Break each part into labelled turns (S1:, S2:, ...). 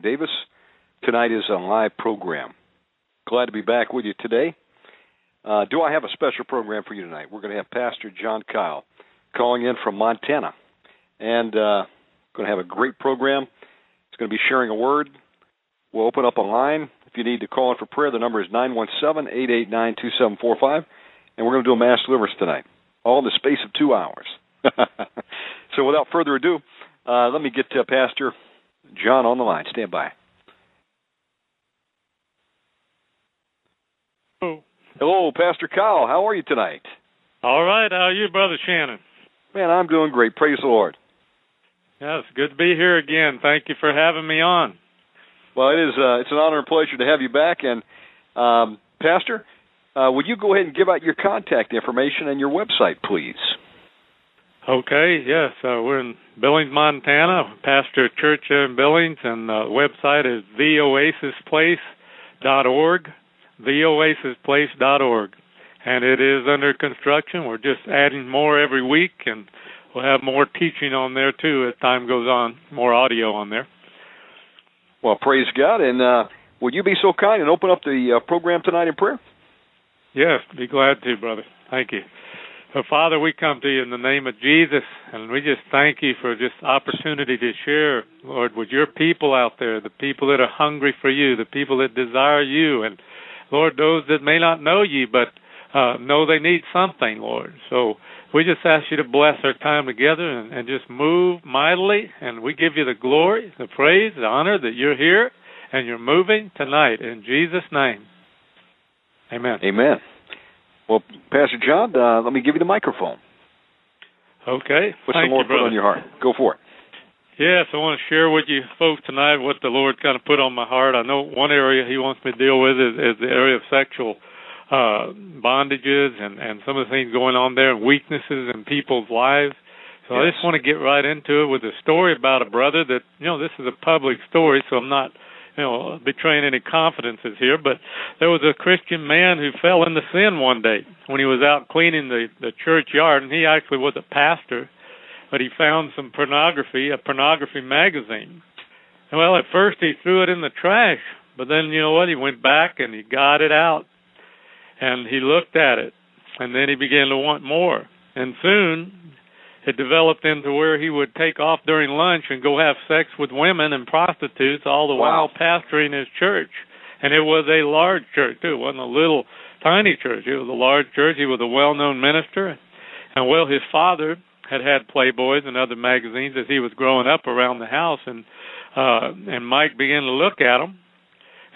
S1: Davis. Tonight is a live program. Glad to be back with you today. Uh, do I have a special program for you tonight? We're going to have Pastor John Kyle calling in from Montana, and uh, going to have a great program. He's going to be sharing a word. We'll open up a line. If you need to call in for prayer, the number is nine one seven eight eight nine two seven four five, and we're going to do a mass deliverance tonight, all in the space of two hours. so, without further ado, uh, let me get to Pastor John on the line. Stand by.
S2: Hello.
S1: Hello, Pastor Kyle. How are you tonight?
S2: All right. How are you, Brother Shannon?
S1: Man, I'm doing great. Praise the Lord.
S2: Yes, good to be here again. Thank you for having me on.
S1: Well, it is. Uh, it's an honor and pleasure to have you back. And um, Pastor, uh, would you go ahead and give out your contact information and your website, please?
S2: Okay, yes, uh, we're in Billings, Montana. Pastor church in Billings, and the website is theoasisplace.org, theoasisplace.org, and it is under construction. We're just adding more every week, and we'll have more teaching on there too as time goes on, more audio on there.
S3: Well, praise God, and uh, would you be so kind and open up the uh, program tonight in prayer?
S2: Yes, be glad to, brother. Thank you. So, Father, we come to you in the name of Jesus, and we just thank you for this opportunity to share, Lord, with your people out there, the people that are hungry for you, the people that desire you, and Lord, those that may not know you but uh, know they need something, Lord. So we just ask you to bless our time together and, and just move mightily, and we give you the glory, the praise, the honor that you're here and you're moving tonight in Jesus' name. Amen.
S3: Amen. Well, Pastor John, uh, let me give you the microphone.
S2: Okay.
S3: What's
S2: Thank
S3: the Lord
S2: you,
S3: put on your heart? Go for it.
S2: Yes, I want to share with you folks tonight what the Lord kind of put on my heart. I know one area He wants me to deal with is, is the area of sexual uh bondages and and some of the things going on there and weaknesses in people's lives. So
S3: yes.
S2: I just want to get right into it with a story about a brother that you know this is a public story, so I'm not you know betraying any confidences here. But there was a Christian man who fell into sin one day when he was out cleaning the the church yard, and he actually was a pastor, but he found some pornography, a pornography magazine. Well, at first he threw it in the trash, but then you know what? He went back and he got it out and he looked at it and then he began to want more and soon it developed into where he would take off during lunch and go have sex with women and prostitutes all the
S3: Wow.
S2: while pastoring his church. And it was a large church too. It wasn't a little tiny church. It was a large church. He was a well known minister. And well his father had had playboys and other magazines as he was growing up around the house. And uh and mike began to look at them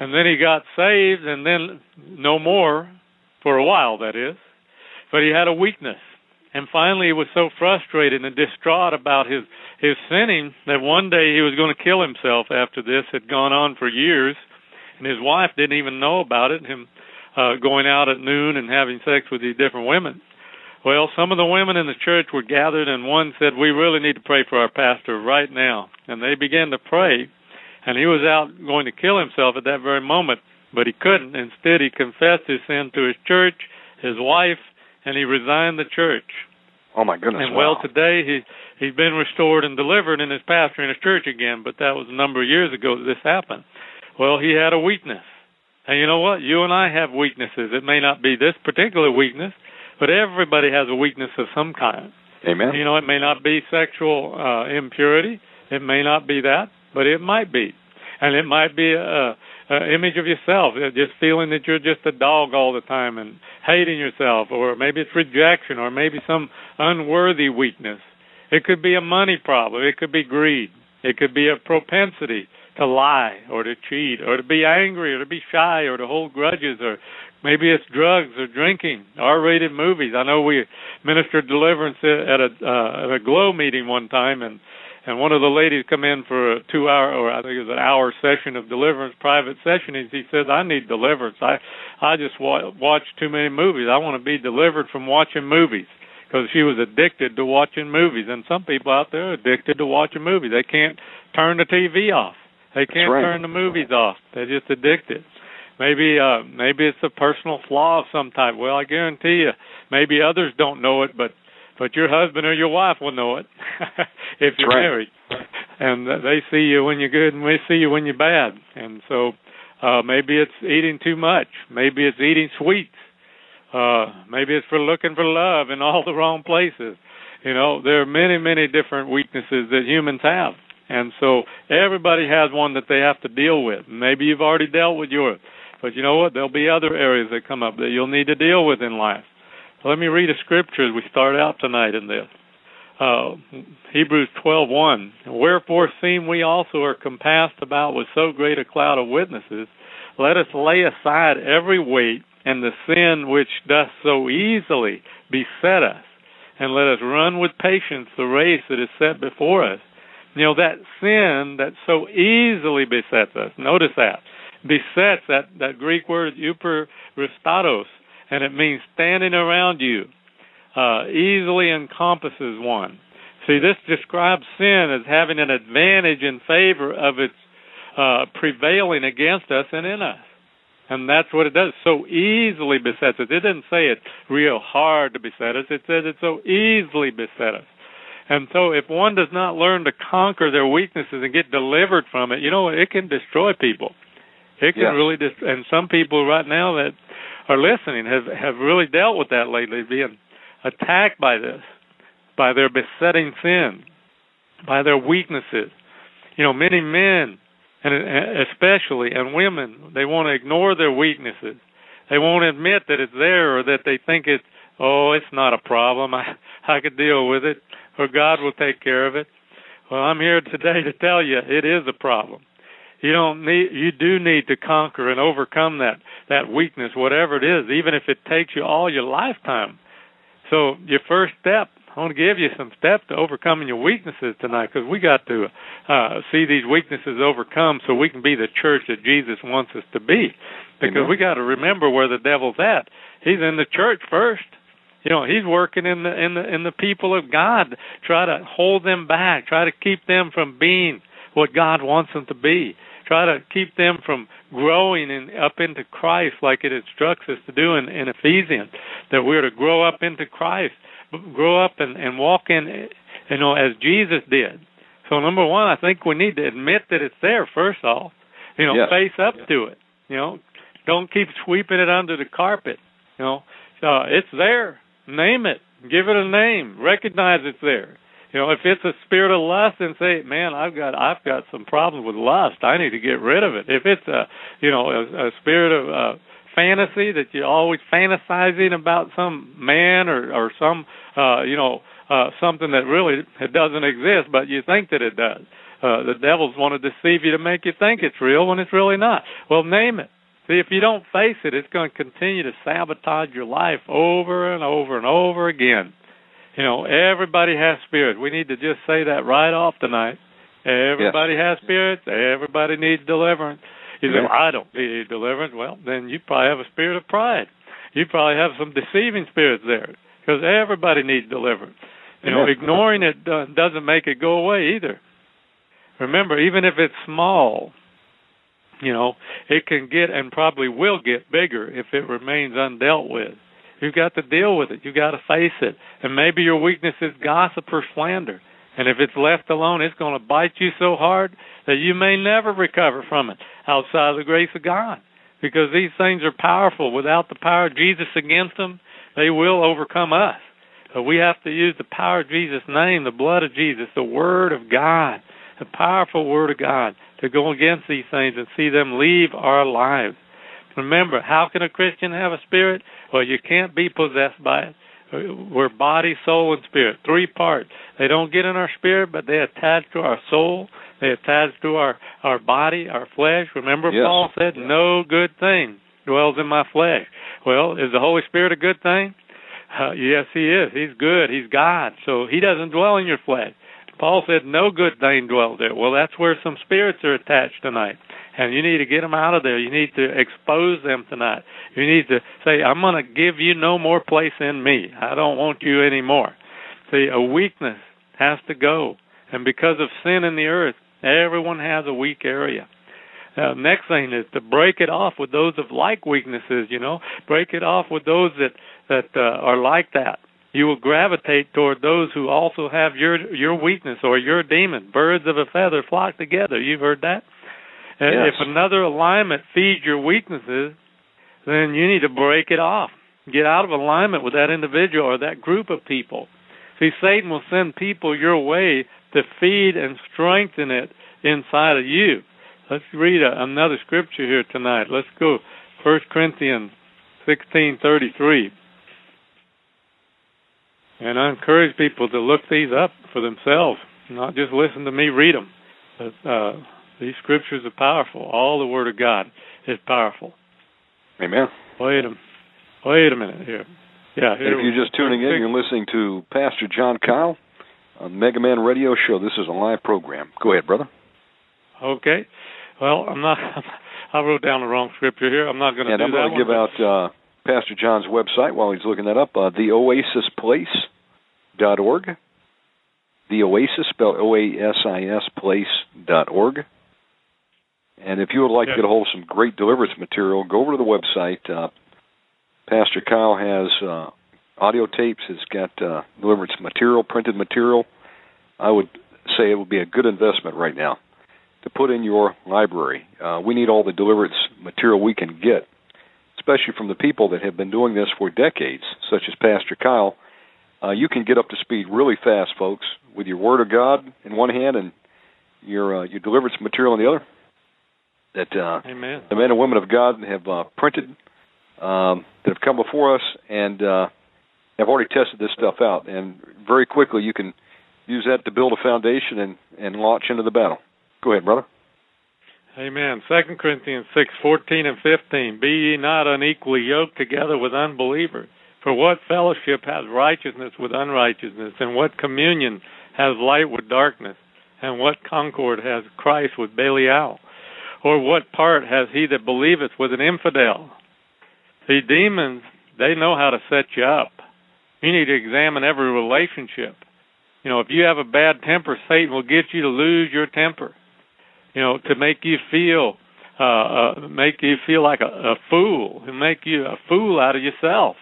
S2: and then he got saved and then no more for a while that is. But he had a weakness and finally he was so frustrated and distraught about his his sinning that one day he was going to kill himself after this had gone on for years. And his wife didn't even know about it him uh going out at noon and having sex with these different women. Well some of the women in the church were gathered and one said we really need to pray for our pastor right now. And they began to pray and he was out going to kill himself at that very moment but he couldn't. Instead, he confessed his sin to his church, his wife, and he resigned the church.
S3: Oh my goodness!
S2: and
S3: wow.
S2: well, today he he's been restored and delivered and his pastor in his church again. But that was a number of years ago that this happened. Well, he had a weakness, and you know what? You and I have weaknesses. It may not be this particular weakness, but everybody has a weakness of some kind.
S3: Amen.
S2: You know, it may not be sexual uh, impurity. It may not be that, but it might be, and it might be a, a image of yourself, uh, just feeling that you're just a dog all the time and hating yourself, or maybe it's rejection, or maybe some unworthy weakness. It could be a money problem. It could be greed. It could be a propensity to lie or to cheat or to be angry or to be shy or to hold grudges or maybe it's drugs or drinking r-rated movies i know we ministered deliverance at a uh, at Aglow meeting one time and and one of the ladies come in for a two hour or i think it was an hour session of deliverance private session and she says i need deliverance. I i just wa- watch too many movies. I want to be delivered from watching movies. Because she was addicted to watching movies. And some people out there are addicted to watching movies. They can't turn the tv off. They can't
S3: right.
S2: turn the movies off. They're just addicted. Maybe uh maybe it's a personal flaw of some type. Well i guarantee you maybe others don't know it but but your husband or your wife will know it if you're
S3: right.
S2: married. And they see you when you're good and they see you when you're bad. And so uh maybe it's eating too much. Maybe it's eating sweets. Uh maybe it's for looking for love in all the wrong places. You know there are many many different weaknesses that humans have. And so everybody has one that they have to deal with. Maybe you've already dealt with yours. But you know what? There'll be other areas that come up that you'll need to deal with in life let me read a scripture as we start out tonight in this uh hebrews twelve one. Wherefore seeing we also are compassed about with so great a cloud of witnesses let us lay aside every weight and the sin which doth so easily beset us and let us run with patience the race that is set before us. You know that sin that so easily besets us notice that besets that that greek word euperistatos and it means standing around you uh easily encompasses one. See this describes sin as having an advantage in favor of its uh prevailing against us and in us. And that's what it does. So easily besets us. It didn't say it's real hard to beset us. It says it so easily beset us. And so if one does not learn to conquer their weaknesses and get delivered from it, you know, it can destroy people. It can
S3: yes.
S2: really dist- and some people right now that are listening have have really dealt with that lately being attacked by this, by their besetting sin, by their weaknesses. You know, many men and especially and women, they want to ignore their weaknesses. They won't admit that it's there or that they think it's oh, it's not a problem. I I could deal with it or God will take care of it. Well, I'm here today to tell you it is a problem. You don't need you do need to conquer and overcome that that weakness whatever it is even if it takes you all your lifetime. So your first step I want to give you some steps to overcoming your weaknesses tonight because we got to uh, see these weaknesses overcome so we can be the church that Jesus wants us to be. Because
S3: Amen.
S2: we got to remember where the devil's at. He's in the church first. You know, he's working in the in the in the people of God, try to hold them back, try to keep them from being what God wants them to be. Try to keep them from growing in, up into Christ like it instructs us to do in, in Ephesians, that we're to grow up into Christ grow up and, and walk in, you know, as Jesus did. So number one, I think we need to admit that it's there first off. You know,
S3: yes.
S2: face up to it. You know, don't keep sweeping it under the carpet. You know, uh, it's there. Name it. Give it a name. Recognize it's there. You know, if it's a spirit of lust, then say, "Man, I've got I've got some problems with lust. I need to get rid of it." If it's a you know a, a spirit of uh, fantasy that you're always fantasizing about some man or or some uh you know uh something that really it doesn't exist but you think that it does uh the devils want to deceive you to make you think it's real when it's really not well name it see if you don't face it it's going to continue to sabotage your life over and over and over again you know everybody has spirit we need to just say that right off tonight everybody
S3: yes.
S2: has spirits everybody needs deliverance you say, well, I don't need deliverance. Well, then you probably have a spirit of pride. You probably have some deceiving spirits there because everybody needs deliverance. You know, ignoring it doesn't make it go away either. Remember, even if it's small, you know, it can get and probably will get bigger if it remains undealt with. You've got to deal with it. You've got to face it. And maybe your weakness is gossip or slander. And if it's left alone, it's going to bite you so hard that you may never recover from it outside of the grace of God. Because these things are powerful. Without the power of Jesus against them, they will overcome us. But we have to use the power of Jesus' name, the blood of Jesus, the Word of God, the powerful Word of God, to go against these things and see them leave our lives. Remember, how can a Christian have a spirit? Well, you can't be possessed by it. We're body, soul, and spirit. Three parts. They don't get in our spirit, but they attach to our soul. They attach to our our body, our flesh. Remember,
S3: yes.
S2: Paul said, "No good thing dwells in my flesh." Well, is the Holy Spirit a good thing? Uh, yes, He is. He's good. He's God. So He doesn't dwell in your flesh. Paul said, "No good thing dwells there." Well, that's where some spirits are attached tonight, and you need to get them out of there. You need to expose them tonight. You need to say, "I'm going to give you no more place in me. I don't want you anymore." See, a weakness has to go, and because of sin in the earth, everyone has a weak area. Uh, next thing is to break it off with those of like weaknesses. You know, break it off with those that that uh, are like that you will gravitate toward those who also have your your weakness or your demon. Birds of a feather flock together. You've heard that. And
S3: yes.
S2: if another alignment feeds your weaknesses, then you need to break it off. Get out of alignment with that individual or that group of people. See, Satan will send people your way to feed and strengthen it inside of you. Let's read a, another scripture here tonight. Let's go. First Corinthians sixteen thirty three. And I encourage people to look these up for themselves, not just listen to me read them. But, uh, these scriptures are powerful. All the Word of God is powerful.
S3: Amen.
S2: Wait a, wait a minute here. Yeah. Here
S3: if you're just tuning in, you're listening to Pastor John Kyle on Omega Man Radio Show. This is a live program. Go ahead, brother.
S2: Okay. Well, I'm not. I wrote down the wrong scripture here. I'm not going to
S3: and
S2: do
S3: I'm going to give out uh, Pastor John's website while he's looking that up. Uh, theoasisplace.org. The Oasis, spelled O-A-S-I-S, place.org. And if you would like
S2: Yeah.
S3: to get a hold of some great deliverance material, go over to the website. Uh, Pastor Kyle has uh, audio tapes. He's got uh, deliverance material, printed material. I would say it would be a good investment right now to put in your library. Uh, we need all the deliverance material we can get, especially from the people that have been doing this for decades, such as Pastor Kyle. Uh, you can get up to speed really fast, folks, with your Word of God in one hand and your uh, your deliverance material in the other. That uh,
S2: Amen.
S3: the men and women of God have uh, printed um, that have come before us and uh, have already tested this stuff out, and very quickly you can use that to build a foundation and and launch into the battle. Go ahead, brother.
S2: Amen. Second Corinthians six fourteen and fifteen. Be ye not unequally yoked together with unbelievers. For what fellowship has righteousness with unrighteousness, and what communion has light with darkness, and what concord has Christ with Belial? Or what part has he that believeth with an infidel? The demons, they know how to set you up. You need to examine every relationship. You know, if you have a bad temper, Satan will get you to lose your temper. You know, to make you feel uh, uh make you feel like a, a fool, and make you a fool out of yourself.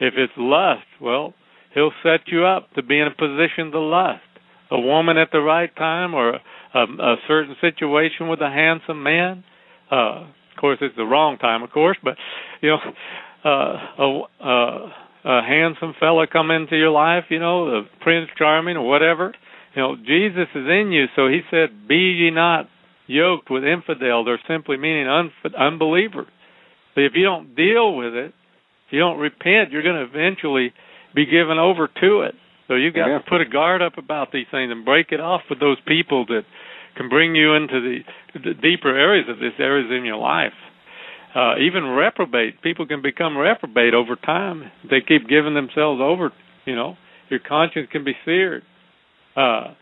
S2: If it's lust, well, he'll set you up to be in a position to lust. A woman at the right time, or a, a, certain situation with a handsome man. Uh, of course, it's the wrong time, of course, but you know, uh, a, a, a handsome fella come into your life, you know, the Prince Charming or whatever. You know, Jesus is in you, so he said, "Be ye not yoked with infidels," or simply meaning un- unbelievers. But if you don't deal with it, if you don't repent, you're going to eventually be given over to it. So you've got
S3: yeah.
S2: to put a guard up about these things and break it off with those people that can bring you into the, the deeper areas of this areas in your life. Uh, even reprobate people can become reprobate over time. They keep giving themselves over. You know, your conscience can be seared. Uh,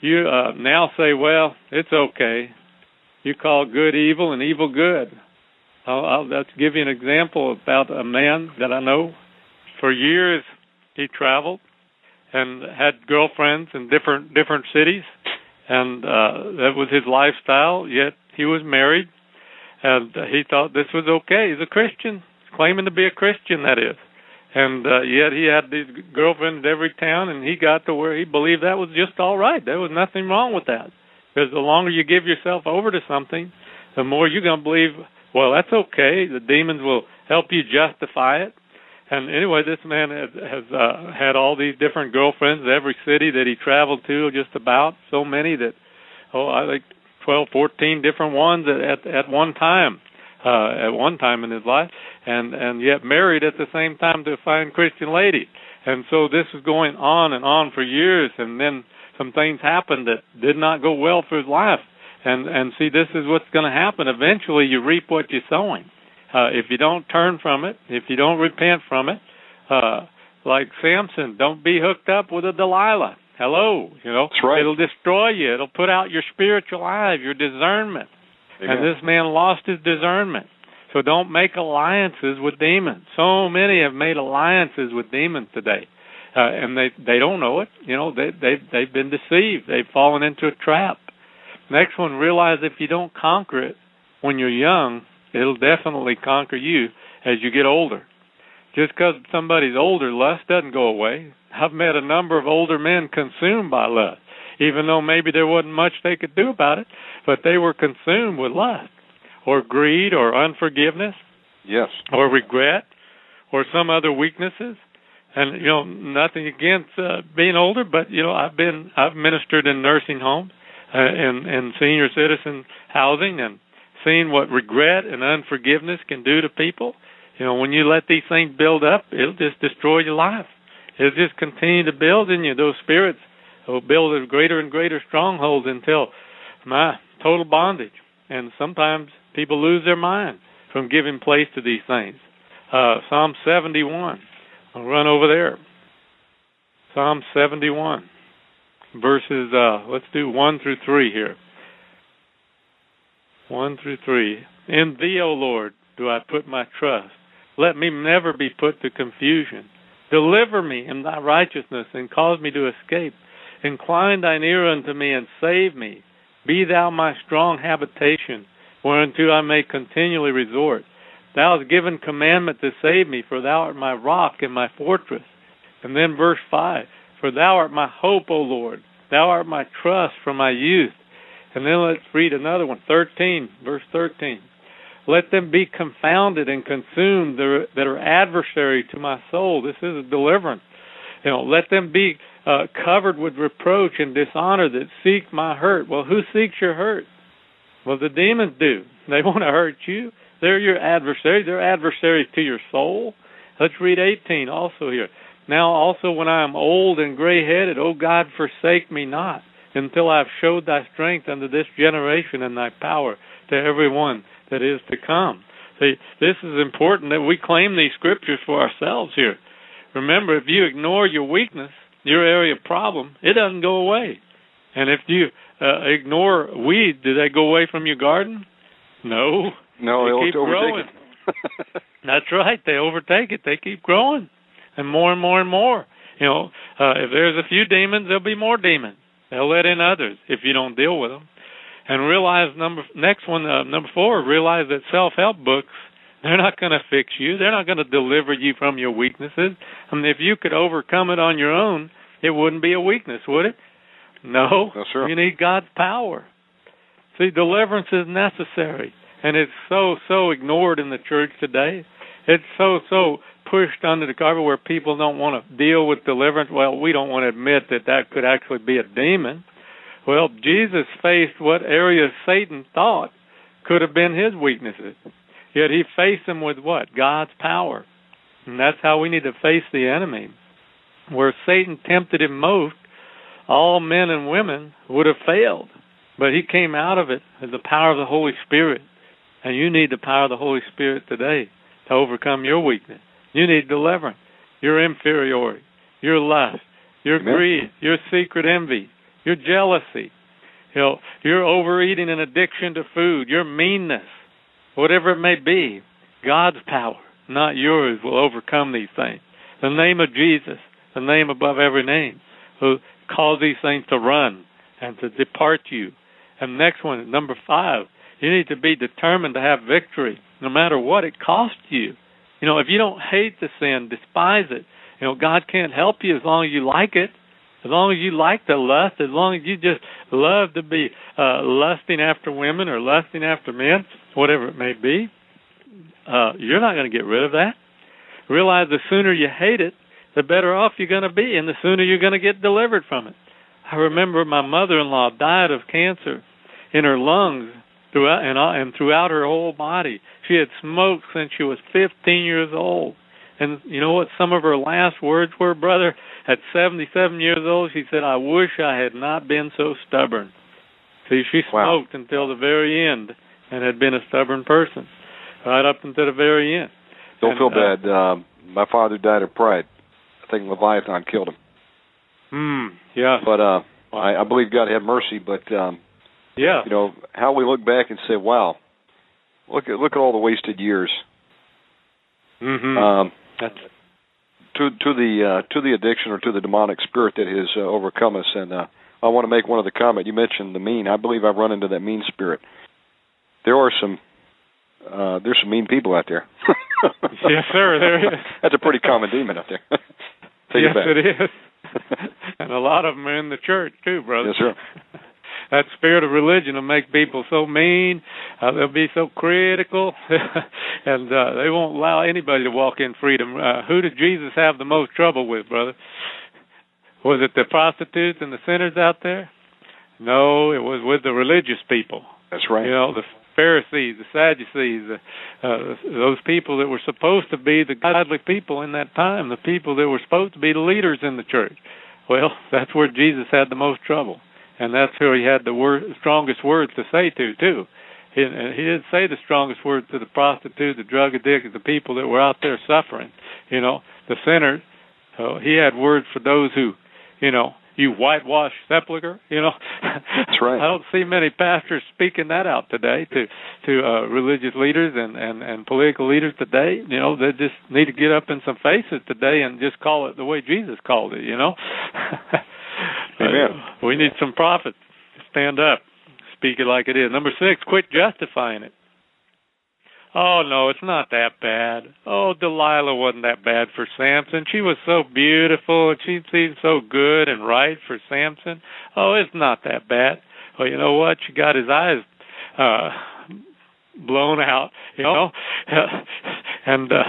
S2: you uh, now say, "Well, it's okay." You call good evil and evil good. I'll, I'll let's give you an example about a man that I know. For years, he traveled and had girlfriends in different different cities, and uh, that was his lifestyle. Yet he was married, and he thought this was okay. He's a Christian, claiming to be a Christian, that is, and uh, yet he had these girlfriends in every town, and he got to where he believed that was just all right. There was nothing wrong with that, because the longer you give yourself over to something, the more you're going to believe. Well, that's okay. The demons will help you justify it. And anyway, this man has, has uh, had all these different girlfriends, every city that he traveled to, just about. So many that, oh, I think twelve, fourteen different ones at at, at one time, uh, at one time in his life, and and yet married at the same time to a fine Christian lady, and so this was going on and on for years, and then some things happened that did not go well for his life, and and see, this is what's going to happen. Eventually, you reap what you're sowing uh, if you don't turn from it, if you don't repent from it, uh, like Samson, don't be hooked up with a Delilah. Hello, you know,
S3: That's right.
S2: it'll destroy you. It'll put out your spiritual eye, your discernment.
S3: Amen.
S2: And this man lost his discernment. So don't make alliances with demons. So many have made alliances with demons today, uh, and they they don't know it. You know, they they they've been deceived. They've fallen into a trap. Next one, realize if you don't conquer it when you're young, It'll definitely conquer you as you get older. Just because somebody's older, lust doesn't go away. I've met a number of older men consumed by lust, even though maybe there wasn't much they could do about it, but they were consumed with lust, or greed, or unforgiveness,
S3: yes,
S2: or regret, or some other weaknesses. And you know, nothing against uh, being older, but you know, I've been I've ministered in nursing homes uh, and and senior citizen housing and seen what regret and unforgiveness can do to people. You know, when you let these things build up, it'll just destroy your life. It'll just continue to build in you. Those spirits will build a greater and greater stronghold until my total bondage. And sometimes people lose their mind from giving place to these things. Uh, Psalm 71. I'll run over there. Psalm 71, verses, uh, let's do 1 through 3 here. 1 through 3. In thee, O Lord, do I put my trust. Let me never be put to confusion. Deliver me in thy righteousness and cause me to escape. Incline thine ear unto me and save me. Be thou my strong habitation, whereunto I may continually resort. Thou hast given commandment to save me, for thou art my rock and my fortress. And then verse 5 For thou art my hope, O Lord. Thou art my trust from my youth. And then let's read another one, 13, verse 13. Let them be confounded and consumed that are adversary to my soul. This is a deliverance. You know, let them be uh, covered with reproach and dishonor that seek my hurt. Well, who seeks your hurt? Well, the demons do. They want to hurt you. They're your adversaries. They're adversaries to your soul. Let's read 18 also here. Now also when I am old and gray headed, O God, forsake me not, until I have showed thy strength unto this generation and thy power to every one that is to come. See, this is important that we claim these scriptures for ourselves here. Remember, if you ignore your weakness, your area of problem, it doesn't go away. And if you uh, ignore weeds, do they go away from your garden? No.
S3: No,
S2: they keep
S3: growing.
S2: That's right. They overtake it. They keep growing, and more and more and more. You know, uh, if there's a few demons, there'll be more demons. They'll let in others if you don't deal with them. And realize number next one, uh, number four. Realize that self-help books they're not going to fix you. They're not going to deliver you from your weaknesses. I mean, if you could overcome it on your own, it wouldn't be a weakness, would it? No.
S3: No, sir.
S2: You need God's power. See, deliverance is necessary, and it's so so ignored in the church today. It's so so pushed under the carpet where people don't want to deal with deliverance. Well, we don't want to admit that that could actually be a demon. Well, Jesus faced what areas Satan thought could have been his weaknesses. Yet he faced them with what? God's power. And that's how we need to face the enemy. Where Satan tempted him most, all men and women would have failed. But he came out of it as the power of the Holy Spirit. And you need the power of the Holy Spirit today to overcome your weakness. You need deliverance, your inferiority, your lust, your
S3: Amen.
S2: greed, your secret envy, your jealousy, you know, your overeating and addiction to food, your meanness, whatever it may be. God's power, not yours, will overcome these things. The name of Jesus, the name above every name, who cause these things to run and to depart you. And next one, number five, you need to be determined to have victory, no matter what it costs you. You know, if you don't hate the sin, despise it, you know, God can't help you as long as you like it. As long as you like the lust, as long as you just love to be uh, lusting after women or lusting after men, whatever it may be, uh, you're not going to get rid of that. Realize the sooner you hate it, the better off you're going to be, and the sooner you're going to get delivered from it. I remember my mother-in-law died of cancer in her lungs throughout and, and throughout her whole body. She had smoked since she was 15 years old. And you know what some of her last words were, brother? At 77 years old, she said, "I wish I had not been so stubborn." See, she
S3: Wow.
S2: smoked until the very end and had been a stubborn person right up until the very end.
S3: Don't
S2: And,
S3: feel
S2: uh,
S3: bad. Um, my father died of pride. I think Leviathan killed him.
S2: Hmm. Yeah.
S3: But uh, I, I believe God had mercy. But um,
S2: yeah.
S3: you know how we look back and say, "Wow, look at look at all the wasted years."
S2: Mm-hmm.
S3: Um,
S2: That's
S3: to to the uh, to the addiction or to the demonic spirit that has uh, overcome us. And uh, I want to make one other comment. You mentioned the mean. I believe I've run into that mean spirit. There are some uh, there's some mean people out there.
S2: Yes, sir, there is.
S3: That's a pretty common demon out there. Take
S2: yes,
S3: it back.
S2: it is. and a lot of them are in the church too, brother.
S3: Yes, sir.
S2: That spirit of religion will make people so mean. Uh, they'll be so critical, and uh, they won't allow anybody to walk in freedom. Uh, who did Jesus have the most trouble with, brother? Was it the prostitutes and the sinners out there? No, it was with the religious people.
S3: That's right.
S2: You know, the Pharisees, the Sadducees, uh, uh, those people that were supposed to be the godly people in that time, the people that were supposed to be the leaders in the church. Well, that's where Jesus had the most trouble, and that's who he had the word, strongest words to say to too. He, and he didn't say the strongest words to the prostitute, the drug addict, the people that were out there suffering. You know, the sinners. So he had words for those who, you know, you whitewash sepulcher. You know,
S3: That's right.
S2: I don't see many pastors speaking that out today to to uh, religious leaders and and and political leaders today. You know, they just need to get up in some faces today and just call it the way Jesus called it. You know.
S3: Amen.
S2: Uh, we need some prophets stand up, speak it like it is. Number six, quit justifying it. Oh no, it's not that bad. Oh, Delilah wasn't that bad for Samson. She was so beautiful and she seemed so good and right for Samson. Oh, it's not that bad. Well, you know what? She got his eyes uh blown out, you know. and uh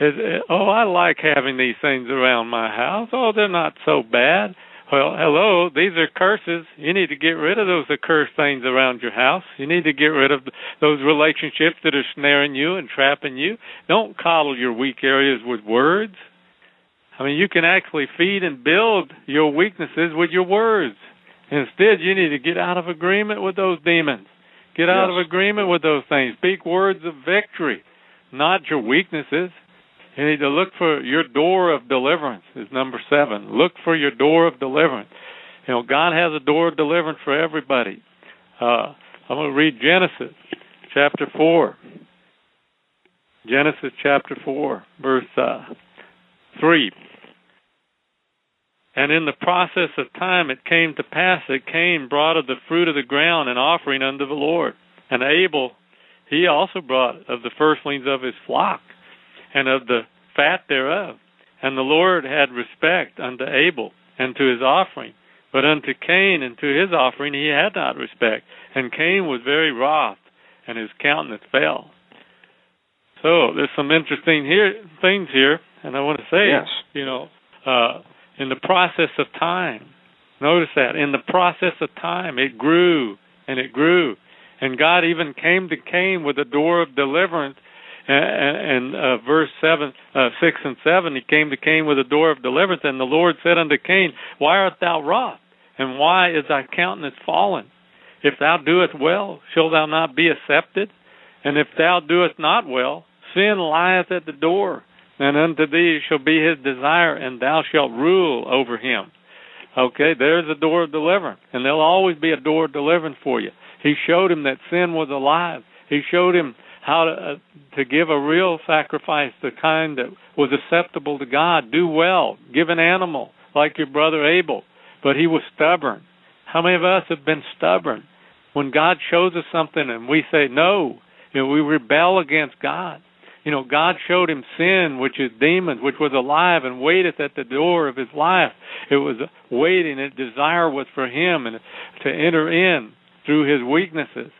S2: it, it, oh, I like having these things around my house. Oh, they're not so bad. Well, hello, these are curses. You need to get rid of those accursed things around your house. You need to get rid of those relationships that are snaring you and trapping you. Don't coddle your weak areas with words. I mean, you can actually feed and build your weaknesses with your words. Instead, you need to get out of agreement with those demons. Get out yes. of agreement with those things. Speak words of victory, not your weaknesses. You need to look for your door of deliverance is number seven. Look for your door of deliverance. You know, God has a door of deliverance for everybody. Uh, I'm going to read Genesis chapter 4. Genesis chapter 4, verse uh, 3. And in the process of time it came to pass that Cain brought of the fruit of the ground an offering unto the Lord. And Abel, he also brought of the firstlings of his flock and of the fat thereof. And the Lord had respect unto Abel and to his offering, but unto Cain and to his offering he had not respect. And Cain was very wroth, and his countenance fell. So there's some interesting here things here, and I want to say,
S3: yes.
S2: you know, uh, in the process of time, notice that in the process of time, it grew and it grew, and God even came to Cain with a door of deliverance and, uh, verse seven, uh, six and seven, he came to Cain with a door of deliverance, and the Lord said unto Cain, Why art thou wroth, and why is thy countenance fallen? If thou doest well, shall thou not be accepted? And if thou doest not well, sin lieth at the door, and unto thee shall be his desire, and thou shalt rule over him. Okay, there's a door of deliverance, and there'll always be a door of deliverance for you. He showed him that sin was alive. He showed him how to, uh, to give a real sacrifice, the kind that was acceptable to God. Do well, give an animal like your brother Abel, but he was stubborn. How many of us have been stubborn? When God shows us something and we say no, you know, we rebel against God. You know, God showed him sin, which is demons, which was alive and waiteth at the door of his life. It was waiting, its desire was for him and to enter in through his weaknesses.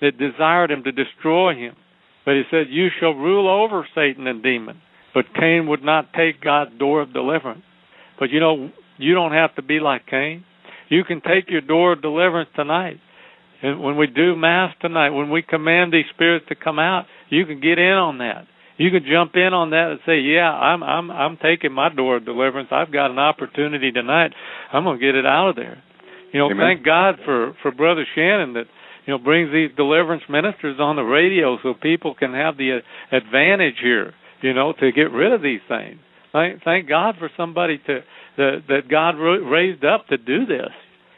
S2: It desired him to destroy him. But he said, You shall rule over Satan and demons. But Cain would not take God's door of deliverance. But you know, you don't have to be like Cain. You can take your door of deliverance tonight. And when we do Mass tonight, when we command these spirits to come out, you can get in on that. You can jump in on that and say, "Yeah, I'm I'm I'm taking my door of deliverance. I've got an opportunity tonight. I'm going to get it out of there." You know,
S3: Amen.
S2: thank God for for Brother Shannon that you know brings these deliverance ministers on the radio so people can have the uh, advantage here you know to get rid of these things. Thank thank god for somebody to that that god raised up to do this.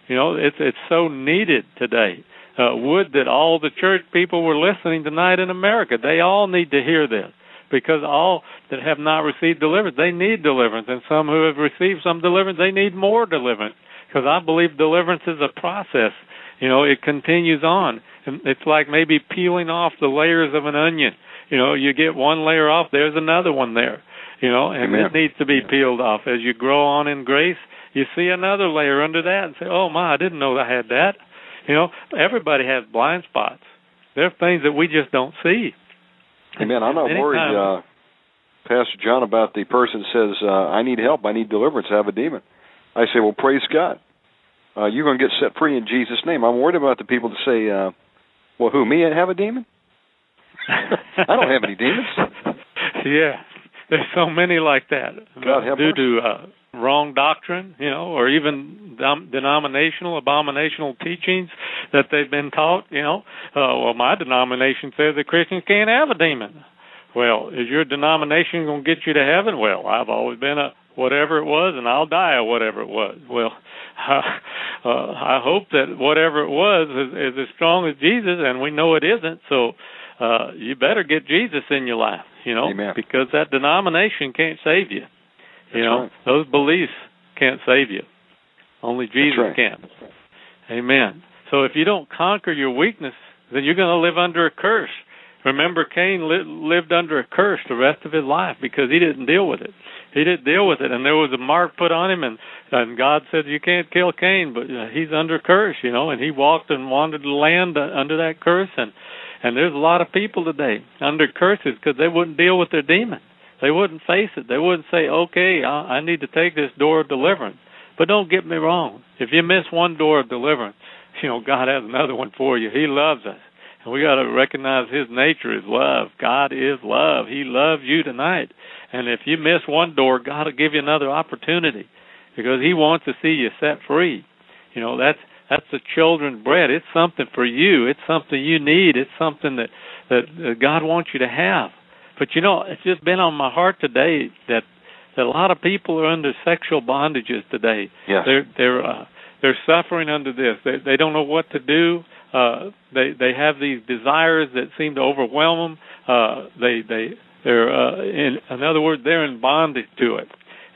S2: You know it's it's so needed today. Uh would that all the church people were listening tonight in america. They all need to hear this because all that have not received deliverance they need deliverance. And some who have received some deliverance they need more deliverance because i believe deliverance is a process you know, it continues on. And it's like maybe peeling off the layers of an onion. You know, you get one layer off, there's another one there. You know, and
S3: Amen.
S2: it needs to be peeled off. As you grow on in grace, you see another layer under that and say, "Oh my, I didn't know I had that." You know, everybody has blind spots. There are things that we just don't see.
S3: Amen. I'm not worried, uh, Pastor John, about the person says, uh, "I need help. I need deliverance. I have a demon." I say, "Well, praise God uh, you're going to get set free in Jesus' name. I'm worried about the people that say, uh, well, who, me have a demon? I don't have any demons.
S2: Yeah, there's so many like that. Due to uh, wrong doctrine, you know, or even dom- denominational, abominational teachings that they've been taught. You know, uh, well, my denomination says that Christians can't have a demon. Well, is your denomination going to get you to heaven? Well, I've always been a whatever it was, and I'll die a whatever it was. Well, uh, uh, I hope that whatever it was is, is as strong as Jesus, and we know it isn't. So uh, you better get Jesus in your life, you know,
S3: Amen.
S2: because that denomination can't save you. You
S3: That's
S2: know,
S3: right.
S2: those beliefs can't save you. Only Jesus
S3: right.
S2: can. Amen. So if you don't conquer your weakness, then you're going to live under a curse. Remember, Cain li- lived under a curse the rest of his life because he didn't deal with it. He didn't deal with it, and there was a mark put on him, and and God said you can't kill Cain, but uh, he's under curse, you know, and he walked and wandered the land under that curse, and and there's a lot of people today under curses because they wouldn't deal with their demon. They wouldn't face it. They wouldn't say, okay, I, I need to take this door of deliverance. But don't get me wrong. If you miss one door of deliverance, you know God has another one for you. He loves us. And we got to recognize his nature is love. God is love. He loves you tonight. And if you miss one door, God will give you another opportunity because he wants to see you set free. You know, that's that's the children's bread. It's something for you. It's something you need. It's something that that God wants you to have. But you know, it's just been on my heart today that that a lot of people are under sexual bondages today.
S3: Yes.
S2: They're they're uh, they're suffering under this. They they don't know what to do. Uh, they they have these desires that seem to overwhelm them. Uh, they they they're uh, in in other words they're in bondage to it,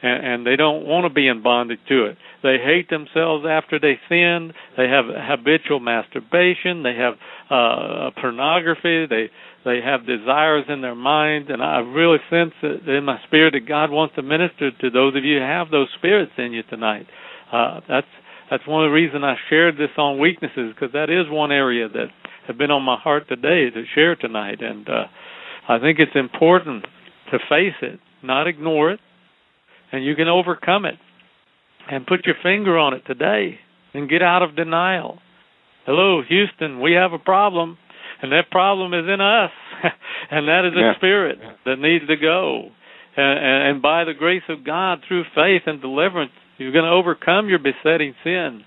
S2: and, and they don't want to be in bondage to it. They hate themselves after they sin. They have habitual masturbation. They have uh, pornography. They they have desires in their mind, and I really sense that in my spirit that God wants to minister to those of you who have those spirits in you tonight. Uh, that's that's one of the reasons I shared this on weaknesses because that is one area that have been on my heart today to share tonight, and uh, I think it's important to face it, not ignore it, and you can overcome it and put your finger on it today and get out of denial. Hello, Houston, we have a problem and that problem is in us, and that is a
S3: yeah.
S2: spirit that needs to go. And, and, by the grace of God, through faith and deliverance, you're going to overcome your besetting sin,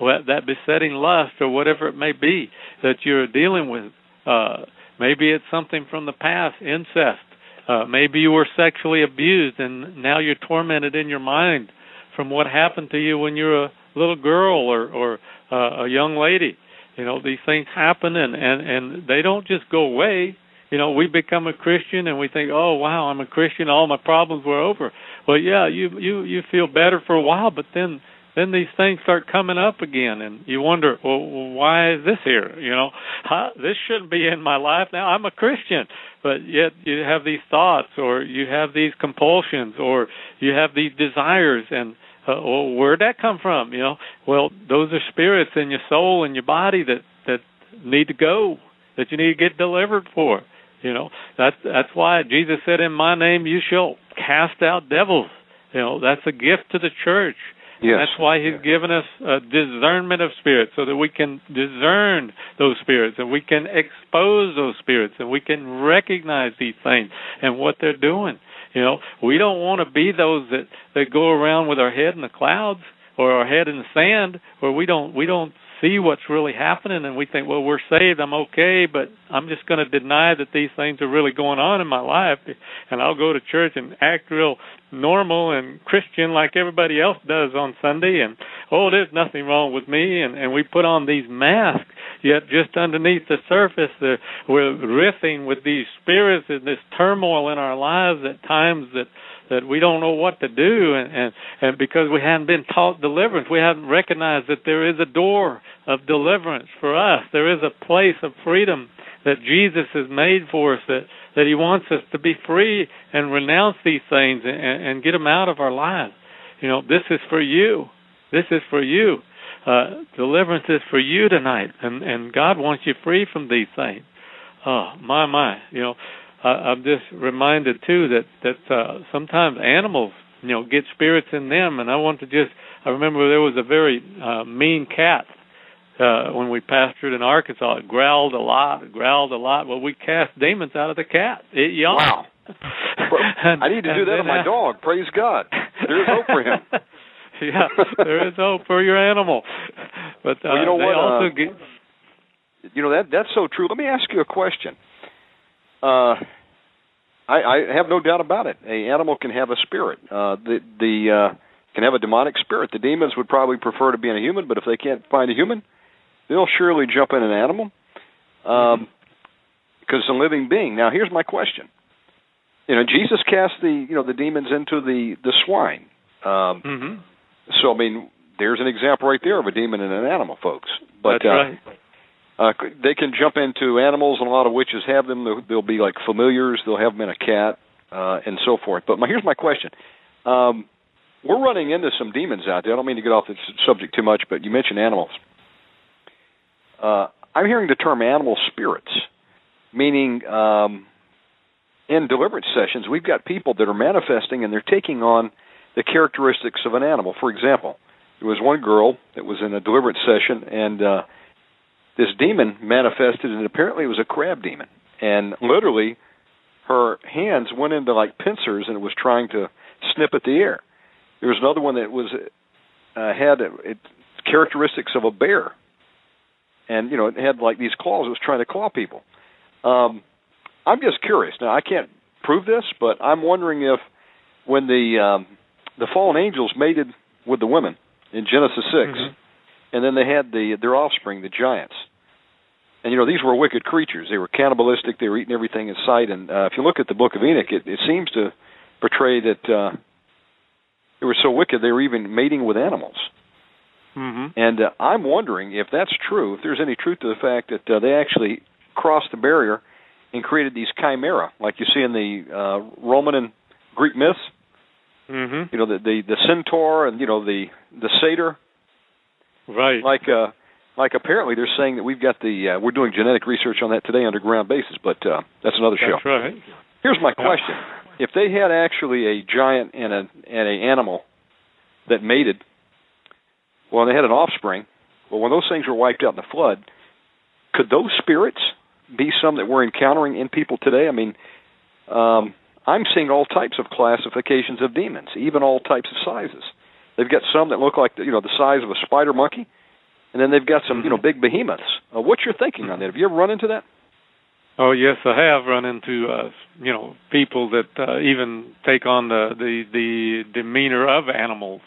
S2: that besetting lust, or whatever it may be that you're dealing with. Uh, maybe it's something from the past, incest. Uh, maybe you were sexually abused, and now you're tormented in your mind from what happened to you when you were a little girl or or uh, a young lady you know, these things happen and and and they don't just go away. You know, we become a Christian and we think, "Oh, wow, I'm a Christian. All my problems were over." Well, yeah, you you you feel better for a while, but then then these things start coming up again and you wonder well why is this here you know How, this shouldn't be in my life now i'm a christian but yet you have these thoughts or you have these compulsions or you have these desires and uh, well, where'd that come from? You know, well, those are spirits in your soul and your body that that need to go, that you need to get delivered for. You know, that's that's why Jesus said, "In my name you shall cast out devils." You know, that's a gift to the church.
S3: Yes.
S2: That's why He's given us a discernment of spirits, so that we can discern those spirits and we can expose those spirits and we can recognize these things and what they're doing. You know, we don't want to be those that that go around with our head in the clouds or our head in the sand where we don't we don't see what's really happening and we think, well, we're saved, I'm okay, but I'm just going to deny that these things are really going on in my life, and I'll go to church and act real normal and Christian like everybody else does on Sunday, and oh, there's nothing wrong with me, and and we put on these masks. Yet, just underneath the surface, the, we're riffing with these spirits and this turmoil in our lives at times that that we don't know what to do and, and and because we haven't been taught deliverance we haven't recognized that there is a door of deliverance for us. There is a place of freedom that Jesus has made for us that that he wants us to be free and renounce these things and, and get them out of our lives. You know this is for you. This is for you. Uh deliverance is for you tonight and and God wants you free from these things. Oh my my. You know uh, I'm just reminded too that that uh, sometimes animals, you know, get spirits in them, and I want to just. I remember there was a very uh, mean cat uh, when we pastured in Arkansas. It growled a lot, it growled a lot. Well, we cast demons out of the cat. It yawned.
S3: Wow.
S2: and,
S3: I need to do that
S2: on
S3: my dog. Praise God. There is hope for him.
S2: yeah, there is hope for your animal. But uh,
S3: well, you know
S2: they
S3: what?
S2: also
S3: uh,
S2: get.
S3: You know that that's so true. Let me ask you a question. Uh, I, I have no doubt about it. A animal can have a spirit. Uh, the the uh, can have a demonic spirit. The demons would probably prefer to be in a human, but if they can't find a human, they'll surely jump in an animal um, because it's a living being. Now, here's my question. You know, Jesus cast the you know the demons into the the swine. Um,
S2: hmm
S3: So I mean, there's an example right there of a demon and an animal, folks. But
S2: That's
S3: uh,
S2: right.
S1: Uh, they can jump into animals, and a lot of witches have them. They'll, they'll be like familiars. They'll have them in a cat, uh, and so forth. But my, here's my question: um, We're running into some demons out there. I don't mean to get off the subject too much, but you mentioned animals. Uh, I'm hearing the term animal spirits, meaning um, in deliverance sessions, we've got people that are manifesting and they're taking on the characteristics of an animal. For example, there was one girl that was in a deliverance session, and uh, this demon manifested, and apparently it was a crab demon. And literally, her hands went into like pincers, and it was trying to snip at the air. There was another one that was uh, had it, characteristics of a bear, and you know it had like these claws. It was trying to claw people. Um, I'm just curious. Now I can't prove this, but I'm wondering if when the um, the fallen angels mated with the women in Genesis 6 mm-hmm. And then they had the their offspring, the giants. And you know these were wicked creatures. They were cannibalistic. They were eating everything in sight. And uh, if you look at the Book of Enoch, it, it seems to portray that uh, they were so wicked they were even mating with animals.
S2: Mm-hmm.
S1: And uh, I'm wondering if that's true. If there's any truth to the fact that uh, they actually crossed the barrier and created these chimera, like you see in the uh, Roman and Greek myths.
S2: Mm-hmm.
S1: You know the, the the centaur and you know the the satyr.
S2: Right.
S1: Like uh, like apparently they're saying that we've got the uh, we're doing genetic research on that today underground basis, but uh, that's another
S2: show. Right.
S1: Here's my question: If they had actually a giant and a and a animal that mated, well, they had an offspring. Well, when those things were wiped out in the flood, could those spirits be some that we're encountering in people today? I mean, um, I'm seeing all types of classifications of demons, even all types of sizes. They've got some that look like you know the size of a spider monkey, and then they've got some you know big behemoths. Uh, what's your thinking on that? Have you ever run into that?
S2: Oh yes, I have run into uh, you know people that uh, even take on the the the demeanor of animals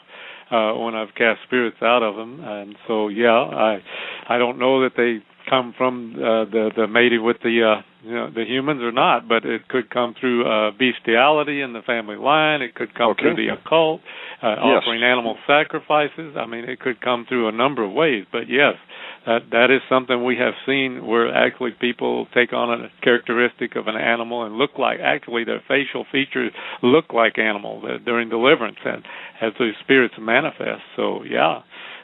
S2: uh, when I've cast spirits out of them, and so yeah, I I don't know that they come from uh, the the mating with the uh, you know the humans or not, but it could come through uh, bestiality in the family line. It could come
S1: okay.
S2: through the occult, uh,
S1: yes.
S2: offering animal sacrifices. I mean, it could come through a number of ways. But yes, that that is something we have seen where actually people take on a characteristic of an animal and look like actually their facial features look like animals uh, during deliverance and as those spirits manifest. So yeah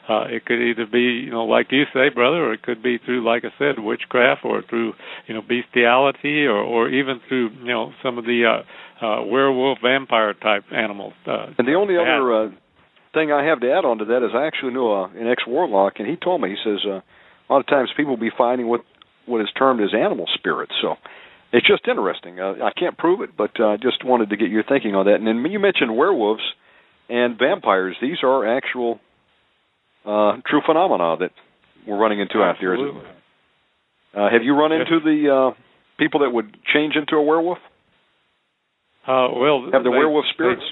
S2: uh, it could either be, you know, like you say, brother, or it could be through, like I said, witchcraft, or through, you know, bestiality, or or even through, you know, some of the uh, uh, werewolf, vampire type animals. Uh,
S1: and the only other uh, thing I have to add on to that is I actually knew uh, an ex warlock, and he told me he says uh, a lot of times people will be finding what what is termed as animal spirits. So it's just interesting. Uh, I can't prove it, but I uh, just wanted to get your thinking on that. And then you mentioned werewolves and vampires; these are actual uh, true phenomena that we're running into
S2: Absolutely.
S1: out there. Uh, have you run into the uh, people that would change into a werewolf?
S2: Uh, well,
S1: have the
S2: they,
S1: werewolf spirits?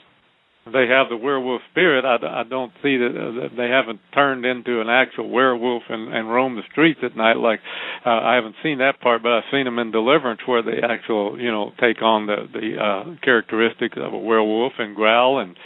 S2: They, they have the werewolf spirit. I, I don't see that, uh, that they haven't turned into an actual werewolf and, and roam the streets at night. Like uh, I haven't seen that part, but I've seen them in Deliverance where they actual, you know, take on the the uh, characteristics of a werewolf and growl and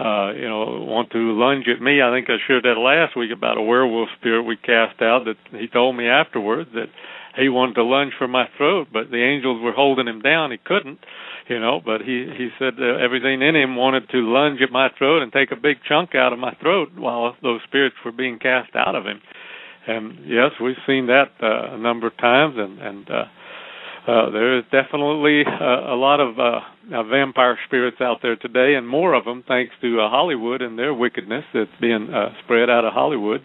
S2: uh, you know, want to lunge at me. I think I shared that last week about a werewolf spirit we cast out that he told me afterwards that he wanted to lunge for my throat, but the angels were holding him down. He couldn't, you know, but he he said uh, everything in him wanted to lunge at my throat and take a big chunk out of my throat while those spirits were being cast out of him. And yes, we've seen that uh, a number of times, and and uh, uh, there is definitely uh, a lot of uh, uh, vampire spirits out there today, and more of them thanks to uh, Hollywood and their wickedness that's being uh, spread out of Hollywood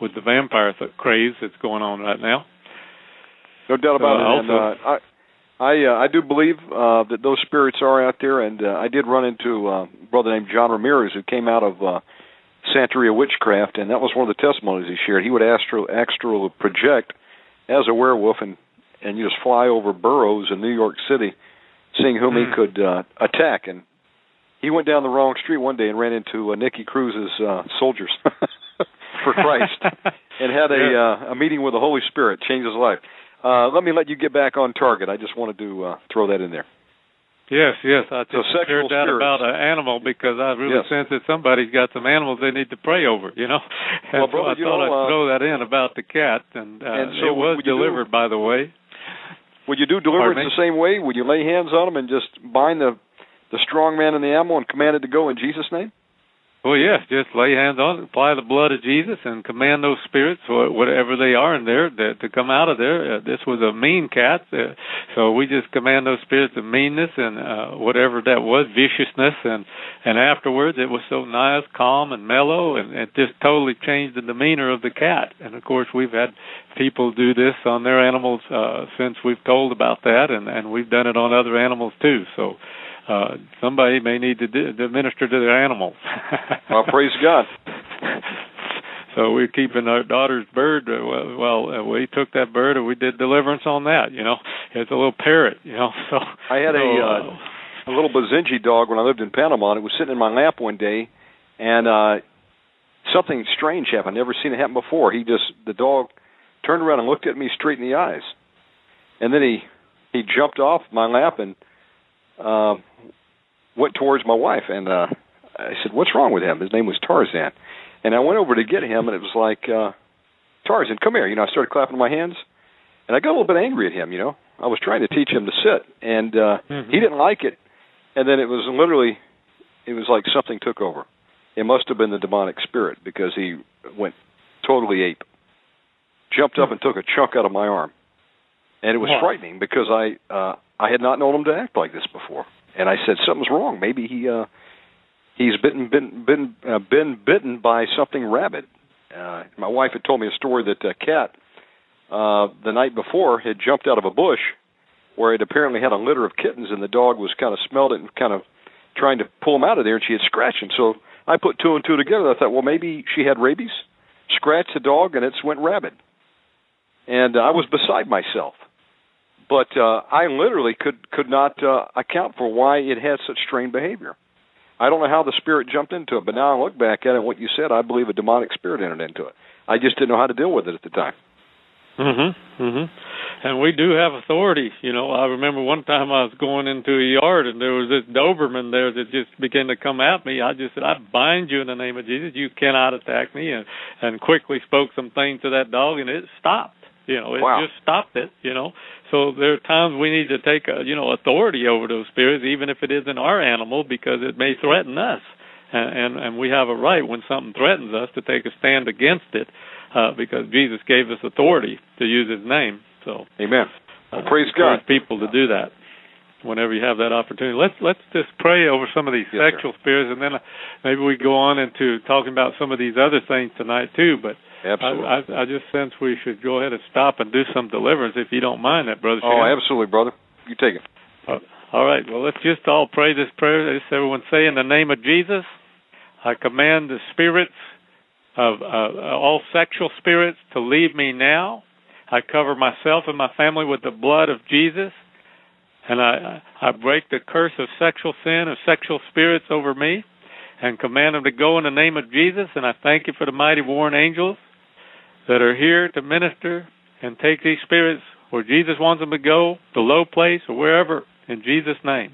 S2: with the vampire th- craze that's going on right now.
S1: No doubt about
S2: uh,
S1: it.
S2: Also,
S1: and, uh, I I, uh, I do believe uh, that those spirits are out there, and uh, I did run into uh, a brother named John Ramirez who came out of uh, Santeria witchcraft, and that was one of the testimonies he shared. He would astral astral project as a werewolf and and you just fly over boroughs in New York City, seeing whom he hmm. could uh, attack. And he went down the wrong street one day and ran into uh, Nicky Cruz's uh, soldiers for Christ, and had a uh, a meeting with the Holy Spirit, changed his life. Uh, let me let you get back on target. I just wanted to uh, throw that in there.
S2: Yes, yes. I
S1: so
S2: just
S1: spirits.
S2: about an animal because I really
S1: yes.
S2: sense that somebody's got some animals they need to pray over. You know, and
S1: well,
S2: so
S1: brother,
S2: I thought
S1: know,
S2: I'd
S1: uh,
S2: throw that in about the cat, and, uh,
S1: and so
S2: it was delivered,
S1: do,
S2: by the way.
S1: Would you do deliverance the same way? Would you lay hands on them and just bind the the strong man and the animal and command it to go in Jesus' name?
S2: Well, yes, just lay hands on it, apply the blood of Jesus, and command those spirits, whatever they are in there, to come out of there. Uh, this was a mean cat, uh, so we just command those spirits of meanness and uh, whatever that was, viciousness, and and afterwards it was so nice, calm, and mellow, and it just totally changed the demeanor of the cat. And of course, we've had people do this on their animals uh, since we've told about that, and and we've done it on other animals too. So uh, somebody may need to, do, to minister to their animals.
S1: well, praise God.
S2: so we're keeping our daughter's bird. Uh, well, well uh, we took that bird and we did deliverance on that. You know, it's a little parrot. You know, so
S1: I had
S2: so,
S1: a uh, a little Basenji dog when I lived in Panama. And it was sitting in my lap one day, and uh something strange happened. Never seen it happen before. He just the dog turned around and looked at me straight in the eyes, and then he he jumped off my lap and uh, went towards my wife, and uh, I said, "What's wrong with him?" His name was Tarzan, and I went over to get him, and it was like, uh, "Tarzan, come here!" You know, I started clapping my hands, and I got a little bit angry at him. You know, I was trying to teach him to sit, and uh,
S2: mm-hmm.
S1: he didn't like it, and then it was literally, it was like something took over. It must have been the demonic spirit because he went totally ape, jumped up and took a chunk out of my arm, and it was
S2: wow.
S1: frightening because I. uh I had not known him to act like this before, and I said something's wrong. Maybe he uh, he's bitten been been uh, been bitten by something rabid. Uh, my wife had told me a story that a cat uh, the night before had jumped out of a bush where it apparently had a litter of kittens, and the dog was kind of smelled it and kind of trying to pull him out of there, and she had scratched him. So I put two and two together. I thought, well, maybe she had rabies, scratched the dog, and it's went rabid. And I was beside myself but uh, I literally could could not uh, account for why it had such strange behavior. I don't know how the spirit jumped into it, but now I look back at it, what you said, I believe a demonic spirit entered into it. I just didn't know how to deal with it at the time.
S2: Mhm. Mhm. And we do have authority. You know, I remember one time I was going into a yard and there was this Doberman there that just began to come at me. I just said, "I bind you in the name of Jesus. You cannot attack me," and and quickly spoke some things to that dog, and it stopped. You know, it
S1: wow.
S2: just stopped it. You know, so there are times we need to take a, you know authority over those spirits, even if it isn't our animal, because it may threaten us, and and, and we have a right when something threatens us to take a stand against it, uh, because Jesus gave us authority to use His name. So,
S1: Amen. Well, praise
S2: uh,
S1: God.
S2: People to do that whenever you have that opportunity. Let's let's just pray over some of these
S1: yes,
S2: sexual
S1: sir.
S2: spirits, and then maybe we go on into talking about some of these other things tonight too. But
S1: absolutely,
S2: I, I, I just sense we should go ahead and stop and do some deliverance, if you don't mind that, brother.
S1: Oh,
S2: Shannon.
S1: absolutely, brother. You take it.
S2: Uh, all right. Well, let's just all pray this prayer. Let's everyone say, in the name of Jesus, I command the spirits of uh, all sexual spirits to leave me now. I cover myself and my family with the blood of Jesus. And I, I break the curse of sexual sin, of sexual spirits over me, and command them to go in the name of Jesus. And I thank you for the mighty warring angels that are here to minister and take these spirits where Jesus wants them to go, the low place or wherever, in Jesus' name.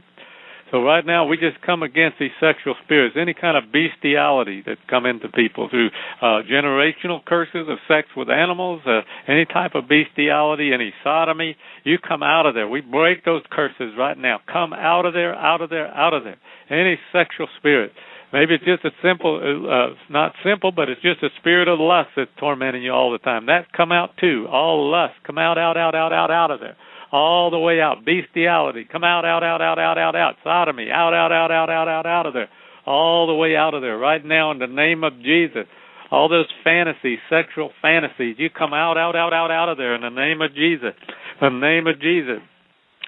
S2: So right now we just come against these sexual spirits, any kind of bestiality that come into people through uh, generational curses of sex with animals, uh, any type of bestiality, any sodomy. You come out of there. We break those curses right now. Come out of there, out of there, out of there. Any sexual spirit. Maybe it's just a simple, uh, not simple, but it's just a spirit of lust that's tormenting you all the time. That come out too. All lust, come out, out, out, out, out, out of there all the way out. Bestiality, come out, out, out, out, out, out, out. Sodomy, out, out, out, out, out, out, out of there. All the way out of there. Right now, in the name of Jesus. All those fantasies, sexual fantasies, you come out, out, out, out, out of there in the name of Jesus. In the name of Jesus.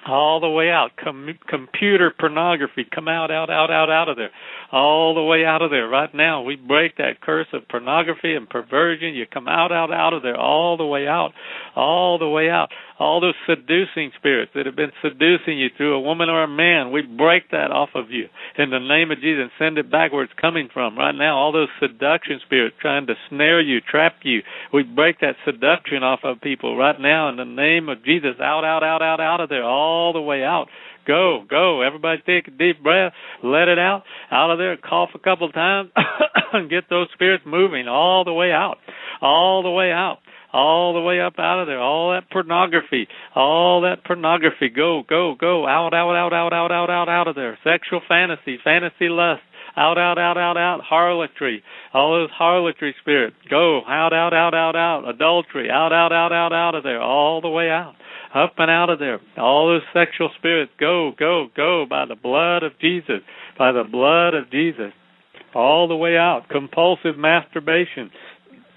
S2: All the way out. Com- computer pornography, come out, out, out, out, out of there. All the way out of there. Right now, we break that curse of pornography and perversion. You come out, out, out of there. All the way out. All the way out all those seducing spirits that have been seducing you through a woman or a man, we break that off of you in the name of Jesus and send it back where it's coming from. Right now, all those seduction spirits trying to snare you, trap you, we break that seduction off of people right now in the name of Jesus. Out, out, out, out, out of there, all the way out. Go, go. Everybody take a deep breath. Let it out. Out of there. Cough a couple of times and get those spirits moving all the way out. All the way out all the way up out of there. All that pornography, all that pornography. Go, go, go. Out, out, out, out, out, out, out, out of there. Sexual fantasy, fantasy lust. Out, out, out, out, out. Harlotry. All those harlotry spirits. Go. Out, out, out, out, out. Adultery. Out, out, out, out, out of there. All the way out up and out of there. All those sexual spirits, go, go, go by the blood of Jesus, by the blood of Jesus, all the way out. Compulsive masturbation,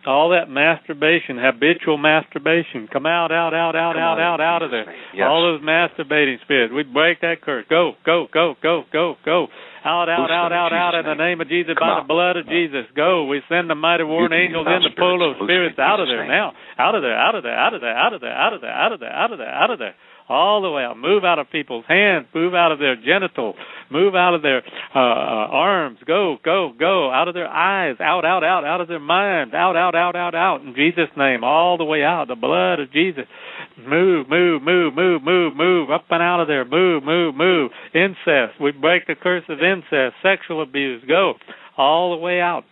S2: all that masturbation, habitual masturbation, come out, out, out, out, come out, out, out of there.
S3: Yes.
S2: All those masturbating spirits, we break that curse. Go, go, go, go, go, go. Out, out, out, out, out in the name of Jesus,
S3: come
S2: by
S3: out.
S2: the blood of Jesus. Go. We send the mighty warring angels in to pull those spirits out of there now. Out of there, out of there, out of there, out of there, out of there, out of there, out of there, out of there all the way out. Move out of people's hands. Move out of their genitals. Move out of their uh, arms. Go, go, go. Out of their eyes. Out, out, out. Out of their minds. Out, out, out, out, out. In Jesus' name, all the way out. The blood of Jesus. Move, move, move, move, move, move. Up and out of there. Move, move, move. Incest. We break the curse of incest. Sexual abuse. Go. All the way out.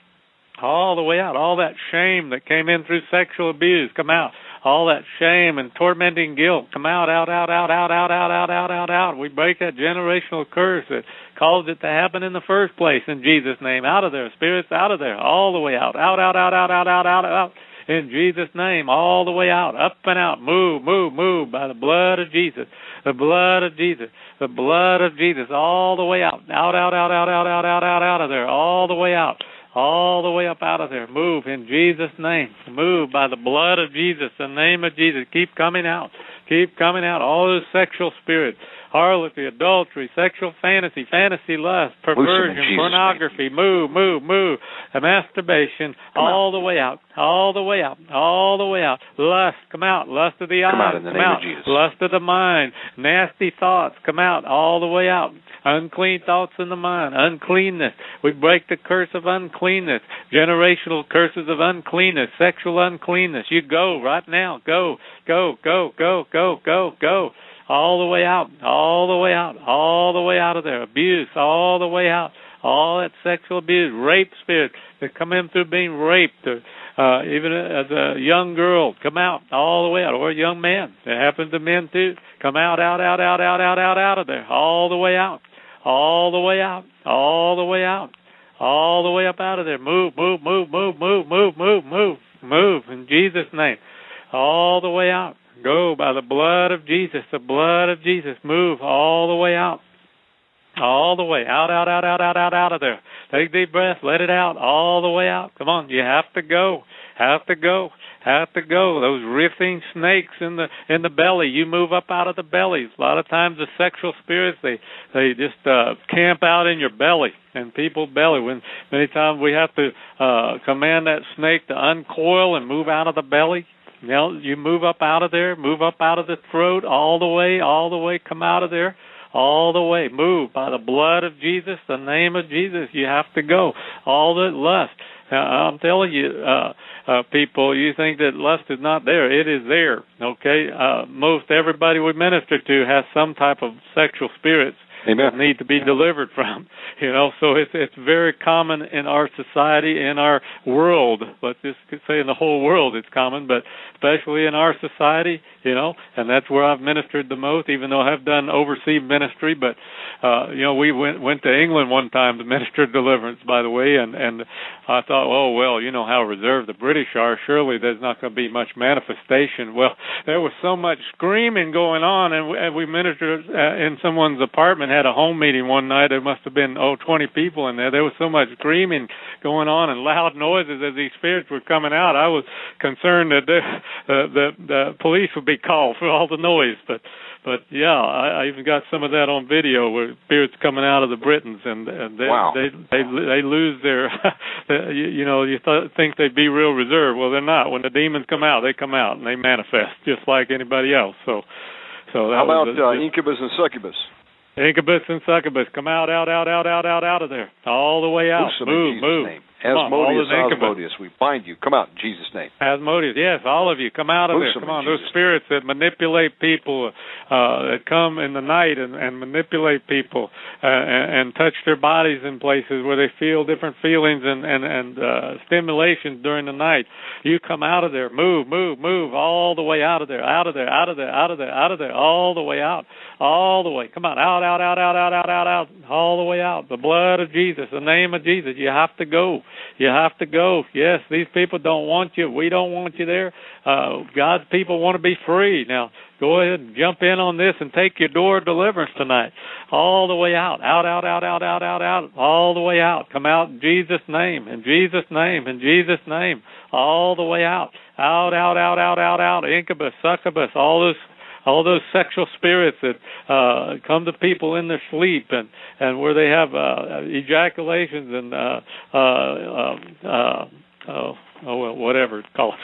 S2: All the way out. All that shame that came in through sexual abuse. Come out all that shame and tormenting guilt come out, out, out, out, out, out, out, out, out, out, out. We break that generational curse that caused it to happen in the first place in Jesus' name. Out of there, spirits out of there, all the way out, out, out, out, out, out, out, out, out. In Jesus' name, all the way out, up and out, move, move, move by the blood of Jesus, the blood of Jesus, the blood of Jesus, all the way out, out, out, out, out, out, out, out, out, out of there, all the way out all the way up out of there. Move in Jesus' name. Move by the blood of Jesus, the name of Jesus. Keep coming out. Keep coming out. All those sexual spirits, harlotry, adultery, sexual fantasy, fantasy lust, perversion, pornography.
S3: Name.
S2: Move, move, move. masturbation,
S3: come
S2: all
S3: out.
S2: the way out. All the way out. All the way out. Lust, come out. Lust of the
S3: come
S2: eyes,
S3: out in the
S2: come
S3: name
S2: out.
S3: of Jesus.
S2: Lust of the mind. Nasty thoughts, come out. All the way out unclean thoughts in the mind, uncleanness. We break the curse of uncleanness, generational curses of uncleanness, sexual uncleanness. You go right now. Go, go, go, go, go, go, go. All the way out, all the way out, all the way out of there. Abuse, all the way out. All that sexual abuse, rape spirits that come in through being raped, or, uh, even as a young girl, come out all the way out, or a young man. It happens to men too. Come out, out, out, out, out, out, out, out of there, all the way out all the way out, all the way out, all the way up out of there. Move, move, move, move, move, move, move, move, move in Jesus' name. All the way out. Go by the blood of Jesus, the blood of Jesus. Move all the way out. All the way out, out, out, out, out, out, out of there. Take deep breath, let it out, all the way out. Come on, you have to go. Have to go have to go. Those riffing snakes in the in the belly. You move up out of the bellies. A lot of times the sexual spirits they they just uh camp out in your belly and people's belly. When many times we have to uh command that snake to uncoil and move out of the belly. Now you move up out of there, move up out of the throat all the way, all the way, come out of there all the way. Move by the blood of Jesus, the name of Jesus. You have to go. All the lust. Uh, I'm telling you, uh, uh, people, you think that lust is not there. It is there. Okay. Uh, most everybody we minister to has some type of sexual spirits
S3: Amen.
S2: need to be delivered from. You know, so it's it's very common in our society, in our world. Let's just say in the whole world it's common, but especially in our society, you know, and that's where I've ministered the most. Even though I've done overseas ministry, but uh, you know, we went went to England one time to minister deliverance, by the way, and and I thought, oh well, you know how reserved the British are. Surely there's not going to be much manifestation. Well, there was so much screaming going on, and we, and we ministered uh, in someone's apartment. Had a home meeting one night. There must have been oh twenty people in there. There was so much screaming going on and loud noises as these spirits were coming out. I was concerned that the uh, the, the police would be called for all the noise, but but yeah, I, I even got some of that on video where spirits coming out of the Britons and, and they,
S3: wow.
S2: they they they lose their you, you know you th- think they'd be real reserved. Well, they're not. When the demons come out, they come out and they manifest just like anybody else. So so that
S3: how about
S2: was
S3: uh, incubus and succubus?
S2: Incubus and succubus, come out, out, out, out, out, out, out of there, all the way out. Move, move.
S3: name. Asmodeus, Asmodeus, we bind you. Come out in Jesus' name.
S2: Asmodeus, yes, all of you, come out of
S3: Loose
S2: there. Come on, those spirits that manipulate people, uh, that come in the night and, and manipulate people uh, and, and touch their bodies in places where they feel different feelings and and and uh, stimulations during the night. You come out of there, move, move, move, all the way out of there, out of there, out of there, out of there, out of there, all the way out, all the way. Come on, out, out, out, out, out, out, out, out, all the way out. The blood of Jesus, the name of Jesus. You have to go. You have to go. Yes, these people don't want you. We don't want you there. Uh, God's people want to be free. Now, go ahead and jump in on this and take your door of deliverance tonight. All the way out. Out, out, out, out, out, out, out. All the way out. Come out in Jesus' name. In Jesus' name. In Jesus' name. All the way out. Out, out, out, out, out, out. Incubus, succubus, all those all those sexual spirits that uh come to people in their sleep and and where they have uh ejaculations and uh uh uh, uh oh oh well whatever it's called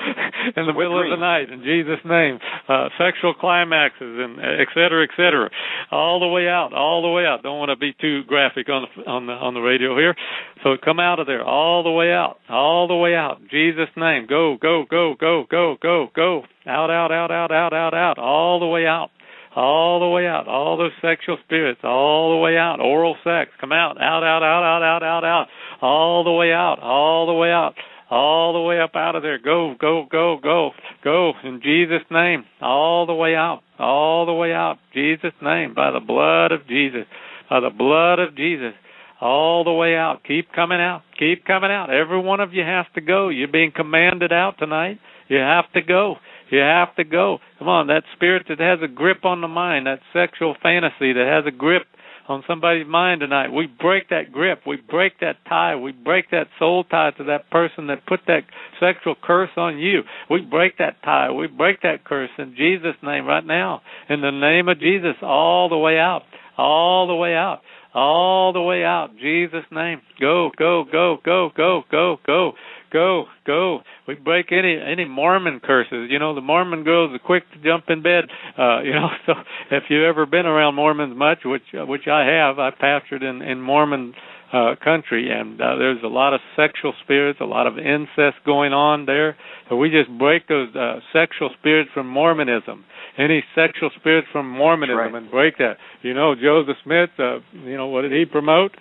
S2: in the middle of the night in Jesus name uh sexual climaxes and et cetera et cetera all the way out all the way out don't want to be too graphic on the on the on the radio here so come out of there all the way out all the way out in Jesus name go go go go go go go out out out out out out out all the way out all the way out all those sexual spirits all the way out oral sex come out out out out out out out out all the way out all the way out all the way up out of there. Go, go, go, go, go in Jesus' name. All the way out, all the way out. Jesus' name, by the blood of Jesus, by the blood of Jesus. All the way out. Keep coming out. Keep coming out. Every one of you has to go. You're being commanded out tonight. You have to go. You have to go. Come on, that spirit that has a grip on the mind, that sexual fantasy that has a grip on somebody's mind tonight. We break that grip. We break that tie. We break that soul tie to that person that put that sexual curse on you. We break that tie. We break that curse in Jesus' name right now. In the name of Jesus, all the way out. All the way out. All the way out. Jesus' name. Go, go, go, go, go, go, go go, go. We break any any Mormon curses. You know, the Mormon girls are quick to jump in bed. Uh, you know, so if you've ever been around Mormons much, which uh, which I have, I pastored in in Mormon uh country and uh, there's a lot of sexual spirits, a lot of incest going on there. So we just break those uh sexual spirits from Mormonism. Any sexual spirits from Mormonism
S3: right.
S2: and break that. You know, Joseph Smith, uh you know, what did he promote?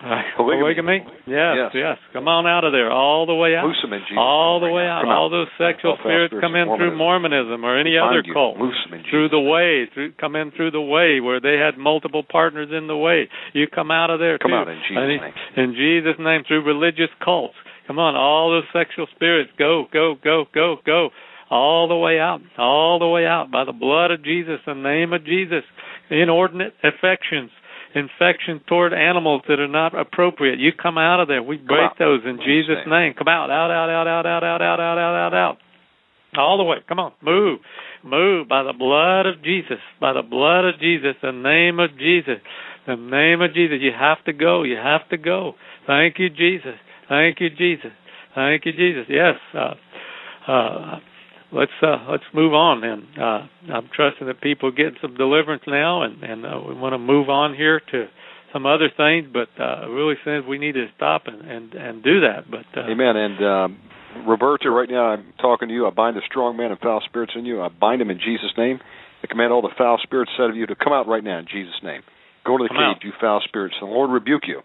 S2: Uh,
S3: Polygamy.
S2: Yes,
S3: Yes.
S2: yes, Come on out of there, all the way out.
S3: Loose them in Jesus'
S2: all the way out.
S3: Come
S2: All those sexual
S3: All
S2: spirits
S3: spirits
S2: come in through Mormonism or any
S3: Bind
S2: other
S3: you.
S2: cult.
S3: Loose them in
S2: Through the way, through, come in through the way where they had multiple partners in the way. You come out of there
S3: Come
S2: too.
S3: out in Jesus' name.
S2: In Jesus' name, through religious cults. Come on, all those sexual spirits, go, go, go, go, go. All the way out, all the way out by the blood of Jesus, the name of Jesus. Inordinate affections, infections toward animals that are not appropriate. You come out of there. We break those in Jesus' name. Come out, out, out, out, out, out, out, out, out, out, out, out. All the way. Come on. Move. Move by the blood of Jesus. By the blood of Jesus. The name of Jesus. The name of Jesus. You have to go. You have to go. Thank you, Jesus. Thank you, Jesus. Thank you, Jesus. Yes. Uh, uh, let's uh, let's move on then. Uh, I'm trusting that people are getting some deliverance now, and and uh, we want to move on here to some other things, but uh, it really says we need to stop and and and do that. But uh,
S3: Amen. And um, Roberta, right now I'm talking to you. I bind the strong man and foul spirits in you. I bind them in Jesus' name. I command all the foul spirits out of you to come out right now in Jesus' name. Go to the
S2: Come
S3: cage,
S2: out.
S3: you foul spirits. The Lord rebuke you.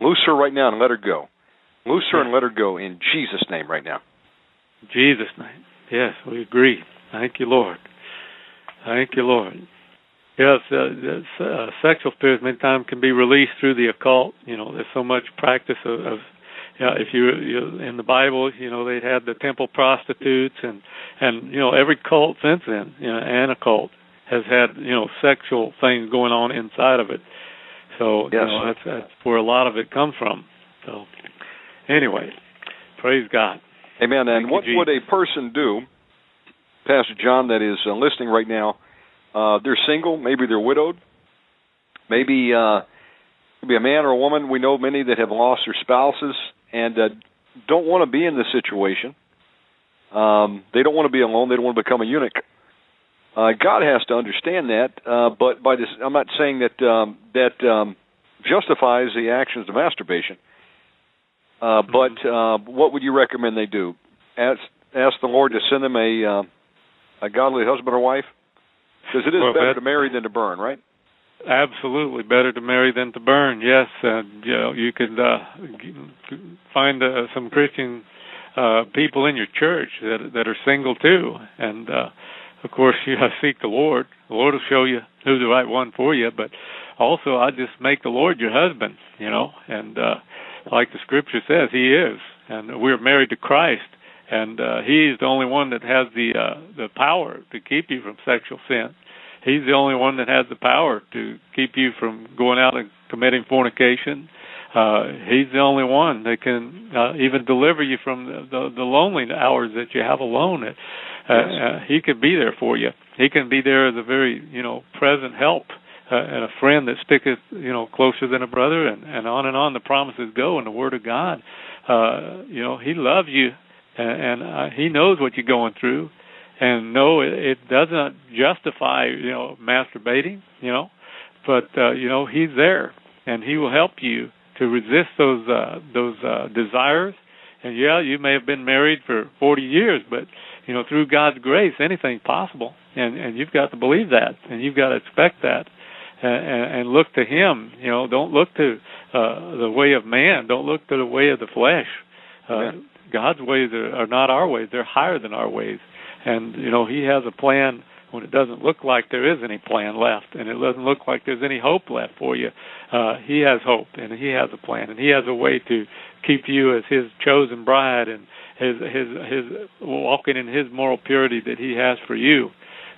S3: Loose her right now and let her go. Loose her and let her go in Jesus' name right now.
S2: Jesus' name. Yes, we agree. Thank you, Lord. Thank you, Lord. Yes, uh, this, uh, sexual spirits many times can be released through the occult. You know, there's so much practice of, of yeah, if you, you in the Bible, you know, they had the temple prostitutes and and you know every cult since then, you know, and a cult has had you know sexual things going on inside of it. So you
S3: Yes.
S2: know that's that's where a lot of it comes from. So anyway, praise God.
S3: Amen. And
S2: Thank you,
S3: what would a person do, Pastor John, that is uh, listening right now? Uh, they're single, maybe they're widowed, maybe uh, maybe a man or a woman. We know many that have lost their spouses and uh, don't want to be in this situation. Um, they don't want to be alone. They don't want to become a eunuch. Uh, God has to understand that, uh, but by this, I'm not saying that um, that um, justifies the actions of masturbation.
S1: Uh, but uh, what would you recommend they do? Ask ask the Lord to send them a uh, a godly husband or wife, because it is well, better to marry than to burn, right?
S2: Absolutely, better to marry than to burn. Yes, and you know you could uh, find uh, some Christian uh, people in your church that that are single too, and uh, of course you have seek the Lord. The Lord will show you who's the right one for you, but also I just make the Lord your husband, you know, and uh, like the Scripture says, He is, and we're married to Christ, and uh, He's the only one that has the uh, the power to keep you from sexual sin He's the only one that has the power to keep you from going out and committing fornication. Uh, he's the only one that can uh, even deliver you from the, the, the lonely hours that you have alone. Uh, yes. uh, he can be there for you. He can be there as a very, you know, present help uh, and a friend that sticketh, you know, closer than a brother, and, and on and on the promises go in the Word of God. Uh, you know, He loves you, and, and uh, He knows what you're going through and no, it, it doesn't justify you know masturbating, you know, but uh, you know he's there and he will help you to resist those uh, those uh, desires. And yeah, you may have been married for 40 years, but you know through God's grace, anything's possible, and and you've got to believe that, and you've got to expect that, and, and look to Him. You know, don't look to uh, the way of man. Don't look to the way of the flesh. Uh, God's ways are, are not our ways; they're higher than our ways and you know he has a plan when it doesn't look like there is any plan left and it doesn't look like there's any hope left for you uh he has hope and he has a plan and he has a way to keep you as his chosen bride and his his his walking in his moral purity that he has for you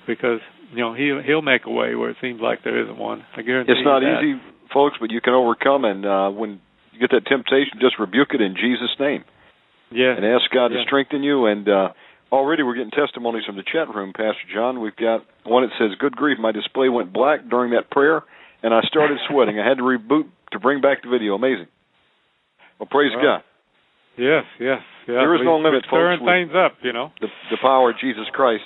S2: because you know he'll he'll make a way where it seems like there isn't one i guarantee you.
S1: it's not
S2: that.
S1: easy folks but you can overcome and uh when you get that temptation just rebuke it in jesus name
S2: yeah
S1: and ask god
S2: yeah.
S1: to strengthen you and uh already we're getting testimonies from the chat room, Pastor John. We've got one that says, "Good grief, my display went black during that prayer, and I started sweating. I had to reboot to bring back the video. Amazing. Well, praise
S2: well,
S1: God.
S2: Yes, yes, yes.
S1: There is
S2: we,
S1: no limit,
S2: folks. Stirring things up, you know.
S1: The, the power of Jesus Christ.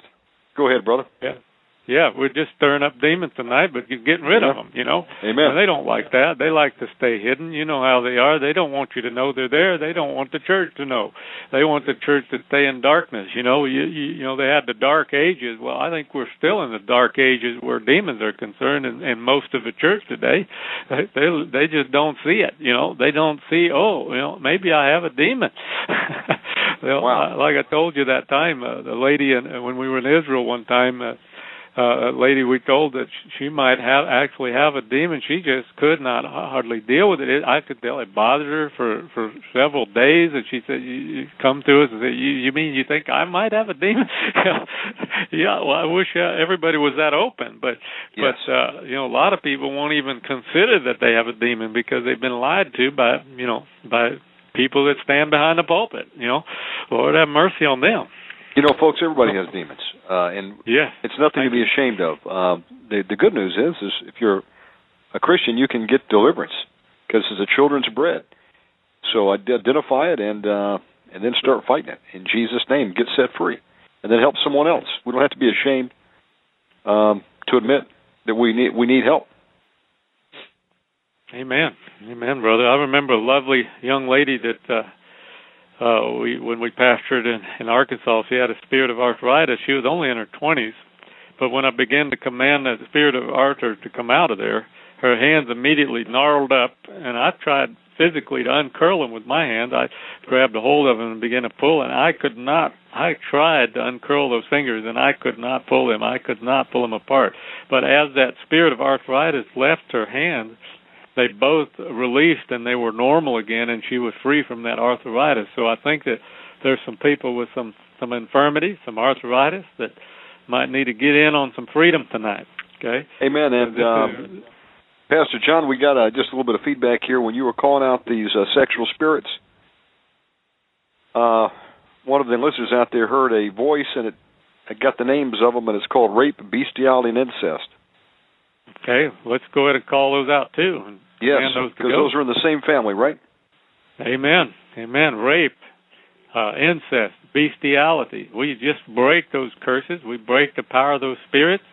S1: Go ahead, brother.
S2: Yeah. Yeah, we're just stirring up demons tonight, but getting rid
S1: yeah.
S2: of them. You know,
S1: Amen.
S2: And they don't like that. They like to stay hidden. You know how they are. They don't want you to know they're there. They don't want the church to know. They want the church to stay in darkness. You know, you you, you know they had the dark ages. Well, I think we're still in the dark ages where demons are concerned, and, and most of the church today, they, they they just don't see it. You know, they don't see. Oh, you know, maybe I have a demon. well,
S1: wow.
S2: like I told you that time, uh, the lady, and when we were in Israel one time. Uh, uh, a lady we told that she might have actually have a demon. She just could not hardly deal with it. it I could tell it bothered her for for several days, and she said, "You, you come to us and say, you, you mean you think I might have a demon?" yeah. Well, I wish uh, everybody was that open, but
S1: yes.
S2: but uh, you know, a lot of people won't even consider that they have a demon because they've been lied to by you know by people that stand behind the pulpit. You know, Lord have mercy on them.
S1: You know, folks, everybody has demons, uh, and
S2: yeah,
S1: it's nothing to be ashamed of. Uh, the the good news is, is if you're a Christian, you can get deliverance because it's a children's bread. So identify it and uh, and then start fighting it in Jesus' name. Get set free, and then help someone else. We don't have to be ashamed um, to admit that we need we need help.
S2: Amen, amen, brother. I remember a lovely young lady that. Uh, uh we when we pastored in in Arkansas she had a spirit of arthritis. She was only in her 20s but when I began to command the spirit of arthritis to come out of there her hands immediately gnarled up and I tried physically to uncurl them with my hand. I grabbed a hold of them and began to pull and I could not I tried to uncurl those fingers and I could not pull them. I could not pull them apart. But as that spirit of arthritis left her hands they both released and they were normal again, and she was free from that arthritis. So I think that there's some people with some some infirmity, some arthritis that might need to get in on some freedom tonight. Okay.
S1: Amen. And um, Pastor John, we got uh, just a little bit of feedback here when you were calling out these uh, sexual spirits. Uh, one of the listeners out there heard a voice, and it, it got the names of them, and it's called rape, bestiality, and incest.
S2: Okay, let's go ahead and call those out too.
S1: Yes, because those are in the same family, right?
S2: Amen. Amen. Rape, uh, incest, bestiality. We just break those curses. We break the power of those spirits,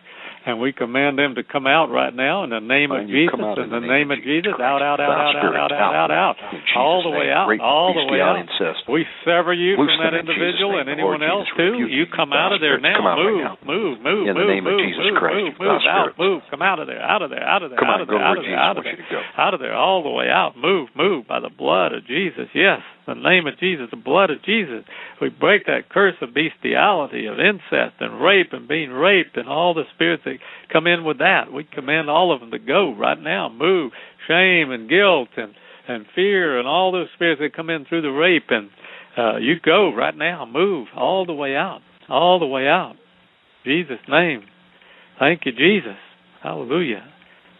S2: and we command them to come out right now in the name of Jesus. In the name of Jesus, out, out, out, out, out, out, out, out, out, all the way out, all the way out. We sever you from that individual and anyone else too. You come out of there now. Move, move, move, move, move, move, move, out, move, come out of there, out of there, out of there, out of there, out of there, out of there, out of there, all the way out. Move, move by the blood of Jesus. Yes the name of Jesus, the blood of Jesus. We break that curse of bestiality, of incest and rape and being raped and all the spirits that come in with that. We command all of them to go right now. Move shame and guilt and and fear and all those spirits that come in through the rape and uh, you go right now. Move all the way out, all the way out. Jesus' name. Thank you, Jesus. Hallelujah.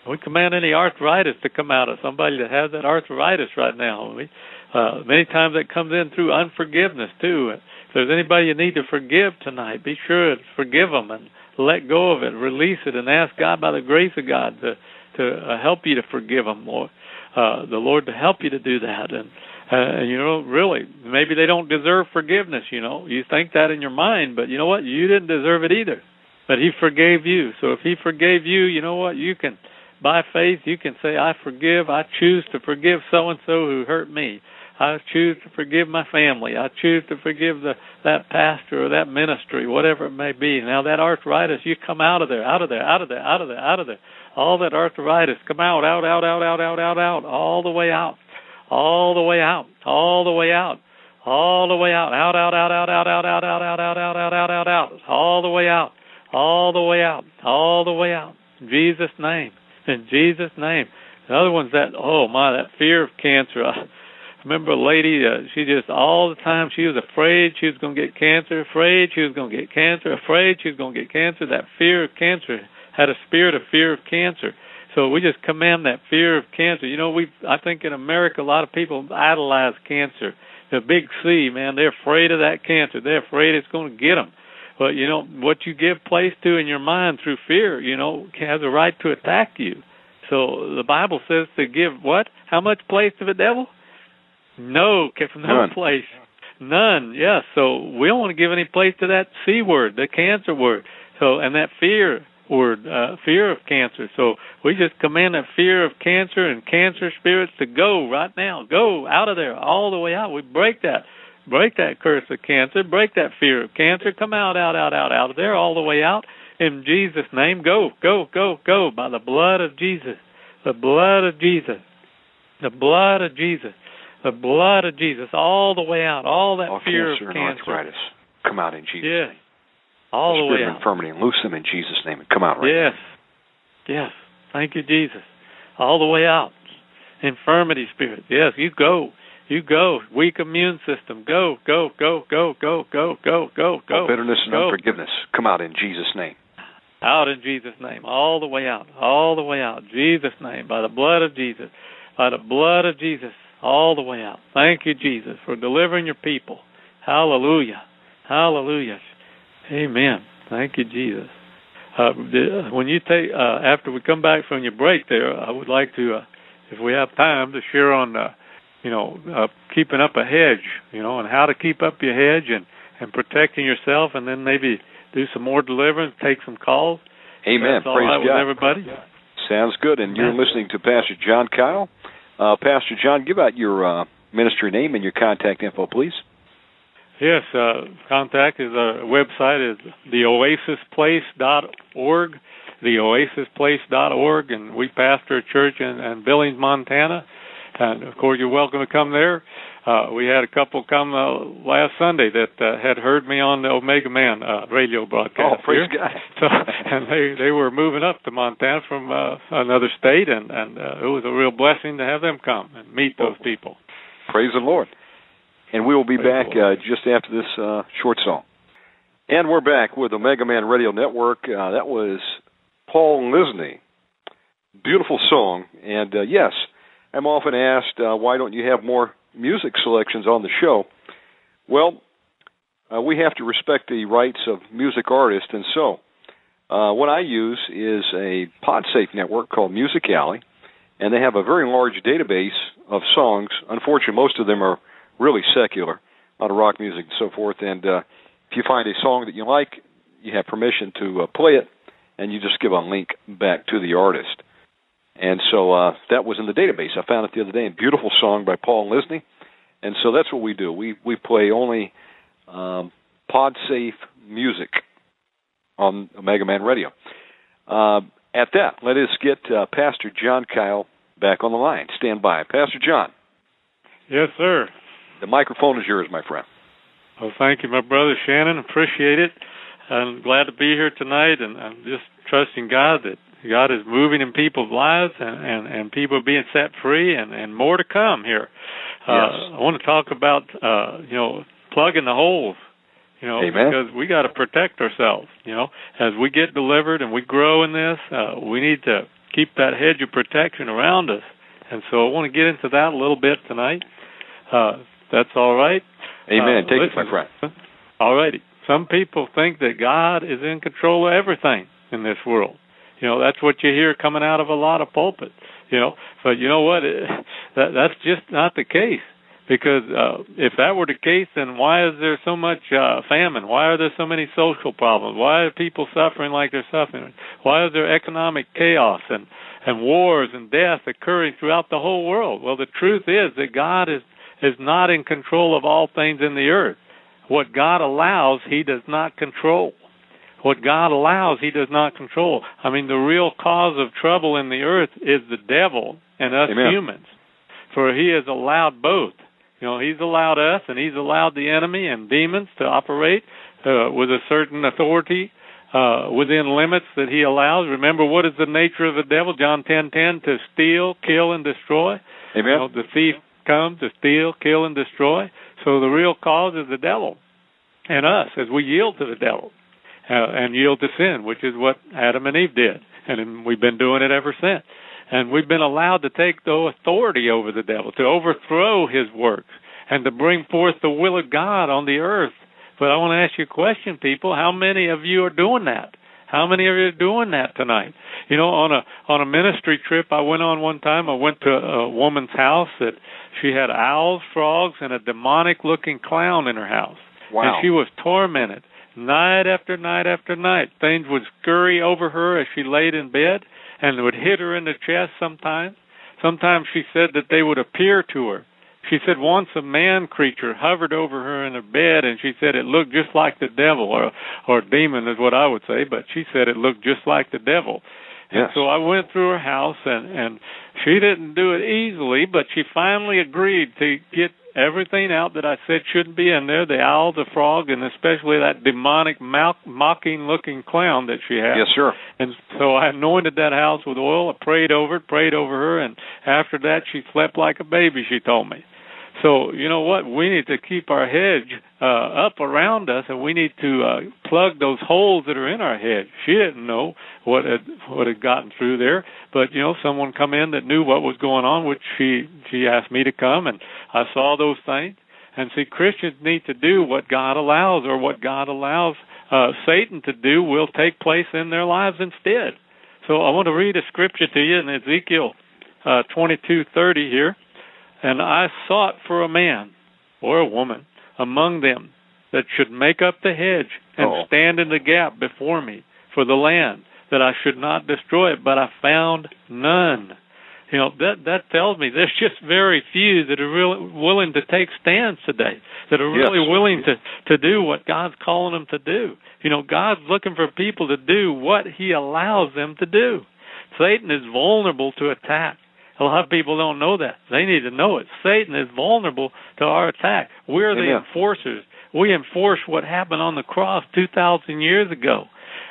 S2: We command any arthritis to come out of somebody that has that arthritis right now. We uh, many times that comes in through unforgiveness too. If there's anybody you need to forgive tonight, be sure to forgive them and let go of it, release it, and ask God by the grace of God to to uh, help you to forgive them, or uh, the Lord to help you to do that. And uh, and you know, really, maybe they don't deserve forgiveness. You know, you think that in your mind, but you know what? You didn't deserve it either. But He forgave you. So if He forgave you, you know what? You can, by faith, you can say, "I forgive. I choose to forgive so and so who hurt me." I choose to forgive my family. I choose to forgive the that pastor or that ministry, whatever it may be. Now that arthritis, you come out of there, out of there, out of there, out of there, out of there. All that arthritis, come out, out, out, out, out, out, out, out, all the way out, all the way out, all the way out, all the way out, out, out, out, out, out, out, out, out, out, out, out, out, out, out, out, all the way out, all the way out, all the way out. Jesus' name, in Jesus' name. The other one's that, oh my, that fear of cancer remember a lady uh, she just all the time she was afraid she was going to get cancer afraid she was going to get cancer afraid she was going to get cancer. That fear of cancer had a spirit of fear of cancer. So we just command that fear of cancer. You know we i think in america a lot of people idolize cancer. The big c man they're afraid of that cancer. They're afraid it's going to get them but you know what you give place to in your mind through fear you know has a right to attack you. So the bible says to give what? How much place to the devil no, from no None. place. None. Yes. So we don't want to give any place to that C word, the cancer word. So and that fear word, uh, fear of cancer. So we just command that fear of cancer and cancer spirits to go right now. Go out of there, all the way out. We break that. Break that curse of cancer. Break that fear of cancer. Come out, out, out, out, out of there, all the way out. In Jesus' name, go, go, go, go by the blood of Jesus. The blood of Jesus. The blood of Jesus the blood of Jesus all the way out, all that
S3: all
S2: fear
S3: cancer
S2: of cancer,
S3: and arthritis, come out in Jesus'
S2: yes.
S3: name.
S2: All
S3: the,
S2: the way out.
S3: infirmity and loose them in Jesus' name and come out right
S2: Yes,
S3: now.
S2: yes. Yes. Thank you, Jesus. All the way out. Infirmity spirit. Yes, you go. You go. Weak immune system. Go, go, go, go, go, go, go, go, go.
S3: All bitterness and
S2: go.
S3: unforgiveness. Come out in Jesus' name.
S2: Out in Jesus' name. All the way out. All the way out. Jesus' name. By the blood of Jesus. By the blood of Jesus all the way out. Thank you, Jesus, for delivering your people. Hallelujah. Hallelujah. Amen. Thank you, Jesus. Uh, when you take uh, after we come back from your break, there, I would like to, uh, if we have time, to share on, uh, you know, uh, keeping up a hedge, you know, and how to keep up your hedge and and protecting yourself, and then maybe do some more deliverance, take some calls.
S3: Amen.
S2: Praise
S3: right
S2: God. everybody.
S3: Sounds good. And you're listening to Pastor John Kyle uh, Pastor John, give out your uh, ministry name and your contact info, please.
S2: Yes, uh, contact is our website is theoasisplace.org, theoasisplace.org, and we pastor a church in, in Billings, Montana. And of course, you're welcome to come there. Uh, we had a couple come uh, last Sunday that uh, had heard me on the Omega Man uh, radio broadcast.
S3: Oh, praise
S2: here.
S3: God!
S2: So, and they they were moving up to Montana from uh, another state, and and uh, it was a real blessing to have them come and meet those people.
S3: Praise the Lord! And we will be
S2: praise
S3: back uh, just after this uh, short song. And we're back with Omega Man Radio Network. Uh, that was Paul Lisney. Beautiful song, and uh, yes, I'm often asked, uh, why don't you have more music selections on the show. Well, uh, we have to respect the rights of music artists, and so uh, what I use is a PodSafe network called Music Alley, and they have a very large database of songs. Unfortunately, most of them are really secular, a lot of rock music and so forth. And uh, if you find a song that you like, you have permission to uh, play it, and you just give a link back to the artist. And so uh, that was in the database. I found it the other day. A beautiful song by Paul Lisney. And so that's what we do. We we play only um, pod safe music on Omega Man Radio. Uh, at that, let us get uh, Pastor John Kyle back on the line. Stand by. Pastor John.
S2: Yes, sir.
S3: The microphone is yours, my friend.
S2: Well, thank you, my brother Shannon. Appreciate it. I'm glad to be here tonight, and I'm just trusting God that God is moving in people's lives and and, and people being set free, and and more to come here.
S3: Uh, yes.
S2: Uh, I want to talk about uh, you know plugging the holes you know,
S3: Amen.
S2: because we got to protect ourselves. You know, as we get delivered and we grow in this, uh, we need to keep that hedge of protection around us. And so I want to get into that a little bit tonight. Uh, that's all right.
S3: Amen.
S2: Uh,
S3: Take
S2: listen,
S3: it, my friend.
S2: All righty. Some people think that God is in control of everything in this world. You know, that's what you hear coming out of a lot of pulpits. You know, but you know what? It, that that's just not the case because uh, if that were the case, then why is there so much uh, famine? Why are there so many social problems? Why are people suffering like they're suffering? Why is there economic chaos and and wars and death occurring throughout the whole world? Well, the truth is that God is is not in control of all things in the earth. What God allows, He does not control. What God allows, He does not control. I mean, the real cause of trouble in the earth is the devil and us
S3: Amen.
S2: humans, for He has allowed both. You know, he's allowed us and he's allowed the enemy and demons to operate uh, with a certain authority uh, within limits that he allows. Remember, what is the nature of the devil? John ten ten to steal, kill, and destroy.
S3: Amen.
S2: You know, the thief comes to steal, kill, and destroy. So the real cause is the devil and us as we yield to the devil Uh, and yield to sin, which is what Adam and Eve did, and we've been doing it ever since and we've been allowed to take the authority over the devil, to overthrow his works, and to bring forth the will of God on the earth. But I want to ask you a question, people. How many of you are doing that? How many of you are doing that tonight? You know, on a on a ministry trip I went on one time, I went to a woman's house that she had owls, frogs, and a demonic looking clown in her house.
S3: Wow.
S2: And she was tormented night after night after night. Things would scurry over her as she laid in bed and would hit her in the chest sometimes. Sometimes she said that they would appear to her. She said once a man creature hovered over her in her bed, and she said it looked just like the devil, or or demon is what I would say, but she said it looked just like the devil.
S3: Yes.
S2: And so I went through her house, and and she didn't do it easily, but she finally agreed to get everything out that I said shouldn't be in there the owl, the frog, and especially that demonic mocking looking clown that she had.
S3: Yes, sir.
S2: And so I anointed that house with oil. I prayed over it, prayed over her, and after that she slept like a baby, she told me. So you know what? We need to keep our hedge uh, up around us, and we need to uh, plug those holes that are in our hedge. She didn't know what had what had gotten through there, but you know, someone come in that knew what was going on, which she she asked me to come, and I saw those things. And see, Christians need to do what God allows, or what God allows uh, Satan to do will take place in their lives instead. So I want to read a scripture to you in Ezekiel uh, 22:30 here. And I sought for a man or a woman among them that should make up the hedge and
S3: oh.
S2: stand in the gap before me for the land, that I should not destroy it. But I found none. You know that that tells me there's just very few that are really willing to take stands today, that are really
S3: yes.
S2: willing to to do what God's calling them to do. You know, God's looking for people to do what He allows them to do. Satan is vulnerable to attack. A lot of people don't know that. They need to know it. Satan is vulnerable to our attack. We're the
S3: Amen.
S2: enforcers. We enforce what happened on the cross 2,000 years ago.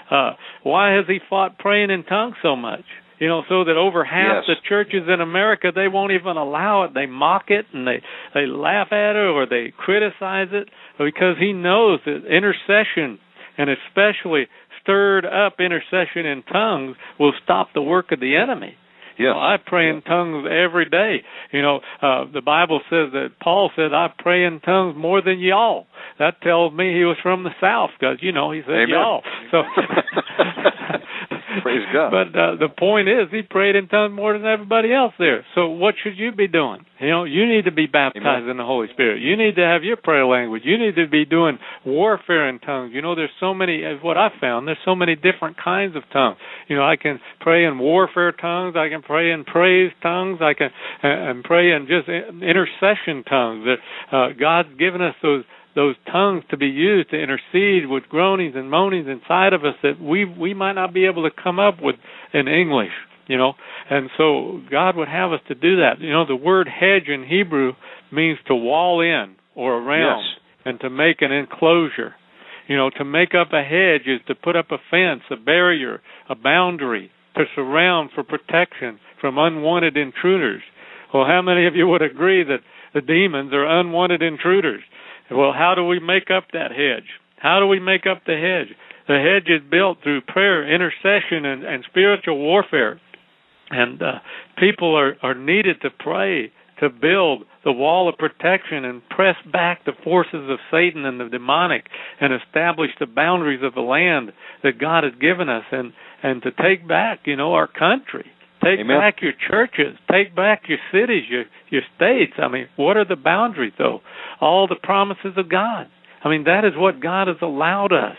S2: Uh, why has he fought praying in tongues so much? You know, so that over half
S3: Yes.
S2: the churches in America they won't even allow it. They mock it and they they laugh at it or they criticize it because he knows that intercession and especially stirred up intercession in tongues will stop the work of the enemy.
S3: Yes.
S2: Well, I pray in tongues every day. You know, uh, the Bible says that Paul said, I pray in tongues more than y'all. That tells me he was from the South because, you know, he said
S3: Amen.
S2: y'all. So,
S3: Praise God.
S2: But uh, the point is, he prayed in tongues more than everybody else there. So what should you be doing? You know, you need to be baptized Amen. in the Holy Spirit. You need to have your prayer language. You need to be doing warfare in tongues. You know, there's so many. What I found, there's so many different kinds of tongues. You know, I can pray in warfare tongues. I can pray in praise tongues. I can uh, and pray in just intercession tongues. Uh, God's given us those those tongues to be used to intercede with groanings and moanings inside of us that we we might not be able to come up with in English, you know. And so God would have us to do that. You know, the word hedge in Hebrew means to wall in or around
S3: yes.
S2: and to make an enclosure. You know, to make up a hedge is to put up a fence, a barrier, a boundary to surround for protection from unwanted intruders. Well, how many of you would agree that the demons are unwanted intruders? Well, how do we make up that hedge? How do we make up the hedge? The hedge is built through prayer, intercession, and, and spiritual warfare. And uh, people are, are needed to pray to build the wall of protection and press back the forces of Satan and the demonic and establish the boundaries of the land that God has given us and, and to take back, you know, our country. Take
S3: Amen.
S2: back your churches. Take back your cities, your your states. I mean, what are the boundaries though? All the promises of God. I mean, that is what God has allowed us.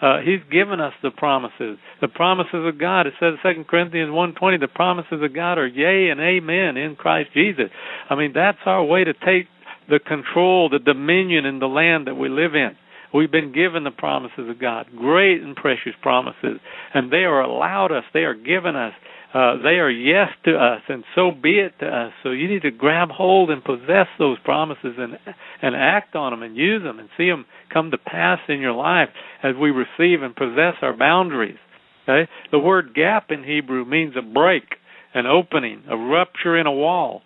S2: Uh, he's given us the promises. The promises of God. It says Second Corinthians one twenty, the promises of God are yea and amen in Christ Jesus. I mean, that's our way to take the control, the dominion in the land that we live in. We've been given the promises of God, great and precious promises, and they are allowed us, they are given us uh, they are yes to us, and so be it to us. So you need to grab hold and possess those promises and and act on them and use them and see them come to pass in your life as we receive and possess our boundaries. Okay, the word gap in Hebrew means a break, an opening, a rupture in a wall.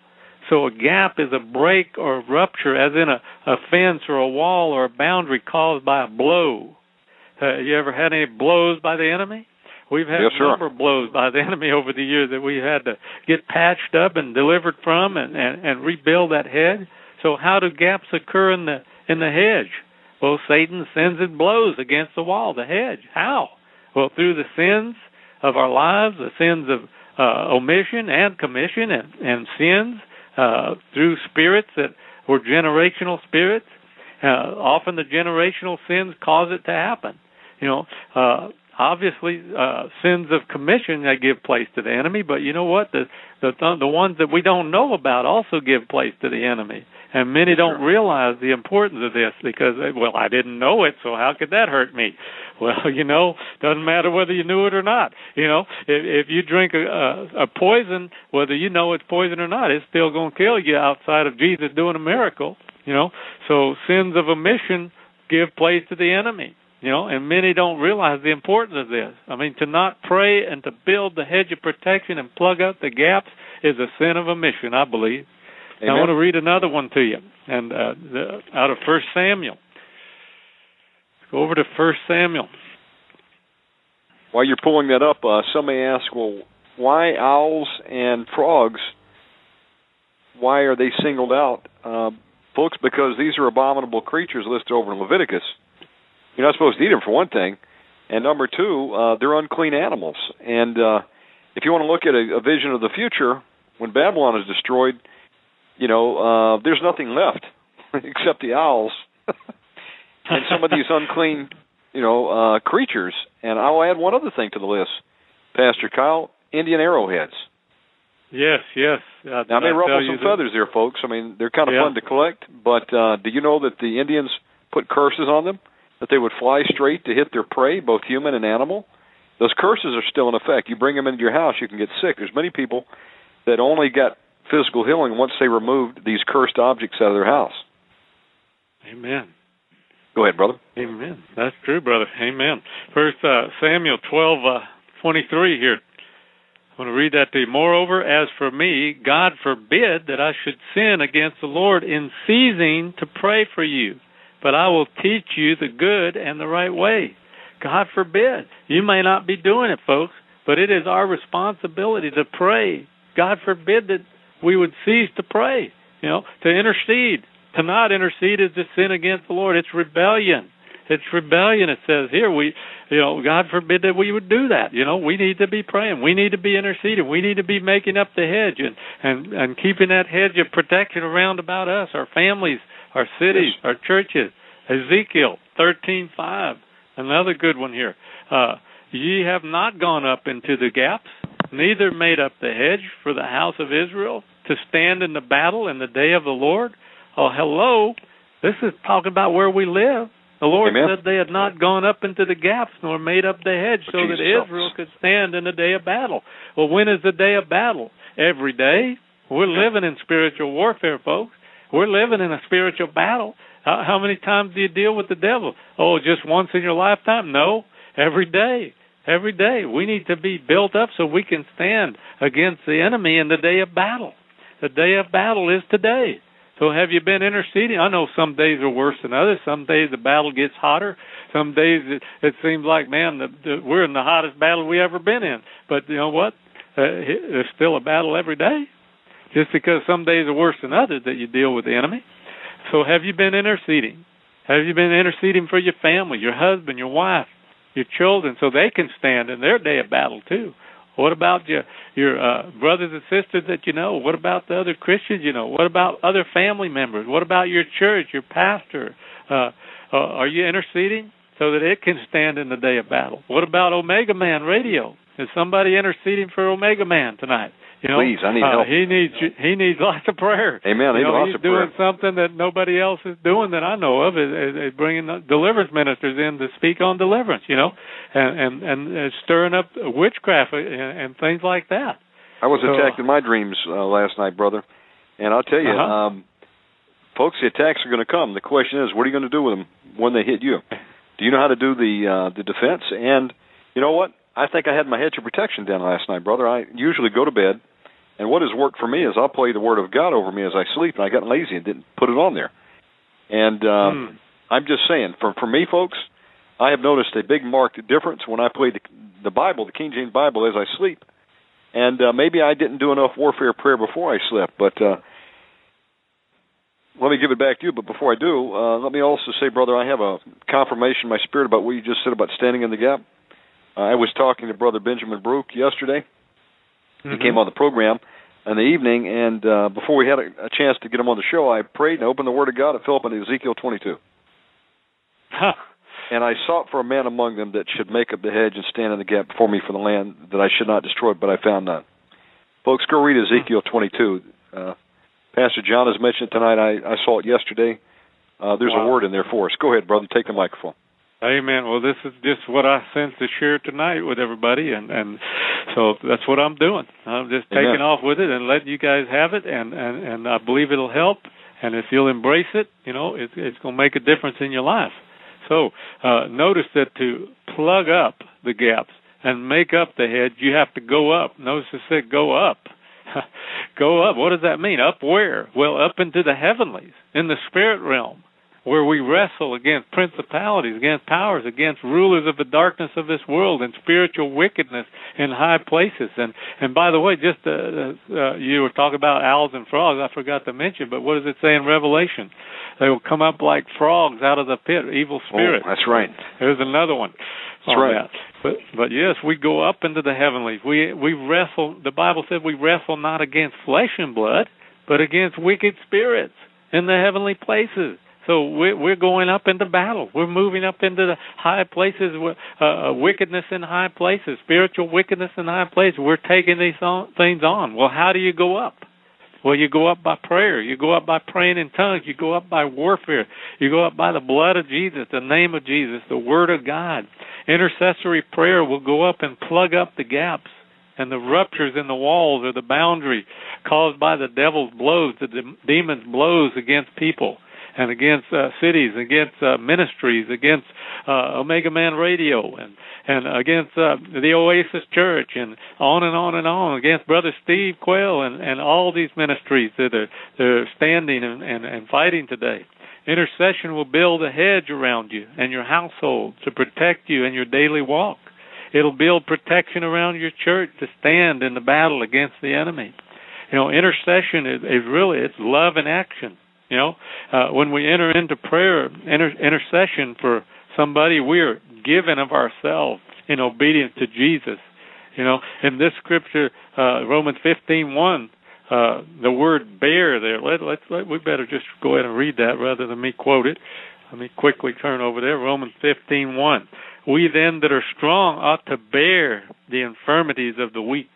S2: So a gap is a break or a rupture, as in a, a fence or a wall or a boundary caused by a blow. Uh, you ever had any blows by the enemy? We've had
S3: yes,
S2: a number of blows by the enemy over the years that we had to get patched up and delivered from and, and, and rebuild that hedge. So how do gaps occur in the in the hedge? Well, Satan sends and blows against the wall, the hedge. How? Well, through the sins of our lives, the sins of uh, omission and commission, and, and sins uh, through spirits that were generational spirits. Uh, often the generational sins cause it to happen. You know, uh, obviously uh, sins of commission that give place to the enemy, but you know what? The the the ones that we don't know about also give place to the enemy. And many don't realize the importance of this because well, I didn't know it, so how could that hurt me? Well, you know, doesn't matter whether you knew it or not. You know, if if you drink a a, a poison, whether you know it's poison or not, it's still going to kill you outside of Jesus doing a miracle. You know, so sins of omission give place to the enemy you know, and many don't realize the importance of this. I mean, to not pray and to build the hedge of protection and plug up the gaps is a sin of omission, I believe. I want to read another one to you, and uh, the, out of First Samuel. Go over to First Samuel.
S3: While you're pulling that up, uh, some may ask, well, why owls and frogs? Why are they singled out, uh, folks? Because these are abominable creatures listed over in Leviticus you're not supposed to eat them for one thing, and number two, uh, they're unclean animals. And uh, if you want to look at a, a vision of the future, when Babylon is destroyed, you know, uh, there's nothing left except the owls and some of these unclean, you know, uh, creatures. And I'll add one other thing to the list, Pastor Kyle: Indian arrowheads.
S2: Yes, yes.
S3: Uh, now, I may ruffle some feathers there, folks. I mean, they're kind of
S2: yeah.
S3: fun to collect, but uh, do you know that the Indians put curses on them? That they would fly straight to hit their prey, both human and animal. Those curses are still in effect. You bring them into your house, you can get sick. There's many people that only got physical healing once they removed these cursed objects out of their house.
S2: Amen.
S3: Go ahead, brother.
S2: Amen. That's true, brother. Amen. First uh, Samuel twelve uh, twenty three here. I want to read that to you. Moreover, as for me, God forbid that I should sin against the Lord in ceasing to pray for you but I will teach you the good and the right way. God forbid. You may not be doing it, folks, but it is our responsibility to pray. God forbid that we would cease to pray, you know, to intercede. To not intercede is to sin against the Lord. It's rebellion. It's rebellion. It says here we, you know, God forbid that we would do that. You know, we need to be praying. We need to be interceding. We need to be making up the hedge and and and keeping that hedge of protection around about us, our families, our cities, our churches. Ezekiel thirteen five, another good one here. Uh, Ye have not gone up into the gaps, neither made up the hedge for the house of Israel to stand in the battle in the day of the Lord. Oh, hello. This is talking about where we live. The Lord
S1: Amen.
S2: said they had not gone up into the gaps nor made up the hedge so
S1: Jesus
S2: that Israel
S1: us.
S2: could stand in the day of battle. Well, when is the day of battle? Every day. We're living in spiritual warfare, folks. We're living in a spiritual battle. How, how many times do you deal with the devil? Oh, just once in your lifetime? No, every day. Every day. We need to be built up so we can stand against the enemy in the day of battle. The day of battle is today. So have you been interceding? I know some days are worse than others. Some days the battle gets hotter. Some days it, it seems like, man, the, the, we're in the hottest battle we ever been in. But you know what? Uh, there's still a battle every day. Just because some days are worse than others that you deal with the enemy. So have you been interceding? Have you been interceding for your family, your husband, your wife, your children, so they can stand in their day of battle too? What about your your uh, brothers and sisters that you know? What about the other Christians you know? What about other family members? What about your church, your pastor? Uh, uh, are you interceding so that it can stand in the day of battle? What about Omega Man Radio? Is somebody interceding for Omega Man tonight? You know,
S1: Please, I need
S2: uh,
S1: help.
S2: He needs he needs lots of prayer.
S1: Amen.
S2: You know, he's doing
S1: prayer.
S2: something that nobody else is doing that I know of. Is, is, bringing the deliverance ministers in to speak on deliverance. You know, and and and uh, stirring up witchcraft and, and things like that.
S1: I was
S2: So-
S1: attacked in my dreams uh, last night, brother. And I'll tell you,
S2: Uh-huh.
S1: um, folks, the attacks are going to come. The question is, what are you going to do with them when they hit you? Do you know how to do the uh, the defense? And you know what? I think I had my hedge of protection down last night, brother. I usually go to bed, and what has worked for me is I'll play the Word of God over me as I sleep, and I got lazy and didn't put it on there. And uh,
S2: Hmm.
S1: I'm just saying, for for me, folks, I have noticed a big marked difference when I play the the Bible, the King James Bible, as I sleep. And uh, maybe I didn't do enough warfare prayer before I slept, but uh, let me give it back to you. But before I do, uh, let me also say, brother, I have a confirmation in my spirit about what you just said about standing in the gap. I was talking to Brother Benjamin Brook yesterday. He
S2: Mhm.
S1: came on the program in the evening, and uh, before we had a, a chance to get him on the show, I prayed and opened the Word of God at Philip in Ezekiel 22.
S2: Huh.
S1: And I sought for a man among them that should make up the hedge and stand in the gap before me for the land that I should not destroy but I found none. Folks, go read Ezekiel 22. Uh, Pastor John has mentioned it tonight. I, I saw it yesterday. Uh, there's
S2: Wow.
S1: a word in there for us. Go ahead, brother. Take the microphone.
S2: Amen. Well, this is just what I sense to share tonight with everybody, and and so that's what I'm doing. I'm just
S1: Amen.
S2: taking off with it and letting you guys have it, and and and I believe it'll help. And if you'll embrace it, you know, it's it's going to make a difference in your life. So uh, notice that to plug up the gaps and make up the hedge, you have to go up. Notice it said go up. go up. What does that mean? Up where? Well, up into the heavenlies, in the spirit realm where we wrestle against principalities, against powers, against rulers of the darkness of this world, and spiritual wickedness in high places. And and by the way, just uh, uh, you were talking about owls and frogs. I forgot to mention, but what does it say in Revelation? They will come up like frogs out of the pit, evil spirits.
S1: Oh, that's right.
S2: There's another one.
S1: That's right.
S2: That. But but yes, we go up into the heavenlies. We we wrestle. The Bible said we wrestle not against flesh and blood, but against wicked spirits in the heavenly places. So we're we're going up into battle. We're moving up into the high places, uh, uh, wickedness in high places, spiritual wickedness in high places. We're taking these on, things on. Well, how do you go up? Well, you go up by prayer. You go up by praying in tongues. You go up by warfare. You go up by the blood of Jesus, the name of Jesus, the Word of God. Intercessory prayer will go up and plug up the gaps and the ruptures in the walls or the boundary caused by the devil's blows, the de- demon's blows against people and against uh, cities, against uh, ministries, against uh, Omega Man Radio, and and against uh, the Oasis Church, and on and on and on against Brother Steve Quayle and and all these ministries that are that are standing and, and and fighting today. Intercession will build a hedge around you and your household to protect you in your daily walk. It'll build protection around your church to stand in the battle against the enemy. You know, intercession is, is really it's love in action. You know, uh, when we enter into prayer, inter- intercession for somebody, we're given of ourselves in obedience to Jesus. You know, in this scripture, uh, Romans fifteen one, uh, the word bear there. Let, let's let, we better just go ahead and read that rather than me quote it. Let me quickly turn over there. Romans fifteen one. We then that are strong ought to bear the infirmities of the weak,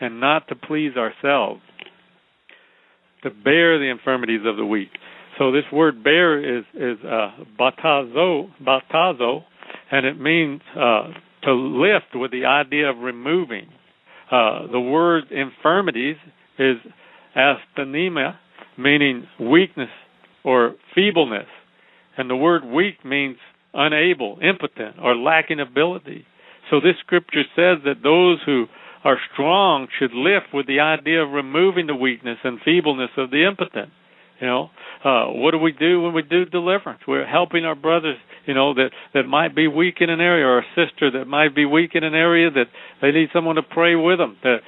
S2: and not to please ourselves. To bear the infirmities of the weak. So this word bear is is uh, batazo batazo, and it means uh, to lift with the idea of removing. Uh, the word infirmities is asthenia, meaning weakness or feebleness. And the word weak means unable, impotent, or lacking ability. So this scripture says that those who are strong should lift with the idea of removing the weakness and feebleness of the impotent. You know, uh, what do we do when we do deliverance? We're helping our brothers, you know, that that might be weak in an area, or a sister that might be weak in an area that they need someone to pray with them to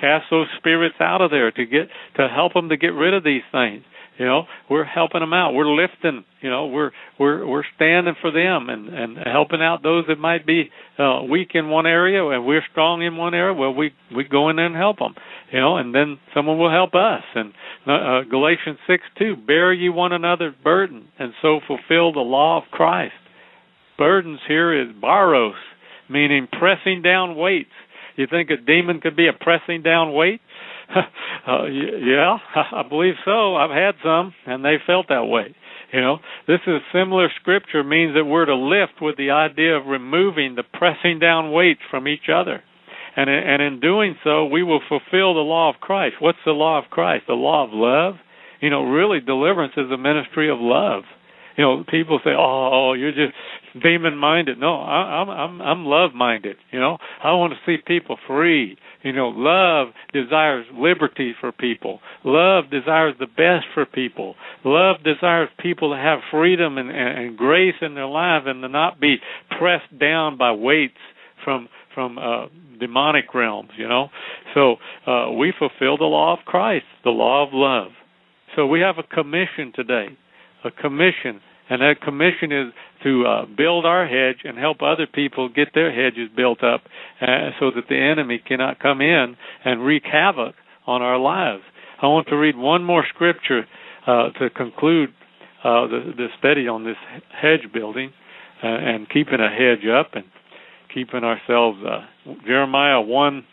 S2: cast those spirits out of there to get to help them to get rid of these things. You know, we're helping them out. We're lifting. You know, we're we're we're standing for them and and helping out those that might be uh, weak in one area and we're strong in one area. Well, we we go in there and help them. You know, and then someone will help us. And uh, Galatians six two, bear ye one another's burden and so fulfill the law of Christ. Burdens here is baros, meaning pressing down weights. You think a demon could be a pressing down weight? uh, yeah, I believe so. I've had some, and they felt that way. You know, this is similar scripture means that we're to lift with the idea of removing the pressing down weights from each other. And and in doing so, we will fulfill the law of Christ. What's the law of Christ? The law of love. You know, really deliverance is a ministry of love you know, people say, "Oh, you're just demon-minded." No, I, I'm I'm I'm love-minded. You know, I want to see people free. You know, love desires liberty for people. Love desires the best for people. Love desires people to have freedom and, and, and grace in their life and to not be pressed down by weights from from uh, demonic realms. You know, so uh, we fulfill the law of Christ, the law of love. So we have a commission today a commission, and that commission is to uh, build our hedge and help other people get their hedges built up, uh, so that the enemy cannot come in and wreak havoc on our lives. I want to read one more scripture uh, to conclude uh, the, the study on this hedge building uh, and keeping a hedge up and keeping ourselves. Uh, Jeremiah one,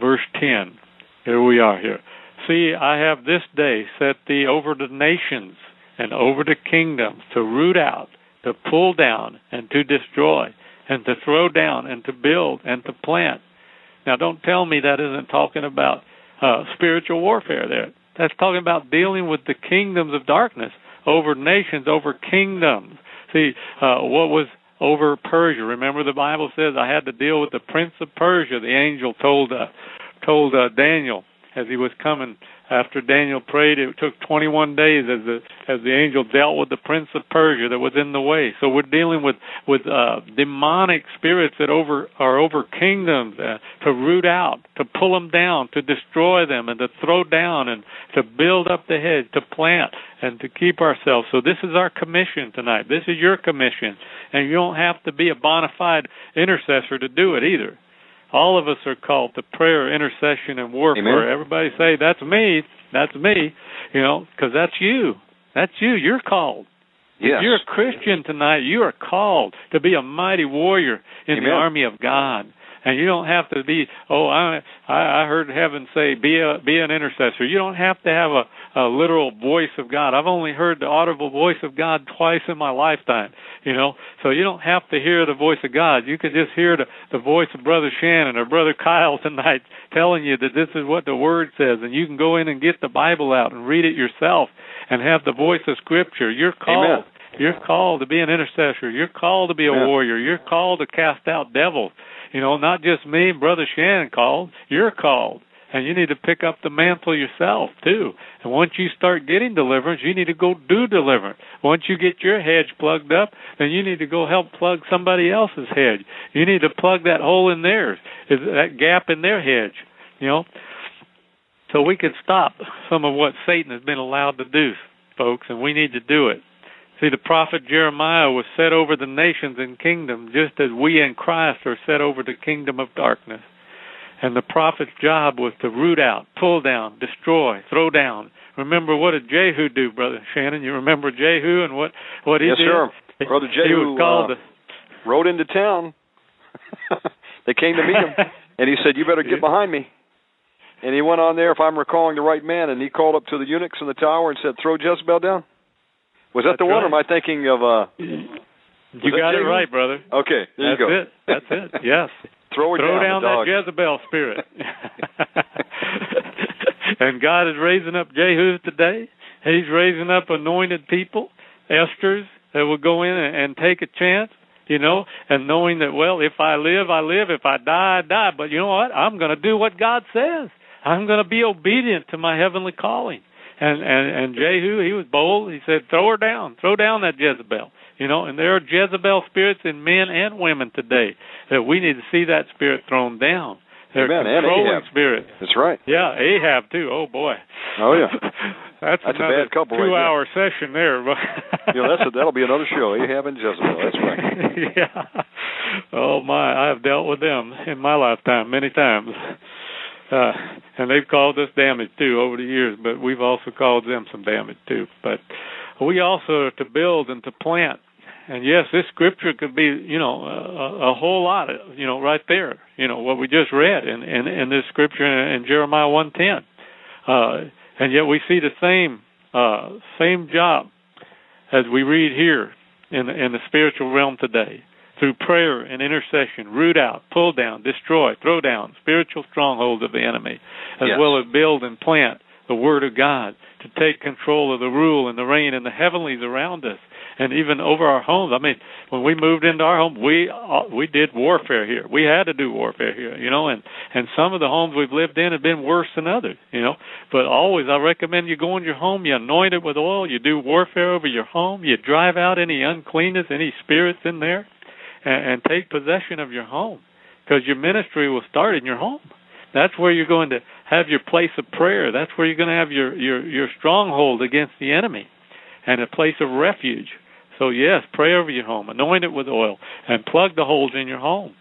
S2: verse ten. Here we are here. See, I have this day set thee over the nations and over the kingdoms to root out, to pull down, and to destroy, and to throw down, and to build, and to plant. Now, don't tell me that isn't talking about uh, spiritual warfare there. That's talking about dealing with the kingdoms of darkness over nations, over kingdoms. See, uh, what was over Persia? Remember, the Bible says I had to deal with the prince of Persia. The angel told uh, told uh, Daniel as he was coming after Daniel prayed, it took 21 days as the as the angel dealt with the prince of Persia that was in the way. So we're dealing with with uh, demonic spirits that over are over kingdoms uh, to root out, to pull them down, to destroy them, and to throw down, and to build up the hedge, to plant, and to keep ourselves. So this is our commission tonight. This is your commission, and you don't have to be a bona fide intercessor to do it either all of us are called to prayer, intercession, and warfare.
S3: Amen.
S2: Everybody say, "That's me. That's me." You know, because that's you. That's you. You're called.
S3: Yes.
S2: If you're a Christian tonight, you are called to be a mighty warrior in
S3: Amen.
S2: the army of God and you don't have to be oh i i heard heaven say be a be an intercessor you don't have to have a, a literal voice of god i've only heard the audible voice of god twice in my lifetime you know so you don't have to hear the voice of god you can just hear the the voice of brother shannon or brother kyle tonight telling you that this is what the word says and you can go in and get the bible out and read it yourself and have the voice of scripture you're called
S3: Amen.
S2: you're called to be an intercessor. You're called to be a
S3: Amen.
S2: warrior. You're called to cast out devils. You know, not just me, Brother Shannon called. You're called. And you need to pick up the mantle yourself, too. And once you start getting deliverance, you need to go do deliverance. Once you get your hedge plugged up, then you need to go help plug somebody else's hedge. You need to plug that hole in theirs, that gap in their hedge, you know. So we can stop some of what Satan has been allowed to do, folks, and we need to do it. See, the prophet Jeremiah was set over the nations and kingdoms, just as we in Christ are set over the kingdom of darkness. And the prophet's job was to root out, pull down, destroy, throw down. Remember what did Jehu do, brother Shannon? You remember Jehu and what what he
S1: yes,
S2: did?
S1: Yes, sir. Brother Jehu
S2: he was called
S1: uh, rode into town. they came to meet him, and he said, "You better get behind me." And he went on there, if I'm recalling the right man, and he called up to the eunuchs in the tower and said, "Throw Jezebel down." Was that
S2: That's
S1: the one,
S2: right.
S1: or am I thinking of? uh
S2: You got it right, brother.
S1: Okay, there
S2: That's
S1: you go.
S2: it. That's it. Yes.
S1: Throw it
S2: Throw
S1: down,
S2: down that Jezebel spirit. and God is raising up Jehus today. He's raising up anointed people, Esther's that will go in and, and take a chance, you know, and knowing that well, if I live, I live. If I die, I die. But you know what? I'm going to do what God says. I'm going to be obedient to my heavenly calling. And and and Jehu, he was bold. He said, "Throw her down. Throw down that Jezebel." You know, and there are Jezebel spirits in men and women today that we need to see that spirit thrown down. They're
S1: Amen. And Ahab.
S2: spirits.
S1: That's right.
S2: Yeah, Ahab too. Oh boy.
S1: Oh yeah.
S2: that's,
S1: That's a
S2: another
S1: bad couple right
S2: two-hour session there.
S1: you know, that's a, that'll be another show. Ahab and Jezebel. That's right.
S2: yeah. Oh my, I have dealt with them in my lifetime many times. Uh, and they've caused us damage too over the years, but we've also caused them some damage too. But we also are to build and to plant. And yes, this scripture could be, you know, a, a whole lot, of, you know, right there. You know what we just read in in, in this scripture in, in Jeremiah one ten, uh, and yet we see the same uh, same job as we read here in in the spiritual realm today through prayer and intercession, root out, pull down, destroy, throw down spiritual strongholds of the enemy, as
S1: Yes.
S2: well as build and plant the Word of God to take control of the rule and the reign and the heavenlies around us and even over our homes. I mean, when we moved into our home, we uh, we did warfare here. We had to do warfare here, you know, and and some of the homes we've lived in have been worse than others, you know. But always, I recommend you go in your home, you anoint it with oil, you do warfare over your home, you drive out any uncleanness, any spirits in there, and, and take possession of your home, because your ministry will start in your home. That's where you're going to have your place of prayer. That's where you're going to have your your your stronghold against the enemy, and a place of refuge. So yes, pray over your home, anoint it with oil, and plug the holes in your home,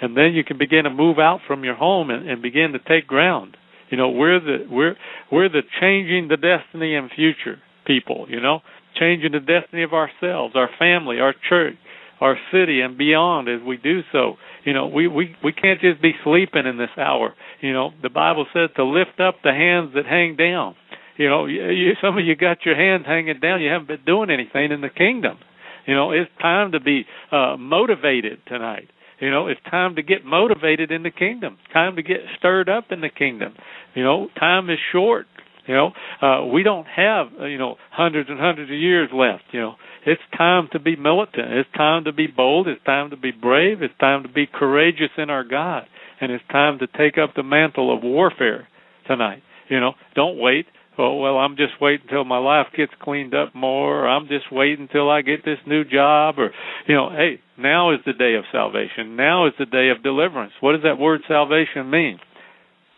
S2: and then you can begin to move out from your home and, and begin to take ground. You know, we're the we're we're the changing the destiny and future people. You know, changing the destiny of ourselves, our family, our church, our city, and beyond. As we do so, you know, we we we can't just be sleeping in this hour. You know, the Bible says to lift up the hands that hang down. You know, you, some of you got your hands hanging down. You haven't been doing anything in the kingdom. You know, it's time to be uh, motivated tonight. You know, it's time to get motivated in the kingdom. Time to get stirred up in the kingdom. You know, time is short. You know, uh, we don't have uh, you know hundreds and hundreds of years left. You know, it's time to be militant. It's time to be bold. It's time to be brave. It's time to be courageous in our God, and it's time to take up the mantle of warfare tonight. You know, don't wait. Oh well, I'm just waiting until my life gets cleaned up more. Or I'm just waiting until I get this new job, or you know, hey, now is the day of salvation. Now is the day of deliverance. What does that word salvation mean?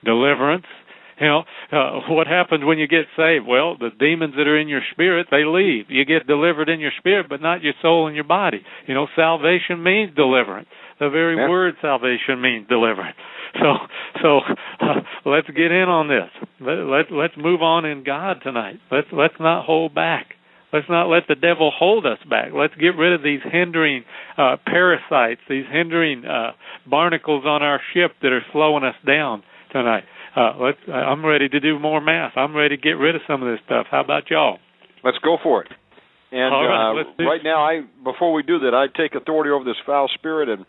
S2: Deliverance. You know, uh, what happens when you get saved? Well, the demons that are in your spirit, they leave. You get delivered in your spirit, but not your soul and your body. You know, salvation means deliverance. The very
S1: Yeah.
S2: word salvation means deliverance. So, so uh, let's get in on this. Let, let let's move on in God tonight. Let's let's not hold back. Let's not let the devil hold us back. Let's get rid of these hindering uh, parasites, these hindering uh, barnacles on our ship that are slowing us down tonight. Uh, let's. I'm ready to do more math. I'm ready to get rid of some of this stuff. How about y'all?
S1: Let's go for it. And
S2: All right,
S1: uh,
S2: let's do-
S1: right now, I before we do that, I take authority over this foul spirit and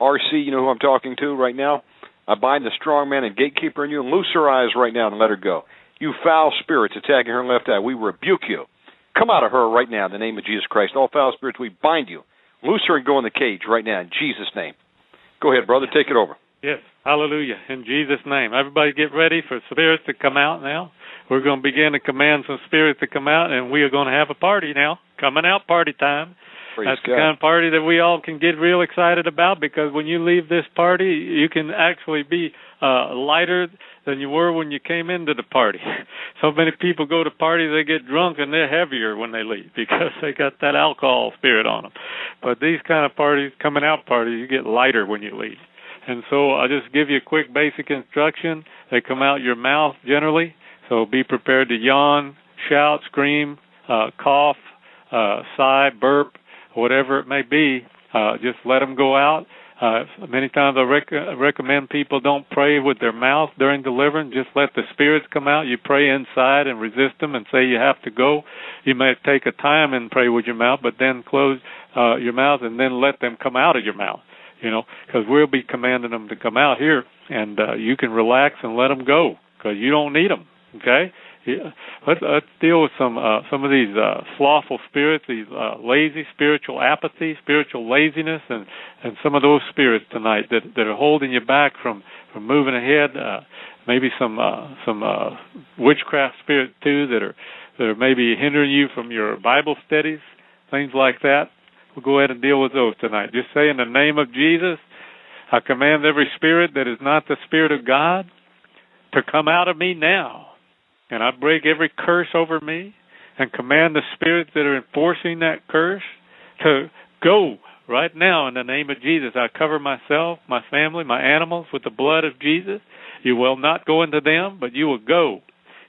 S1: RC. You know who I'm talking to right now. I bind the strong man and gatekeeper in you and loose her eyes right now and let her go. You foul spirits attacking her left eye, we rebuke you. Come out of her right now in the name of Jesus Christ. All foul spirits, we bind you. Loose her and go in the cage right now in Jesus' name. Go ahead, brother. Take it over.
S2: Yes, hallelujah. In Jesus' name. Everybody get ready for spirits to come out now. We're going to begin to command some spirits to come out, and we are going to have a party now. Coming out party time.
S1: Praise
S2: That's
S1: God.
S2: the kind of party that we all can get real excited about because when you leave this party, you can actually be uh lighter than you were when you came into the party. So many people go to parties, they get drunk and they're heavier when they leave because they got that alcohol spirit on them. But these kind of parties, coming out parties, you get lighter when you leave. And so I'll just give you a quick basic instruction. They come out your mouth generally, so be prepared to yawn, shout, scream, uh, cough, uh, sigh, burp, whatever it may be. Uh, just let them go out. Uh, many times I rec- recommend people don't pray with their mouth during deliverance. Just let the spirits come out. You pray inside and resist them and say you have to go. You may take a time and pray with your mouth, but then close uh, your mouth and then let them come out of your mouth. You know, because we'll be commanding them to come out here, and uh, you can relax and let them go because you don't need them. Okay. Yeah. Let's, let's deal with some uh, some of these uh, slothful spirits, these uh, lazy spiritual apathy, spiritual laziness, and and some of those spirits tonight that that are holding you back from from moving ahead. Uh, maybe some uh, some uh, witchcraft spirits too that are that are maybe hindering you from your Bible studies, things like that. We'll go ahead and deal with those tonight. Just say in the name of Jesus, I command every spirit that is not the spirit of God to come out of me now and I break every curse over me and command the spirits that are enforcing that curse to go right now in the name of Jesus. I cover myself, my family, my animals with the blood of Jesus. You will not go into them, but you will go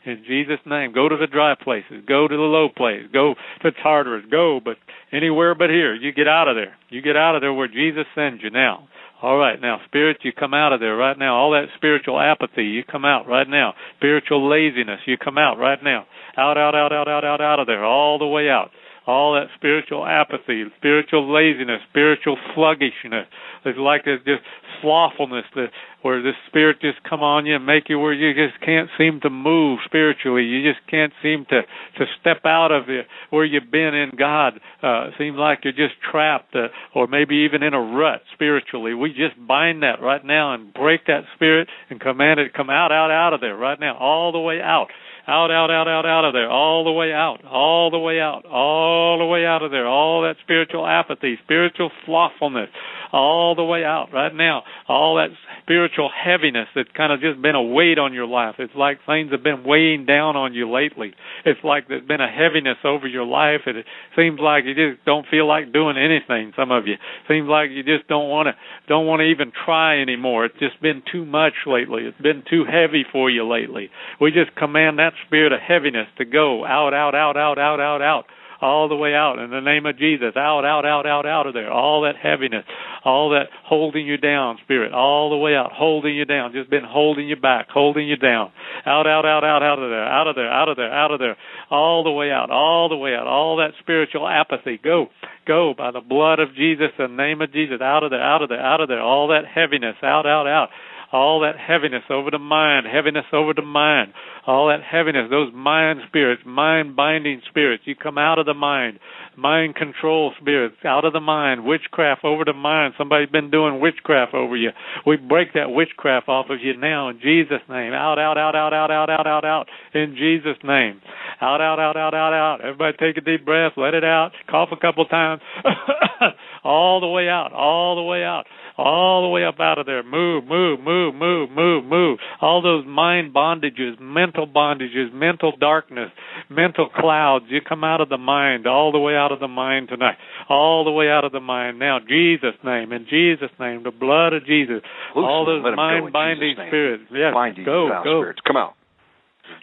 S2: in Jesus' name. Go to the dry places. Go to the low place. Go to Tartarus. Go, but anywhere but here. You get out of there. You get out of there where Jesus sends you now. All right, now, spirit, you come out of there right now. All that spiritual apathy, you come out right now. Spiritual laziness, you come out right now. Out, out, out, out, out, out, out of there, all the way out. All that spiritual apathy, spiritual laziness, spiritual sluggishness. It's like there's just slothfulness that where the spirit just come on you and make you where you just can't seem to move spiritually. You just can't seem to to step out of it where you've been in God. Uh seems like you're just trapped uh, or maybe even in a rut spiritually. We just bind that right now and break that spirit and command it come out out out of there right now all the way out out, out, out, out, out of there, all the way out, all the way out, all the way out of there, all that spiritual apathy, spiritual slothfulness, all the way out right now, all that spiritual heaviness that's kind of just been a weight on your life. It's like things have been weighing down on you lately. It's like there's been a heaviness over your life, and it seems like you just don't feel like doing anything. Some of you seems like you just don't want to don't want to even try anymore. It's just been too much lately. It's been too heavy for you lately. We just command that spirit of heaviness to go out, out, out, out, out, out, out all the way out in the name of Jesus. Out, out, out, out, out of there. All that heaviness, all that holding you down, spirit, all the way out, holding you down, just been holding you back, holding you down. Out, out, out, out, out of there, out of there, out of there, out of there, all the way out, all the way out, all that spiritual apathy. Go, go by the blood of Jesus, the name of Jesus, out of there, out of there, out of there, all that heaviness, out, out, out all that heaviness over the mind, heaviness over the mind, all that heaviness, those mind spirits, mind binding spirits, you come out of the mind, mind control spirits, out of the mind, witchcraft over the mind. Somebody's been doing witchcraft over you. We break that witchcraft off of you now in Jesus' name. Out, out, out, out, out, out, out, out, out, in Jesus' name. Out, out, out, out, out, out. Everybody take a deep breath, let it out, cough a couple times. all the way out, all the way out all the way up out of there. Move, move, move, move, move, move. All those mind bondages, mental bondages, mental darkness, mental clouds. You come out of the mind, all the way out of the mind tonight, all the way out of the mind. Now, Jesus' name, in Jesus' name, the blood of Jesus,
S1: Loose
S2: all those
S1: Let 'em go in
S2: mind binding spirits. Yes,
S1: Bind you,
S2: go, go.
S1: spirits. Come out.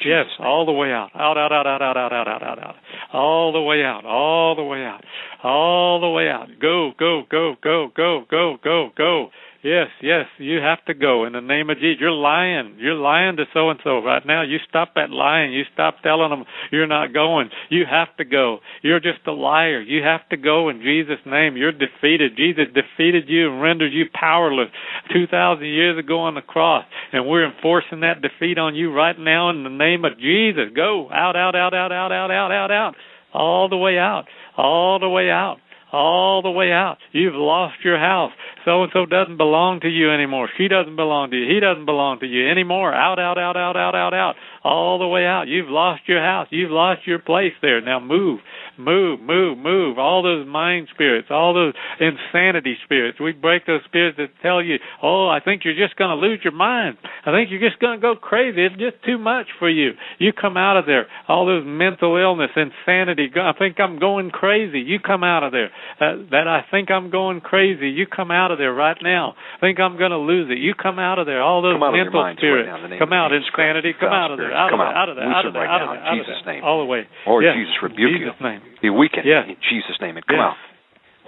S2: Yes, all the way out. Out, out, out, out, out, out, out, out, out, out. All the way out. All the way out. All the way out. Go, go, go, go, go, go, go, go. Yes, yes, you have to go in the name of Jesus. You're lying. You're lying to so and so right now. You stop that lying. You stop telling them you're not going. You have to go. You're just a liar. You have to go in Jesus' name. You're defeated. Jesus defeated you and rendered you powerless 2,000 years ago on the cross. And we're enforcing that defeat on you right now in the name of Jesus. Go out, out, out, out, out, out, out, out, out. All the way out. All the way out all the way out. You've lost your house. So and so doesn't belong to you anymore. She doesn't belong to you. He doesn't belong to you anymore. Out, out, out, out, out, out, out. All the way out. You've lost your house. You've lost your place there. Now move. Move, move, move. All those mind spirits, all those insanity spirits. We break those spirits that tell you, oh, I think you're just going to lose your mind. I think you're just going to go crazy. It's just too much for you. You come out of there. All those mental illness, insanity. I think I'm going crazy. You come out of there. Uh, that I think I'm going crazy. You come out of there right now. I think I'm going to lose it. You come out of there. All those mental spirits.
S1: Right
S2: come out. Insanity. Come out of there. Out of there. Out of there. Out of there. Out of there.
S1: In Jesus' name.
S2: All the way. Yes.
S1: Jesus, rebuke
S2: Jesus
S1: you.
S2: Name.
S1: Be weakened
S2: yes.
S1: in Jesus' name and come out.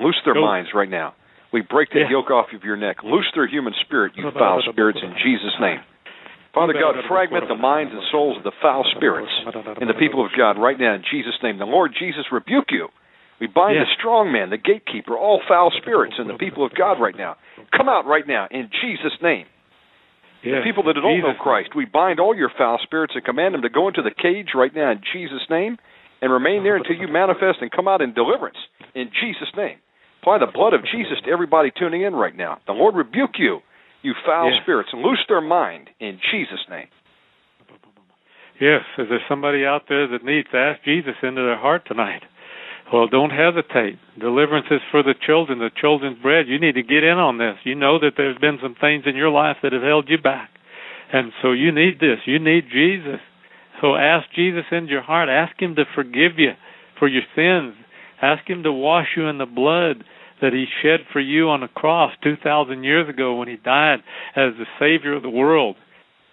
S1: Loose their
S2: Go.
S1: minds right now. We break that
S2: Yes.
S1: yoke off of your neck. Loose their human spirit, you foul spirits, in Jesus' name. Father God, fragment the minds and souls of the foul spirits in the people of God right now in Jesus' name. The Lord Jesus rebuke you. We bind
S2: Yes.
S1: the strong man, the gatekeeper, all foul spirits in the people of God right now. Come out right now in Jesus' name.
S2: Yes.
S1: The people that don't know Christ, we bind all your foul spirits and command them to go into the cage right now in Jesus' name and remain there until you manifest and come out in deliverance in Jesus' name. Apply the blood of Jesus to everybody tuning in right now. The Lord rebuke you, you foul spirits, and loose their mind in Jesus' name.
S2: Yes, is there somebody out there that needs to ask Jesus into their heart tonight? Well, don't hesitate. Deliverance is for the children, the children's bread. You need to get in on this. You know that there's been some things in your life that have held you back. And so you need this. You need Jesus. So ask Jesus into your heart. Ask Him to forgive you for your sins. Ask Him to wash you in the blood that He shed for you on the cross 2,000 years ago when He died as the Savior of the world.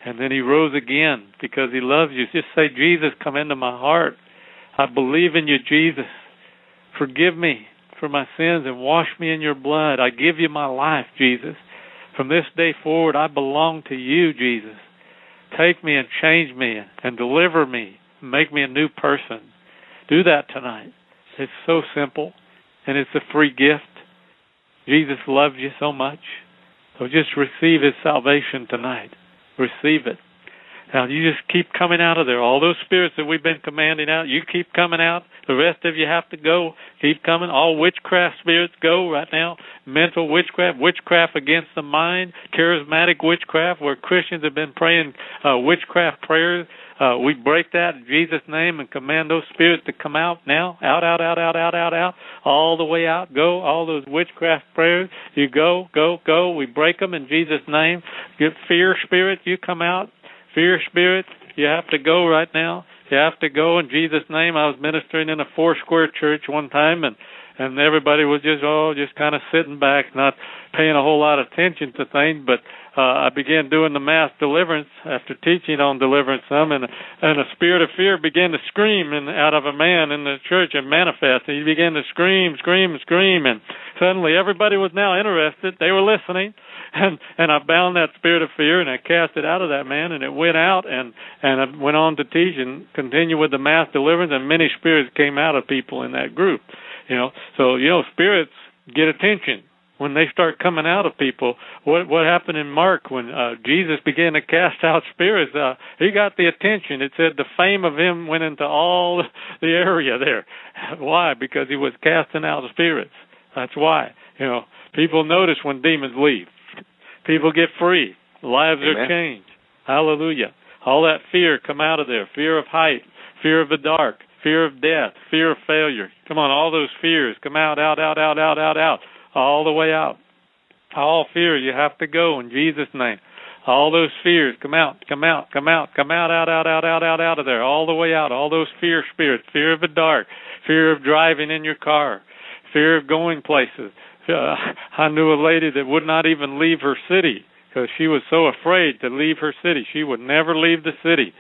S2: And then He rose again because He loves you. Just say, Jesus, come into my heart. I believe in you, Jesus. Forgive me for my sins and wash me in your blood. I give you my life, Jesus. From this day forward, I belong to you, Jesus. Take me and change me and deliver me. Make me a new person. Do that tonight. It's so simple and it's a free gift. Jesus loves you so much. So just receive his salvation tonight. Receive it. Now you just keep coming out of there. All those spirits that we've been commanding out, you keep coming out. The rest of you have to go. Keep coming. All witchcraft spirits go right now. Mental witchcraft, witchcraft against the mind, charismatic witchcraft, where Christians have been praying uh, witchcraft prayers. Uh, we break that in Jesus' name and command those spirits to come out now. Out, out, out, out, out, out, out. All the way out. Go. All those witchcraft prayers. You go, go, go. We break them in Jesus' name. Get fear spirit. You come out. Fear spirit. You have to go right now. You have to go in Jesus' name. I was ministering in a four square church one time and and everybody was just oh just kind of sitting back, not paying a whole lot of attention to things. But uh, I began doing the mass deliverance after teaching on deliverance some, and and a spirit of fear began to scream in, out of a man in the church and manifest. And he began to scream, scream, scream, and suddenly everybody was now interested. They were listening, and and I bound that spirit of fear and I cast it out of that man, and it went out, and and I went on to teach and continue with the mass deliverance, and many spirits came out of people in that group. You know, so you know, spirits get attention when they start coming out of people. What what happened in Mark when uh, Jesus began to cast out spirits? Uh, he got the attention. It said the fame of him went into all the area there. Why? Because he was casting out spirits. That's why. You know, people notice when demons leave. People get free. Lives
S1: Amen.
S2: are changed. Hallelujah. All that fear come out of there. Fear of height, fear of the dark, fear of death, fear of failure. Come on, all those fears come out, out, out, out, out, out, out, all the way out. All fear, you have to go in Jesus' name. All those fears come out, come out, come out, come out, out, out, out, out, out, out of there, all the way out. All those fear spirits, fear of the dark, fear of driving in your car, fear of going places. Uh, I knew a lady that would not even leave her city because she was so afraid to leave her city. She would never leave the city.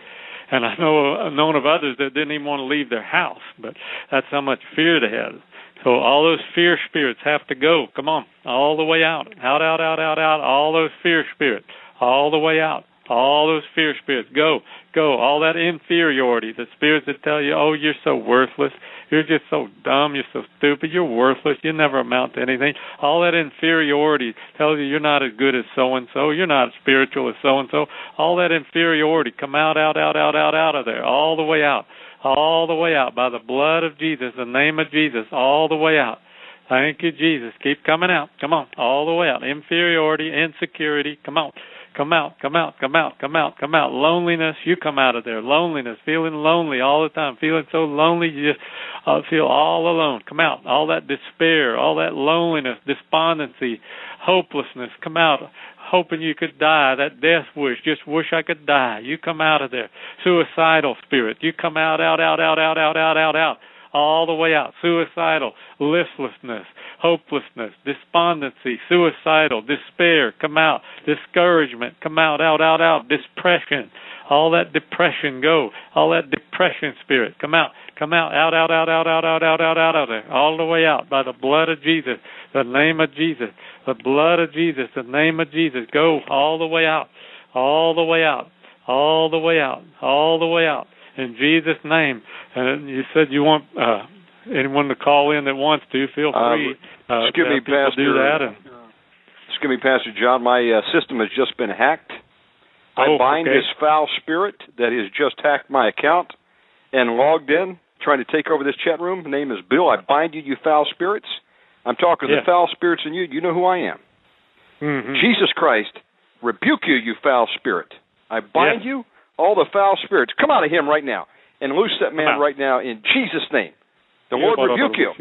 S2: And I know I've known of others that didn't even want to leave their house, but that's how much fear they had. So all those fear spirits have to go. Come on, all the way out, out, out, out, out, out. All those fear spirits, all the way out. All those fear spirits, go, go. All that inferiority, the spirits that tell you, oh, you're so worthless, you're just so dumb, you're so stupid, you're worthless, you never amount to anything. All that inferiority tells you you're not as good as so and so, you're not as spiritual as so and so. All that inferiority, come out, out, out, out, out, out of there, all the way out, all the way out by the blood of Jesus, the name of Jesus, all the way out. Thank you, Jesus. Keep coming out. Come on, all the way out. Inferiority, insecurity. Come on. Come out, come out, come out, come out, come out. Loneliness, you come out of there. Loneliness, feeling lonely all the time, feeling so lonely you just uh, feel all alone. Come out. All that despair, all that loneliness, despondency, hopelessness, come out. Hoping you could die, that death wish, just wish I could die. You come out of there. Suicidal spirit, you come out, out, out, out, out, out, out, out, out all the way out. Suicidal, listlessness, hopelessness, despondency, suicidal, despair, come out. Discouragement, come out, out, out, out. Depression, all that depression go. All that depression spirit, come out, come out, out, out, out, out, out, out, out, out, out of there. All the way out by the blood of Jesus, the name of Jesus, the blood of Jesus, the name of Jesus. Go all the way out, all the way out, all the way out, all the way out in Jesus' name. And you said you want uh, anyone to call in that wants to. Feel free.
S1: Uh, excuse me, Pastor.
S2: Do that and,
S1: excuse me, Pastor John. My uh, system has just been hacked.
S2: Oh,
S1: I bind
S2: okay.
S1: this foul spirit that has just hacked my account and logged in, trying to take over this chat room. The name is Bill. I bind you, you foul spirits. I'm talking to the foul spirits in you. You know who I am.
S2: Mhm.
S1: Jesus Christ, rebuke you, you foul spirit. I bind
S2: Yes.
S1: you, all the foul spirits. Come out of him right now and loose that man right now in Jesus' name. The Lord rebuke you.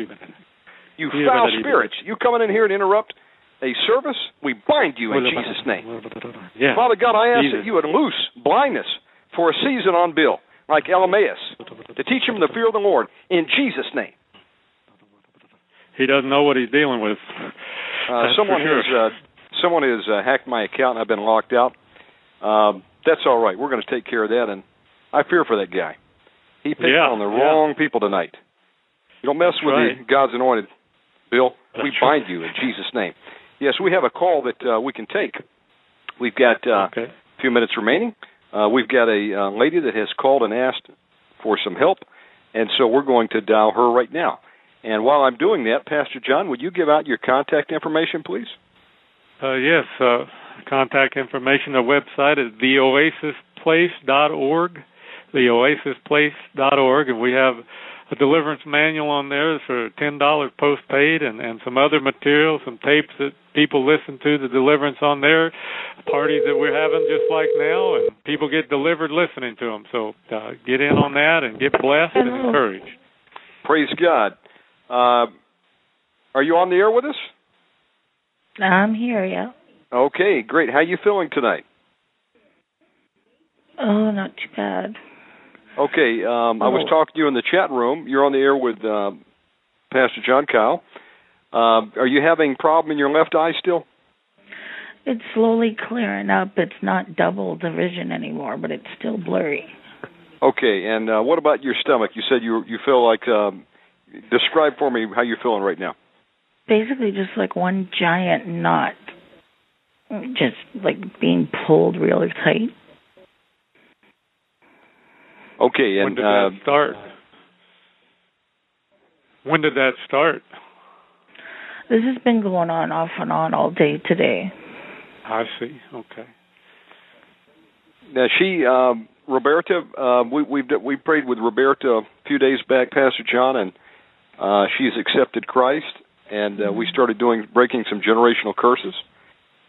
S1: You foul spirits. You coming in here and interrupt a service? We bind you in Jesus' name.
S2: Yeah.
S1: Father God, I ask
S2: Jesus.
S1: that you would loose blindness for a season on Bill, like Elymas, to teach him the fear of the Lord in Jesus' name.
S2: He doesn't know what he's dealing with.
S1: Uh, someone
S2: sure.
S1: has uh, someone has uh, hacked my account and I've been locked out. Um, that's all right. We're going to take care of that, and I fear for that guy. He picked
S2: Yeah,
S1: on the
S2: yeah.
S1: wrong people tonight. You don't mess
S2: That's
S1: with
S2: right.
S1: the God's anointed, Bill. we
S2: That's
S1: bind
S2: right.
S1: you in Jesus' name. Yes, we have a call that uh, we can take. We've got uh,
S2: Okay.
S1: a few minutes remaining. Uh, we've got a uh, lady that has called and asked for some help, and so we're going to dial her right now. And while I'm doing that, Pastor John, would you give out your contact information, please?
S2: Uh, yes. Contact information. The website is theoasisplace.org. Theoasisplace.org, and we have a deliverance manual on there for ten dollars postpaid, and and some other material, some tapes that people listen to the deliverance on there, parties that we're having just like now, and people get delivered listening to them. So uh, get in on that and get blessed and encouraged.
S1: Praise God. Uh, are you on the air with us?
S4: I'm here, yeah.
S1: Okay, great. How are you feeling tonight?
S4: Oh, not too bad.
S1: Okay, um, I was
S4: Oh.
S1: talking to you in the chat room. You're on the air with um, Pastor John Kyle. Um, are you having problem in your left eye still?
S4: It's slowly clearing up. It's not double the vision anymore, but it's still blurry.
S1: Okay, and uh, what about your stomach? You said you you feel like. Um, describe for me how you're feeling right now.
S4: Basically, just like one giant knot, just like being pulled really tight.
S1: Okay,
S2: when
S1: and
S2: did
S1: uh,
S2: that start? When did that start?
S4: This has been going on off and on all day today.
S2: I see. Okay.
S1: now she um, Roberta, uh, we we we prayed with Roberta a few days back, Pastor John, and uh, she's accepted Christ, and uh, we started doing breaking some generational curses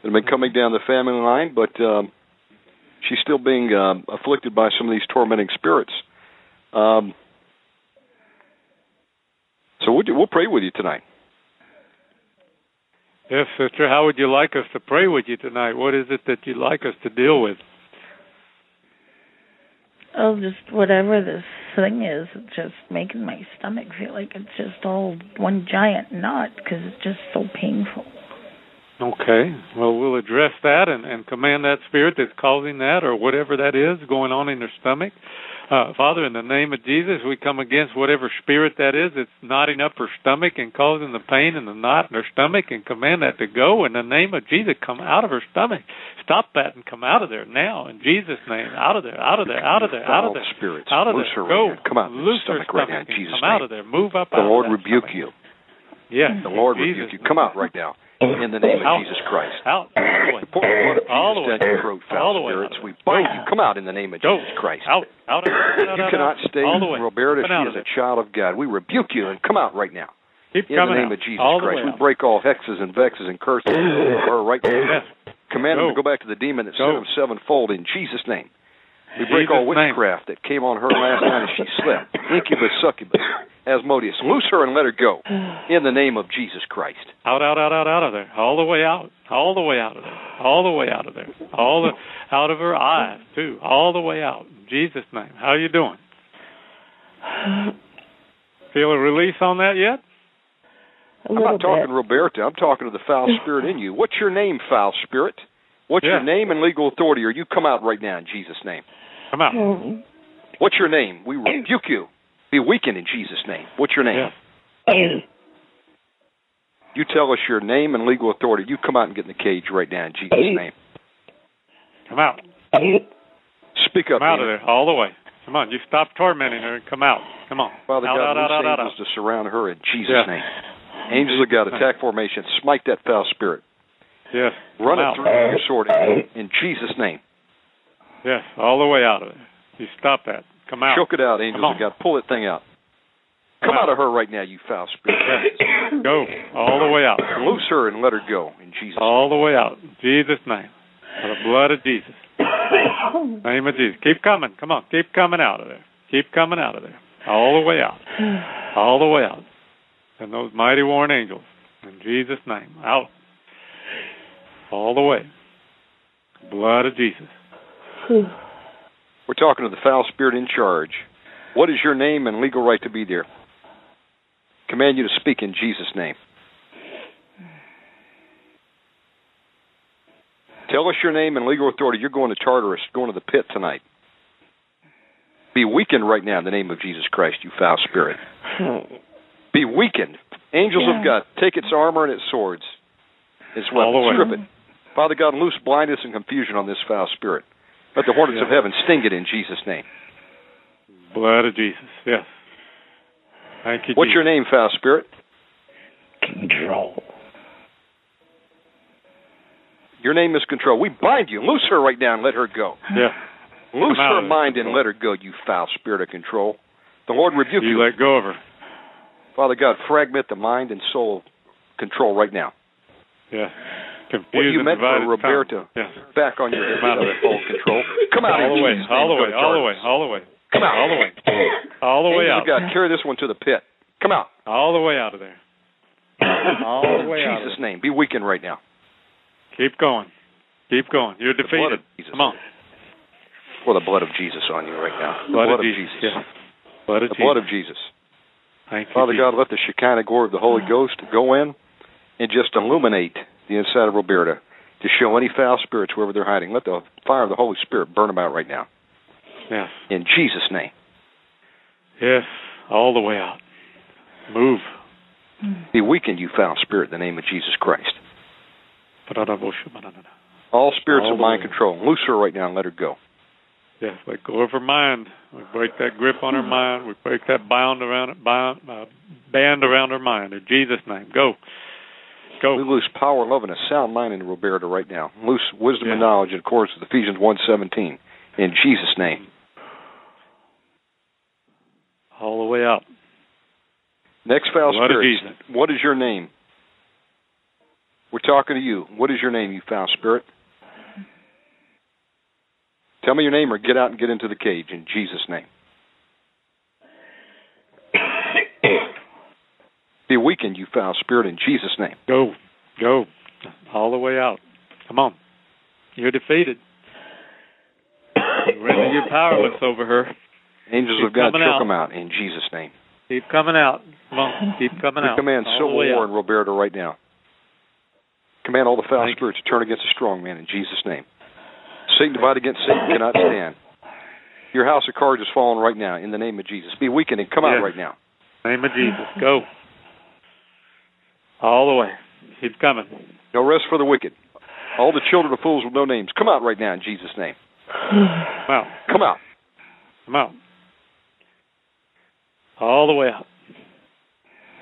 S1: that have been coming down the family line, but um, she's still being um, afflicted by some of these tormenting spirits. Um, so we'll, do- we'll pray with you tonight.
S2: Yes, sister. How would you like us to pray with you tonight? What is it that you'd like us to deal with?
S4: Oh, just whatever this thing is, it's just making my stomach feel like it's just all one giant knot because it's just so painful.
S2: Okay. Well, we'll address that and, and command that spirit that's causing that or whatever that is going on in their stomach. Uh, Father, in the name of Jesus, we come against whatever spirit that is that's knotting up her stomach and causing the pain and the knot in her stomach and command that to go. In the name of Jesus, come out of her stomach. Stop that and come out of there now. In Jesus' name, out of there, out of there, out of there, out of there.
S1: spirits,
S2: Out of there.
S1: her
S2: Go.
S1: Come out
S2: Loose her
S1: stomach right now in Jesus'
S2: Come out of there. Move up
S1: The Lord rebuke you.
S2: Yes.
S1: The Lord
S2: Jesus.
S1: rebuke you. Come out right now in the name of
S2: Out.
S1: Jesus Christ.
S2: Out. All the way.
S1: Pour the blood of
S2: All the way.
S1: down your
S2: All the way.
S1: spirits. We bind you. Come out in the name of
S2: Go.
S1: Jesus Christ.
S2: Out. Out. out, out,
S1: You
S2: out,
S1: cannot
S2: out.
S1: stay,
S2: All the way.
S1: Roberta. She is a child of God. We rebuke you and come out right now.
S2: Keep
S1: In the name
S2: out.
S1: of Jesus
S2: all
S1: Christ. We
S2: out.
S1: break all hexes and vexes and curses over her right now.
S2: Yes.
S1: Command him to go back to the demon that sent him sevenfold in Jesus' name. We
S2: In
S1: break all
S2: Jesus' name.
S1: witchcraft that came on her last night as she slept. Incubus, succubus, Asmodeus. Loose her and let her go. In the name of Jesus Christ.
S2: Out, out, out, out, out of there. All the way out. All the way out of there. All the way out of there. All the out of her eyes too. All the way out. In Jesus' name. How you doing? Feel a release on that yet?
S4: A
S1: I'm not talking
S4: bit.
S1: Roberta. I'm talking to the foul spirit in you. What's your name, foul spirit? What's
S2: Yeah.
S1: your name and legal authority? Or you come out right now in Jesus' name.
S2: Come out.
S4: Mm.
S1: What's your name? We rebuke you. Be weakened in Jesus' name. What's your name?
S2: Yes.
S1: You tell us your name and legal authority. You come out and get in the cage right now in Jesus' name.
S2: Come out.
S1: Speak up.
S2: Come out of there. All the way. Come on. You stop tormenting her and come out. Come on.
S1: Father
S2: out,
S1: God,
S2: out, out,
S1: loose
S2: out, out,
S1: angels to surround her in Jesus'
S2: Yeah.
S1: name. Angels of God, attack formation. Smite that foul spirit.
S2: Yes.
S1: Run
S2: Come
S1: it
S2: out.
S1: through your sword in, in Jesus' name.
S2: Yes. All the way out of it. You stop that. Come out.
S1: Choke it out, angels of. God. Pull that thing out.
S2: Come
S1: Come out
S2: out.
S1: of her right now, you foul spirit.
S2: Go. All the way out.
S1: Loose her and let her go in Jesus' name.
S2: All the way out. In Jesus' name. By the blood of Jesus. Name of Jesus. Keep coming. Come on. Keep coming out of there. Keep coming out of there. All the way out. All the way out. And those mighty warring angels. In Jesus' name. Out. All the way. Blood of Jesus. Hmm.
S1: We're talking to the foul spirit in charge. What is your name and legal right to be there? Command you to speak in Jesus' name. Tell us your name and legal authority. You're going to Tartarus, going to the pit tonight. Be weakened right now in the name of Jesus Christ, you foul spirit. Hmm. Be weakened. Angels of God, take its armor and its swords, its
S2: All
S1: weapons, strip it. Father God, loose blindness and confusion on this foul spirit. Let the hornets of heaven sting it in Jesus' name.
S2: Blood of Jesus. Yes. Thank you,
S1: What's
S2: Jesus.
S1: your name, foul spirit?
S4: Control.
S1: Your name is control. We bind you. Loose her right now and let her go.
S2: Yeah.
S1: Loose her mind and let her go, you foul spirit of control. The Lord rebuke you.
S2: You let go of her.
S1: Father God, fragment the mind and soul control right now.
S2: Yeah.
S1: What
S2: Confused
S1: you
S2: and
S1: meant for
S2: tongue. Yes.
S1: back on your head
S2: Come out.
S1: with full control. Come out
S2: all the way, all the way, all the way, all the way.
S1: Come out.
S2: All the way. All the way out.
S1: of God, carry this one to the pit. Come out.
S2: All the way out of there. All the way out.
S1: Jesus' name. Be weakened right now.
S2: Keep going. Keep going. You're defeated.
S1: of.
S2: Come on.
S1: For the blood of Jesus on you right now. The
S2: Blood,
S1: blood
S2: of
S1: of
S2: Jesus.
S1: Jesus.
S2: Yes. Blood of
S1: The
S2: Jesus.
S1: blood of Jesus.
S2: Thank you,
S1: Father
S2: Jesus.
S1: God, let the Shekinah glory of the Holy Ghost go in and just illuminate the inside of Roberta to show any foul spirits wherever they're hiding. Let the fire of the Holy Spirit burn them out right now.
S2: Yes.
S1: In Jesus' name.
S2: Yes. All the way out. Move.
S1: Be weakened, you foul spirit, in the name of Jesus Christ. All spirits
S2: All
S1: of mind
S2: way.
S1: control. Loose her right now and let her go.
S2: Yes, let go of her mind. We break that grip on her mind. We break that bound around it, bound, uh, band around her mind. In Jesus' name, go,
S1: We lose power, love, and a sound mind in Roberta right now. Loose wisdom and knowledge in accordance with Ephesians 1.17. In Jesus' name.
S2: All the way up.
S1: Next foul
S2: Blood
S1: spirit. What is your name? We're talking to you. What is your name, you foul spirit? Tell me your name or get out and get into the cage in Jesus' name. Be weakened, you foul spirit, in Jesus' name.
S2: Go, go, all the way out. Come on, you're defeated. Render you powerless over her.
S1: Angels
S2: Keep
S1: of God, choke
S2: out.
S1: them out in Jesus' name.
S2: Keep coming out. Come on, keep coming
S1: We
S2: out.
S1: command
S2: all
S1: civil war
S2: out.
S1: in Roberta right now. Command all the foul
S2: Thank
S1: spirits to turn against the strong man in Jesus' name. Satan divided against Satan cannot stand. Your house of cards is falling right now in the name of Jesus. Be weakened and come out right now.
S2: Name of Jesus, go. All the way. Keep coming.
S1: No rest for the wicked. All the children of fools with no names, come out right now in Jesus' name.
S2: Come out.
S1: Come out.
S2: Come out. All the way out.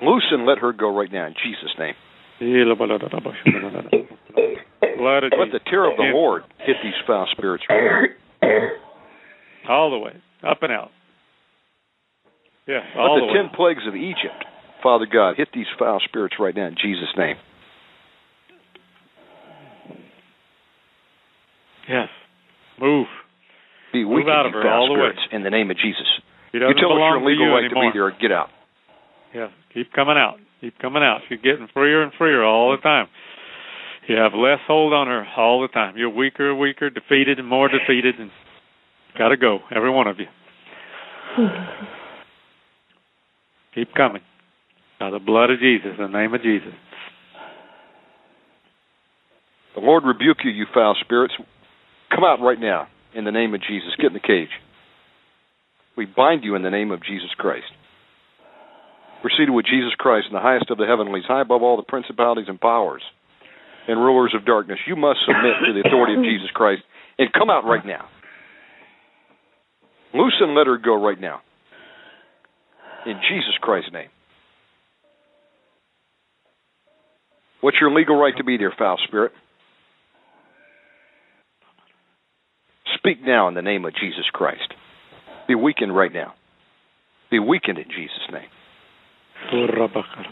S1: Loose and let her go right now in Jesus' name. Let the terror of the Lord hit these foul spirits.
S2: All the way. Up and out.
S1: Let
S2: all
S1: the
S2: the way.
S1: ten plagues of Egypt, Father God, hit these foul spirits right now in Jesus' name.
S2: Yes. Move.
S1: Be
S2: Move out of
S1: you
S2: her
S1: foul
S2: all the way.
S1: in the name of Jesus.
S2: He
S1: You tell us
S2: belong
S1: your legal
S2: to you
S1: right
S2: anymore.
S1: to be there. Get out.
S2: Yes. Keep coming out. Keep coming out. You're getting freer and freer all the time. You have less hold on her all the time. You're weaker and weaker, defeated and more defeated, and got to go, every one of you. Keep coming. By the blood of Jesus, in the name of Jesus.
S1: The Lord rebuke you, you foul spirits. Come out right now in the name of Jesus. Get in the cage. We bind you in the name of Jesus Christ. We're seated with Jesus Christ in the highest of the heavenlies, high above all the principalities and powers and rulers of darkness. You must submit to the authority of Jesus Christ and come out right now. Loose and let her go right now. In Jesus Christ's name. What's your legal right to be there, foul spirit? Speak now in the name of Jesus Christ. Be weakened right now. Be weakened in Jesus' name.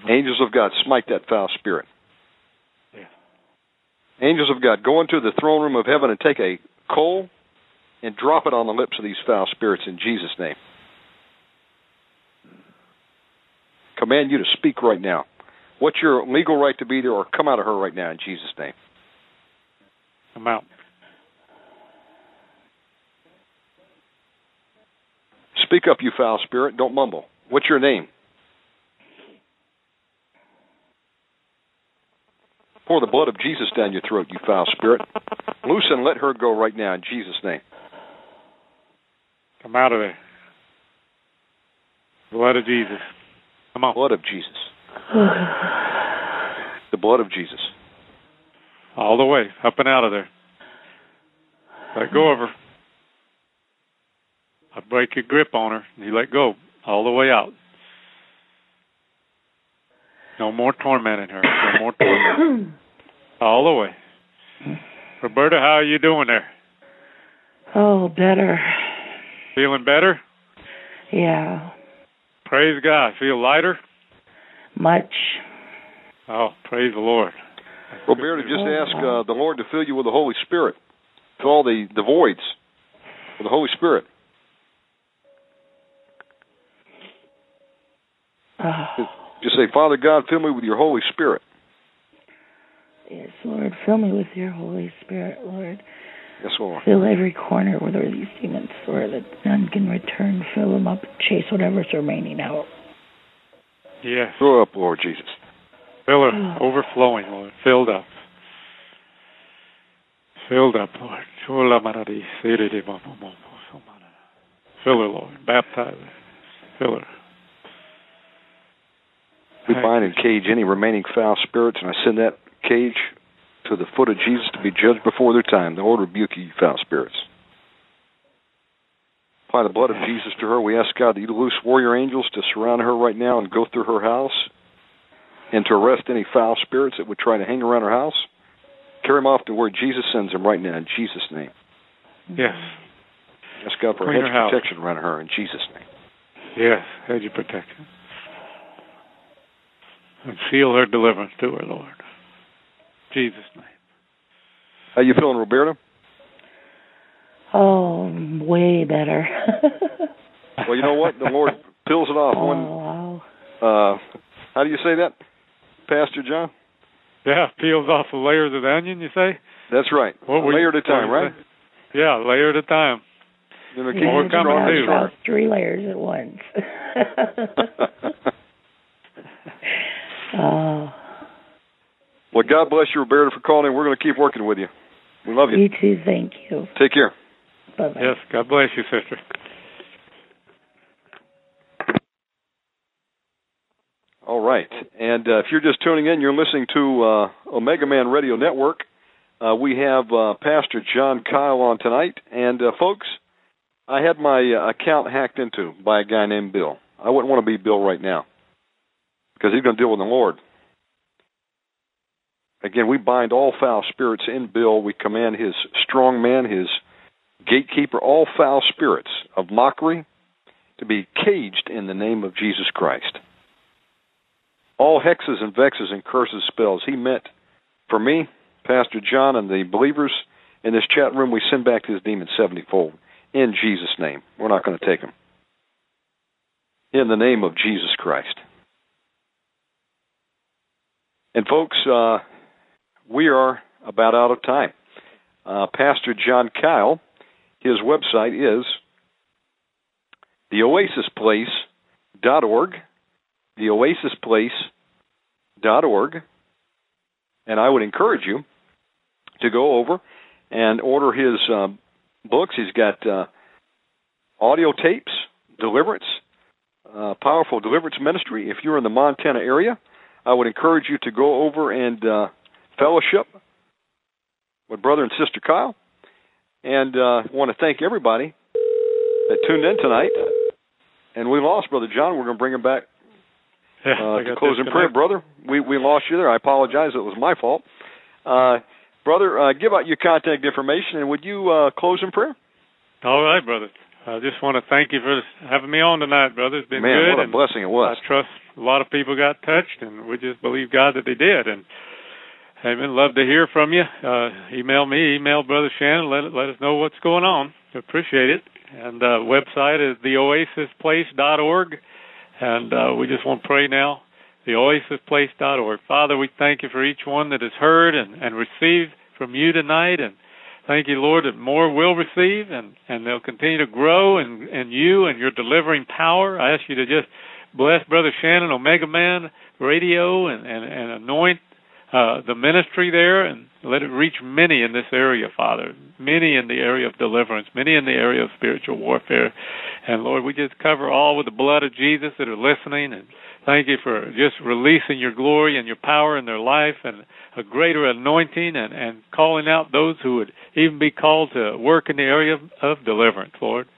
S1: Angels of God, smite that foul spirit. Angels of God, go into the throne room of heaven and take a coal and drop it on the lips of these foul spirits in Jesus' name. Command you to speak right now. What's your legal right to be there, or come out of her right now in Jesus' name?
S2: Come out.
S1: Speak up, you foul spirit. Don't mumble. What's your name? Pour the blood of Jesus down your throat, you foul spirit. Loose and let her go right now in Jesus' name.
S2: Come out of there. Blood of Jesus. Come on.
S1: Blood of Jesus. The blood of Jesus.
S2: All the way. Up and out of there. Let go of her. I break your grip on her. and You let go. All the way out. No more tormenting her. No more tormenting. All the way. Roberta, how are you doing there?
S4: Oh, better.
S2: Feeling better?
S4: Yeah,
S2: Praise God. Feel lighter?
S4: Much.
S2: Oh, praise the Lord.
S1: Roberta, just ask uh, the Lord to fill you with the Holy Spirit. Fill all the, the voids with the Holy Spirit.
S4: Oh,
S1: Just say, Father God, fill me with your Holy Spirit.
S4: yes, Lord, fill me with your Holy Spirit, Lord.
S1: Yes, Lord.
S4: Fill every corner where there are these demons, Lord, that none can return. Fill them up, chase whatever's remaining out.
S2: Yes.
S1: Grow up, Lord Jesus.
S2: Fill her overflowing, Lord. Filled up. Filled up, Lord. Fill her, Lord. Baptize her. Fill her.
S1: We bind and cage any remaining foul spirits, and I send that cage to the foot of Jesus to be judged before their time. The Lord rebuke you foul spirits. Apply the blood of Jesus to her. We ask God that you loose warrior angels to surround her right now and go through her house and to arrest any foul spirits that would try to hang around her house. Carry them off to where Jesus sends them right now in Jesus' name.
S2: Yes.
S1: Ask God for
S2: Clean
S1: hedge protection around her in Jesus' name.
S2: Yes. Hedge of protection. And seal her deliverance to her, Lord. Jesus' name.
S1: How you feeling, Roberta?
S4: Oh, way better.
S1: Well, you know what? The Lord peels it off
S4: oh,
S1: one
S4: wow.
S1: uh how do you say that pastor john
S2: Yeah, peels off the layers of the onion, you say?
S1: that's right
S2: What were you-
S1: layer at a time
S2: what were you
S1: right
S2: saying? Yeah, layer at a time.
S1: you know,
S4: Yeah,
S1: keep
S2: More coming
S1: strong and
S2: too.
S1: strong.
S4: three layers at once. oh,
S1: well god bless you roberta for calling we're going to keep working with you we love you
S4: you too. Thank you.
S1: take care
S4: Bye bye.
S2: Yes, God bless you, sister.
S1: all right and uh, if you're just tuning in you're listening to uh omega man radio network uh, we have uh, pastor john kyle on tonight and uh, folks i had my uh, account hacked into by a guy named bill i wouldn't want to be bill right now because he's going to deal with the lord Again, we bind all foul spirits in Bill. We command his strong man, his gatekeeper, all foul spirits of mockery to be caged in the name of Jesus Christ. All hexes and vexes and curses spells he meant for me, Pastor John, and the believers in this chat room, we send back this demon seventyfold in Jesus' name. We're not going to take them. In the name of Jesus Christ. And folks, uh, we are about out of time. Uh, Pastor John Kyle, his website is theoasisplace.org, theoasisplace.org, and I would encourage you to go over and order his uh, books. He's got uh, audio tapes, deliverance, uh, powerful deliverance ministry. If you're in the Montana area, I would encourage you to go over and uh, fellowship with brother and sister Kyle. And uh, want to thank everybody that tuned in tonight. And we lost brother John. We're going to bring him back uh, to close in prayer, brother. We we lost you there. I apologize. It was my fault. Uh, brother, uh, give out your contact information, and would you uh, close in prayer?
S2: All right, brother. I just want to thank you for having me on tonight, brother. It's been
S1: Man,
S2: good.
S1: what a blessing it was.
S2: I trust a lot of people got touched, and we just believe God that they did. And Amen. Love to hear from you. Uh, email me, email Brother Shannon. Let let us know what's going on. Appreciate it. And uh, website is theoasisplace.org. And uh, we just want to pray now. Theoasisplace.org. Father, we thank you for each one that has heard and, and received from you tonight. And thank you, Lord, that more will receive and, and they'll continue to grow in, in you and your delivering power. I ask you to just bless Brother Shannon, Omega Man Radio, and, and, and anoint uh, the ministry there and let it reach many in this area, Father. Many in the area of deliverance, many in the area of spiritual warfare. And Lord, we just cover all with the blood of Jesus that are listening and thank you for just releasing your glory and your power in their life and a greater anointing and, and calling out those who would even be called to work in the area of, of deliverance, Lord.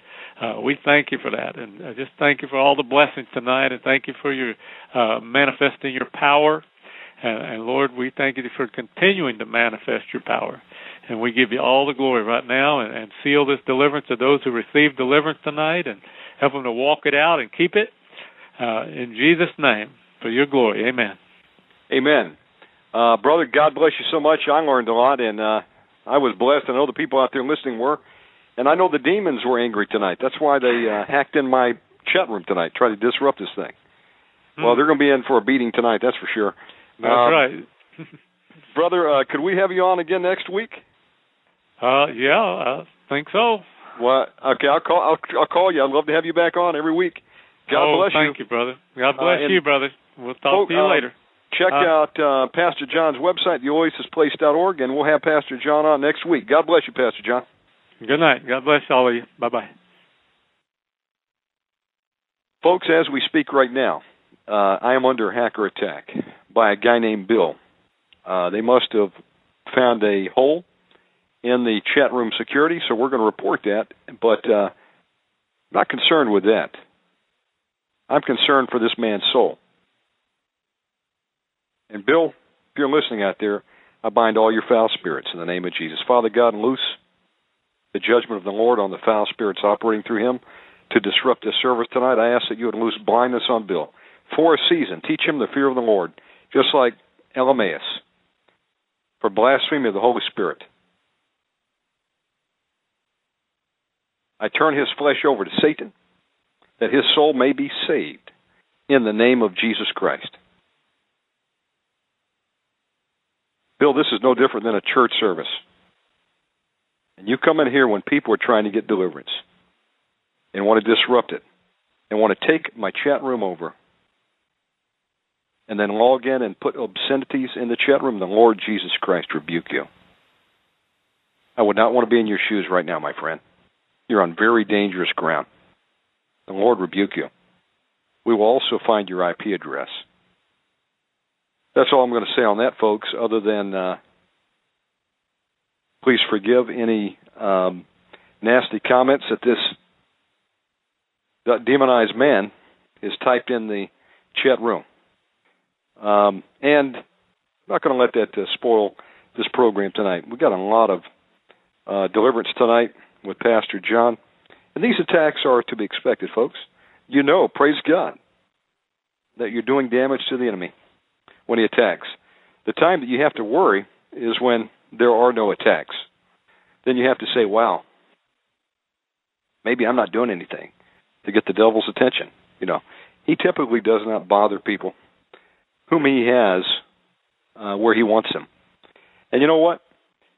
S2: Uh, we thank you for that, and uh, just thank you for all the blessings tonight, and thank you for your uh, manifesting your power and, and Lord, we thank you for continuing to manifest your power. And we give you all the glory right now and, and seal this deliverance to those who receive deliverance tonight and help them to walk it out and keep it. Uh, in Jesus' name, for your glory. Amen.
S1: Amen. Uh, brother, God bless you so much. I learned a lot, and uh, I was blessed. I know the people out there listening were. And I know the demons were angry tonight. That's why they uh, hacked in my chat room tonight, tried to disrupt this thing. Hmm. Well, they're going to be in for a beating tonight, that's for sure.
S2: That's um, right.
S1: brother, uh, could we have you on again next week?
S2: Uh, yeah, I think so.
S1: Well, okay, I'll call. I'll, I'll call you. I'd love to have you back on every week. God
S2: oh,
S1: bless
S2: thank
S1: you.
S2: Thank you, brother. God bless uh, you, brother. We'll talk to you
S1: uh,
S2: later.
S1: Check out uh, Pastor John's website, theoasisplace.org, and we'll have Pastor John on next week. God bless you, Pastor John.
S2: Good night. God bless all of you. Bye bye.
S1: Folks, as we speak right now, uh, I am under hacker attack by a guy named Bill. Uh, they must have found a hole in the chat room security, so we're going to report that. But uh, not concerned with that. I'm concerned for this man's soul. And Bill, if you're listening out there, I bind all your foul spirits in the name of Jesus. Father God, loose the judgment of the Lord on the foul spirits operating through him to disrupt this service tonight. I ask that you would loose blindness on Bill for a season. Teach him the fear of the Lord, just like Elymas, for blasphemy of the Holy Spirit. I turn his flesh over to Satan, that his soul may be saved in the name of Jesus Christ. Bill, this is no different than a church service. And you come in here when people are trying to get deliverance and want to disrupt it and want to take my chat room over and then log in and put obscenities in the chat room, the Lord Jesus Christ rebuke you. I would not want to be in your shoes right now, my friend. You're on very dangerous ground. The Lord rebuke you. We will also find your IP address. That's all I'm going to say on that, folks, other than uh, please forgive any um, nasty comments that this demonized man is typed in the chat room. Um, and I'm not going to let that uh, spoil this program tonight. We've got a lot of uh, deliverance tonight with Pastor John. And these attacks are to be expected, folks. You know, praise God, that you're doing damage to the enemy when he attacks. The time that you have to worry is when there are no attacks. then you have to say, wow, maybe I'm not doing anything to get the devil's attention. You know, he typically does not bother people whom he has uh, where he wants them. And you know what?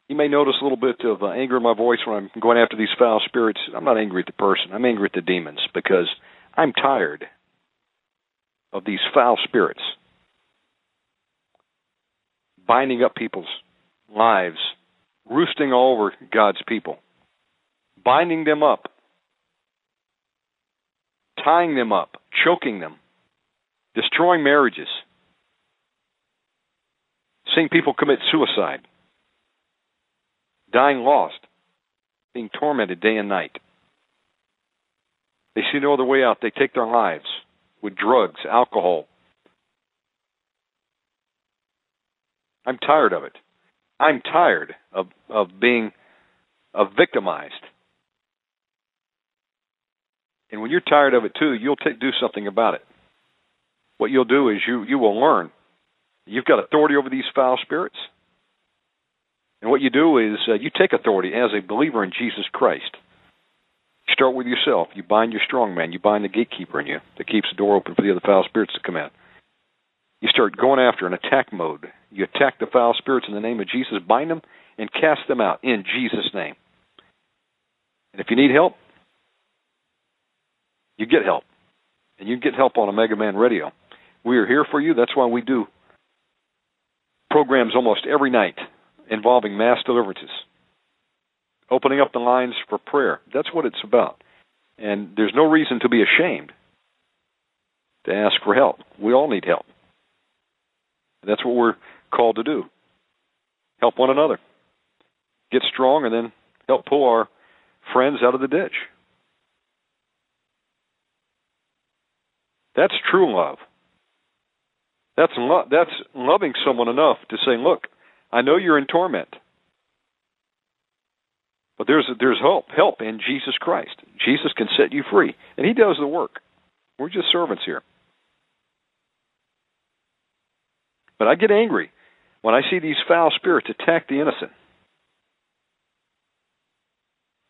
S1: You may notice a little bit of uh, anger in my voice when I'm going after these foul spirits. I'm not angry at the person. I'm angry at the demons because I'm tired of these foul spirits binding up people's lives, roosting all over God's people, binding them up, tying them up, choking them, destroying marriages, seeing people commit suicide, dying lost, being tormented day and night. They see no other way out. They take their lives with drugs, alcohol. I'm tired of it. I'm tired of of being of victimized. And when you're tired of it too, you'll t- do something about it. What you'll do is you you will learn. You've got authority over these foul spirits. And what you do is uh, you take authority as a believer in Jesus Christ. You start with yourself. You bind your strong man. You bind the gatekeeper in you that keeps the door open for the other foul spirits to come in. You start going after an attack mode. You attack the foul spirits in the name of Jesus, bind them, and cast them out in Jesus' name. And if you need help, you get help. And you get help on Omega Man Radio. We are here for you. That's why we do programs almost every night involving mass deliverances, opening up the lines for prayer. That's what it's about. And there's no reason to be ashamed to ask for help. We all need help. That's what we're called to do. Help one another. Get strong and then help pull our friends out of the ditch. That's true love. That's lo- that's loving someone enough to say, "Look, I know you're in torment, but there's there's hope, help in Jesus Christ. Jesus can set you free, and He does the work. We're just servants here." But I get angry when I see these foul spirits attack the innocent.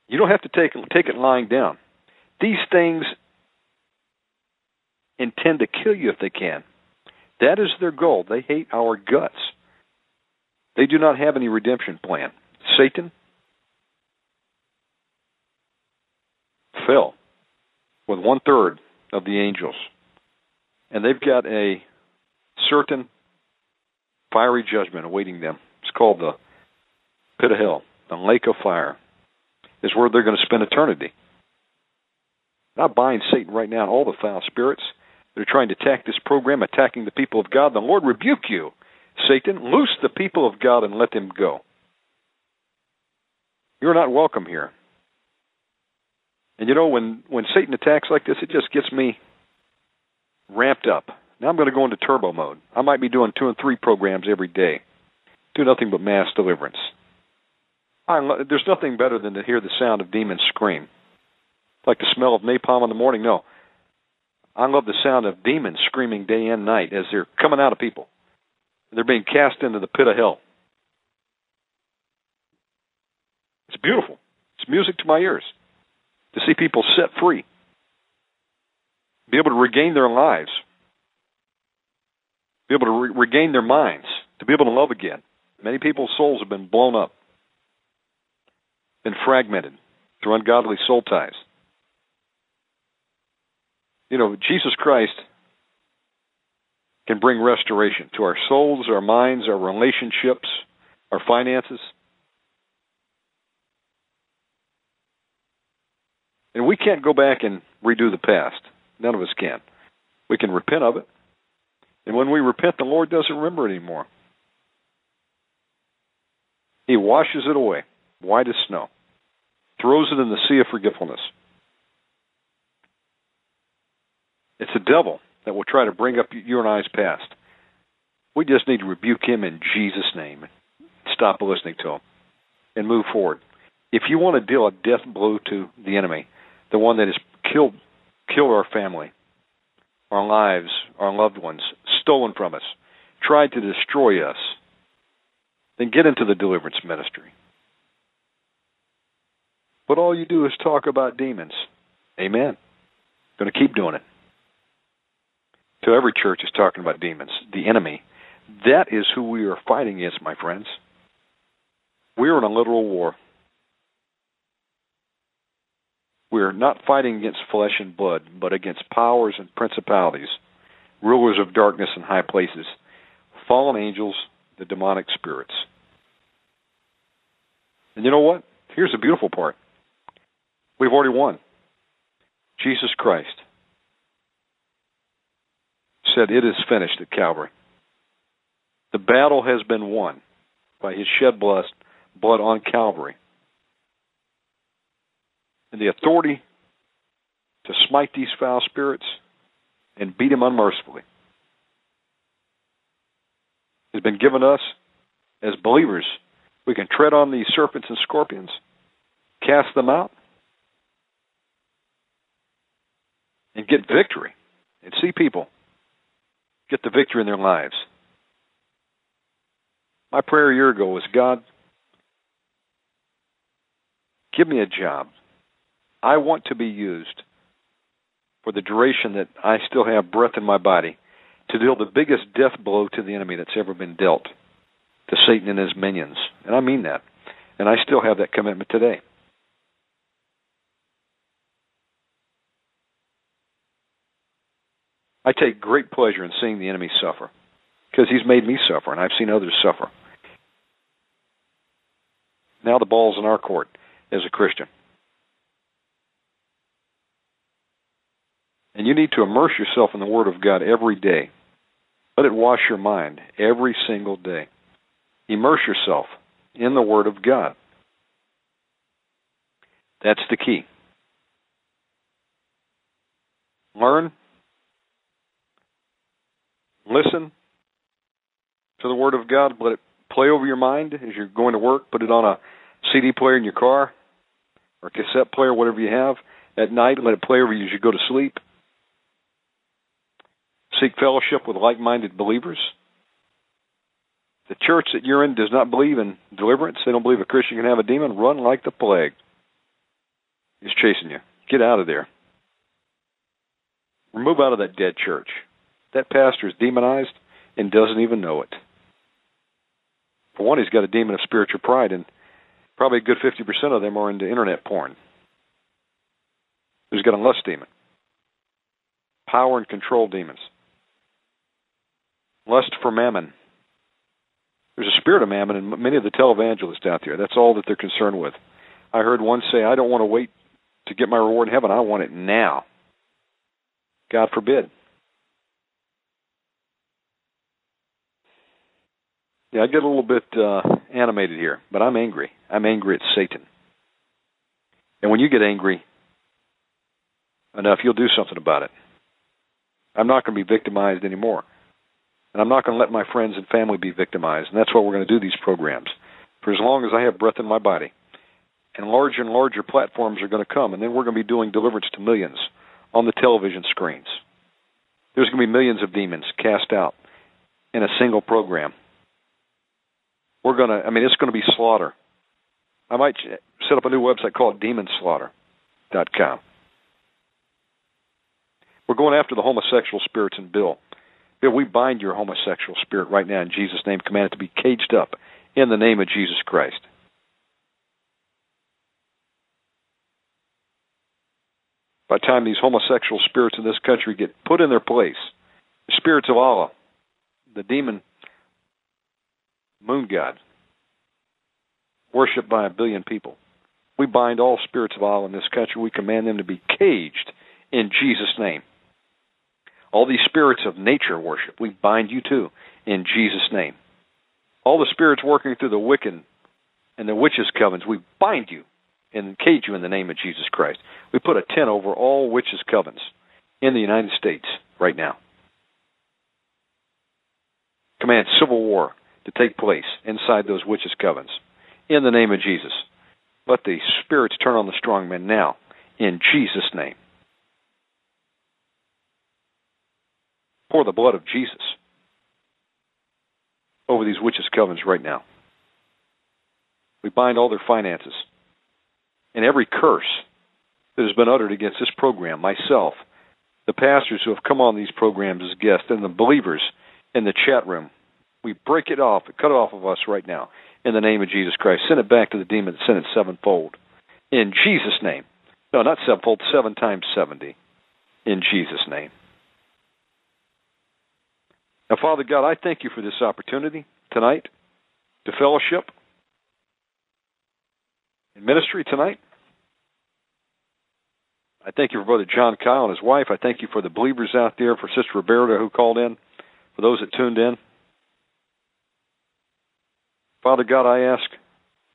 S1: You don't have to take take it lying down. These things intend to kill you if they can. That is their goal. They hate our guts. They do not have any redemption plan. Satan fell with one third of the angels. And they've got a certain fiery judgment awaiting them. It's called the pit of hell, the lake of fire, is where they're going to spend eternity. I bind Satan right now and all the foul spirits that are trying to attack this program, attacking the people of God. The Lord rebuke you, Satan. Loose the people of God and let them go. You're not welcome here. And you know, when, when Satan attacks like this, it just gets me ramped up. Now I'm going to go into turbo mode. I might be doing two and three programs every day. Do nothing but mass deliverance. I, there's nothing better than to hear the sound of demons scream. Like the smell of napalm in the morning. No. I love the sound of demons screaming day and night as they're coming out of people. They're being cast into the pit of hell. It's beautiful. It's music to my ears to see people set free, be able to regain their lives, be able to re- regain their minds, to be able to love again. Many people's souls have been blown up, been fragmented through ungodly soul ties. You know, Jesus Christ can bring restoration to our souls, our minds, our relationships, our finances. And we can't go back and redo the past. None of us can. We can repent of it. And when we repent, the Lord doesn't remember it anymore. He washes it away, white as snow, throws it in the sea of forgetfulness. It's the devil that will try to bring up you and I's past. We just need to rebuke him in Jesus' name. Stop listening to him and move forward. If you want to deal a death blow to the enemy, the one that has killed killed our family, our lives, our loved ones, stolen from us, tried to destroy us, then get into the deliverance ministry. But all you do is talk about demons. Amen. Going to keep doing it. So every church is talking about demons, the enemy. That is who we are fighting against, my friends. We are in a literal war. We are not fighting against flesh and blood, but against powers and principalities, rulers of darkness in high places, fallen angels, the demonic spirits. And you know what? Here's the beautiful part. We've already won. Jesus Christ said, It is finished at Calvary. The battle has been won by his shed blood, blood on Calvary. And the authority to smite these foul spirits and beat them unmercifully has been given us as believers. We can tread on these serpents and scorpions, cast them out, and get victory and see people get the victory in their lives. My prayer a year ago was God, give me a job. I want to be used for the duration that I still have breath in my body to deal the biggest death blow to the enemy that's ever been dealt to Satan and his minions. And I mean that. And I still have that commitment today. I take great pleasure in seeing the enemy suffer because he's made me suffer and I've seen others suffer. Now the ball's in our court as a Christian. And you need to immerse yourself in the Word of God every day. Let it wash your mind every single day. Immerse yourself in the Word of God. That's the key. Learn Listen to the Word of God. Let it play over your mind as you're going to work. Put it on a CD player in your car or cassette player, whatever you have. At night, let it play over you as you go to sleep. Seek fellowship with like minded believers. The church that you're in does not believe in deliverance. They don't believe a Christian can have a demon. Run like the plague. He's chasing you. Get out of there. Remove out of that dead church. That pastor is demonized and doesn't even know it. For one, he's got a demon of spiritual pride, and probably a good 50% of them are into internet porn. He's got a lust demon, power and control demons, lust for mammon. There's a spirit of mammon in many of the televangelists out there. That's all that they're concerned with. I heard one say, I don't want to wait to get my reward in heaven. I want it now. God forbid. Yeah, I get a little bit uh, animated here, but I'm angry. I'm angry at Satan. And when you get angry enough, you'll do something about it. I'm not going to be victimized anymore. And I'm not going to let my friends and family be victimized. And that's why we're going to do these programs. For as long as I have breath in my body. And larger and larger platforms are going to come. And then we're going to be doing deliverance to millions on the television screens. There's going to be millions of demons cast out in a single program we're going to, I mean, it's going to be slaughter. I might set up a new website called demonslaughter.com. We're going after the homosexual spirits in Bill. Bill, we bind your homosexual spirit right now in Jesus' name, command it to be caged up in the name of Jesus Christ. By the time these homosexual spirits in this country get put in their place, the spirits of Allah, the demon moon god, worshipped by a billion people. We bind all spirits of Allah in this country. We command them to be caged in Jesus' name. All these spirits of nature worship, we bind you too in Jesus' name. All the spirits working through the Wiccan and the witches' covens, we bind you and cage you in the name of Jesus Christ. We put a tent over all witches' covens in the United States right now. Command civil war to take place inside those witches' covens. In the name of Jesus. Let the spirits turn on the strong men now. In Jesus' name. Pour the blood of Jesus over these witches' covens right now. We bind all their finances. and every curse that has been uttered against this program, myself, the pastors who have come on these programs as guests, and the believers in the chat room. We break it off, cut it off of us right now in the name of Jesus Christ. Send it back to the demon, send it sevenfold. In Jesus' name. No, not sevenfold, seven times seventy. In Jesus' name. Now, Father God, I thank you for this opportunity tonight to fellowship in ministry tonight. I thank you for Brother John Kyle and his wife. I thank you for the believers out there, for Sister Roberta who called in, for those that tuned in. Father God, I ask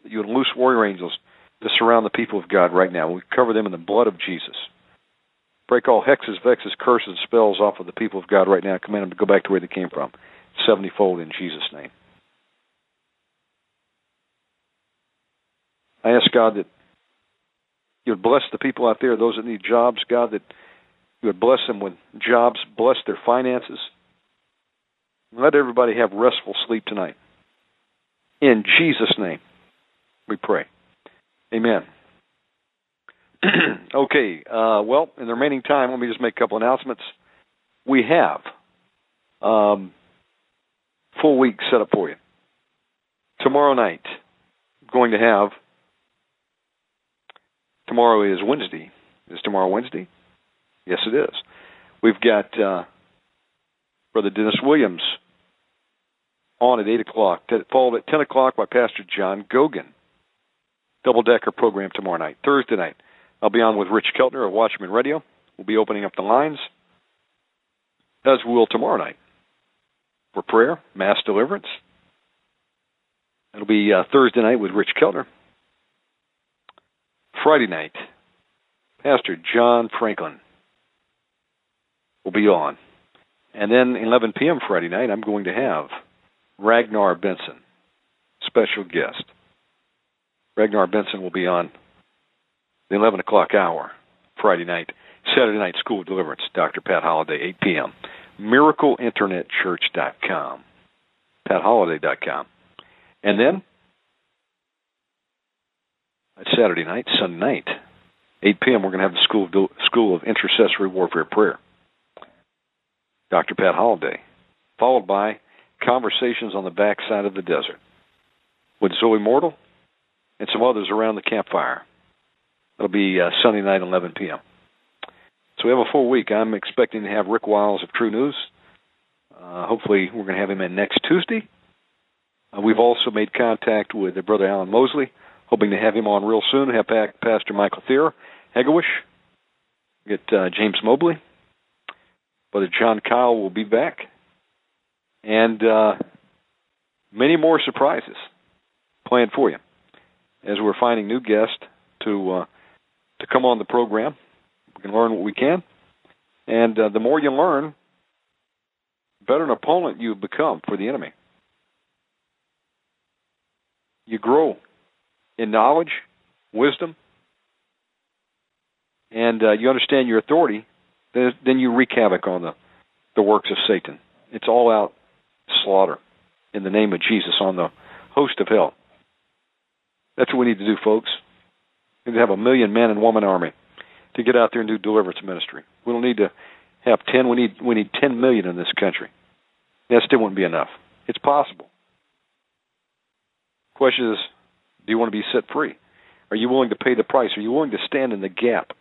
S1: that you would loose warrior angels to surround the people of God right now. We cover them in the blood of Jesus. Break all hexes, vexes, curses, spells off of the people of God right now. Command them to go back to where they came from, seventyfold in Jesus' name. I ask God that you would bless the people out there, those that need jobs, God, that you would bless them with jobs, bless their finances. Let everybody have restful sleep tonight. In Jesus' name, we pray. Amen. okay, uh, well, in the remaining time, let me just make a couple announcements. We have um, full week set up for you. Tomorrow night, going to have. Tomorrow is Wednesday. Is tomorrow Wednesday? Yes, it is. We've got uh, Brother Dennis Williams on at 8 o'clock, followed at 10 o'clock by Pastor John Gogan. Double decker program tomorrow night. Thursday night, I'll be on with Rich Keltner of Watchman Radio. We'll be opening up the lines, as we will tomorrow night, for prayer, mass deliverance. It'll be uh, Thursday night with Rich Keltner. Friday night, Pastor John Franklin will be on. And then 11 p.m. Friday night, I'm going to have Ragnar Benson, special guest. Ragnar Benson will be on the 11 o'clock hour Friday night. Saturday night, School of Deliverance, Dr. Pat Holliday, 8 p.m. MiracleInternetChurch.com, PatHolliday.com. And then, at Saturday night, Sunday night, 8 p.m., we're going to have the School of, School of Intercessory Warfare Prayer, Dr. Pat Holliday, followed by Conversations on the Backside of the Desert with Zoe Mortal and some others around the campfire. It'll be uh, Sunday night, 11 p.m. So we have a full week. I'm expecting to have Rick Wiles of TruNews. Uh, hopefully, we're going to have him in next Tuesday. Uh, we've also made contact with brother Alan Mosley, hoping to have him on real soon. Have Pastor Michael Thier, Hegewisch, get uh, James Mobley. Brother John Kyle will be back, and uh, many more surprises planned for you as we're finding new guests to uh, to come on the program. We can learn what we can, and uh, the more you learn, better an opponent you become for the enemy. You grow in knowledge, wisdom, and uh, you understand your authority. Then, then you wreak havoc on the the works of Satan. It's all out slaughter in the name of Jesus on the host of hell. That's what we need to do, folks. We need to have a million man and woman army to get out there and do deliverance ministry. We don't need to have ten. We need we need ten million in this country. That still wouldn't be enough. It's possible. Question is, do you want to be set free? Are you willing to pay the price? Are you willing to stand in the gap?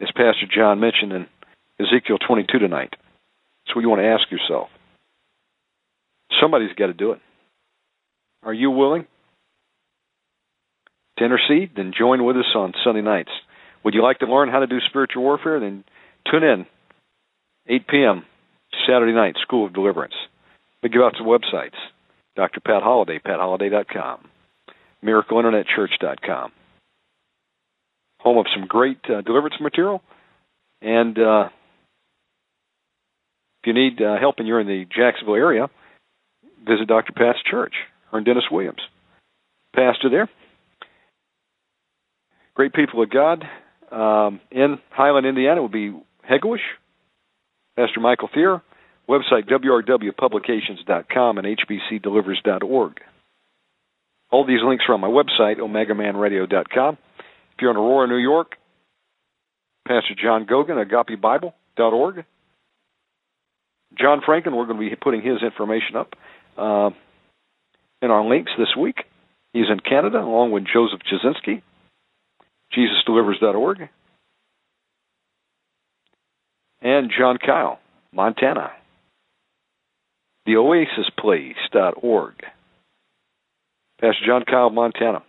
S1: As Pastor John mentioned in Ezekiel 22 tonight. That's what you want to ask yourself. Somebody's got to do it. Are you willing? to intercede, then join with us on Sunday nights. Would you like to learn how to do spiritual warfare? Then tune in 8 p.m. Saturday night, School of Deliverance. We give out some websites. Dr. Pat Holliday, patholliday.com, miracleinternetchurch.com. Home of some great uh, deliverance material. And uh, if you need uh, help and you're in the Jacksonville area, visit Dr. Pat's church, or Dennis Williams. Pastor there, great people of God. Um, in Highland, Indiana, will be Hegewisch, Pastor Michael Thier, website wrwpublications.com and hbcdelivers.org. All these links are on my website, omegamanradio.com. If you're in Aurora, New York, Pastor John Gogan, agapebible.org. John Franklin, we're going to be putting his information up uh, in our links this week. He's in Canada, along with Joseph Jasinski, JesusDelivers.org, and John Kyle, Montana, TheOasisPlace.org. Pastor John Kyle, Montana.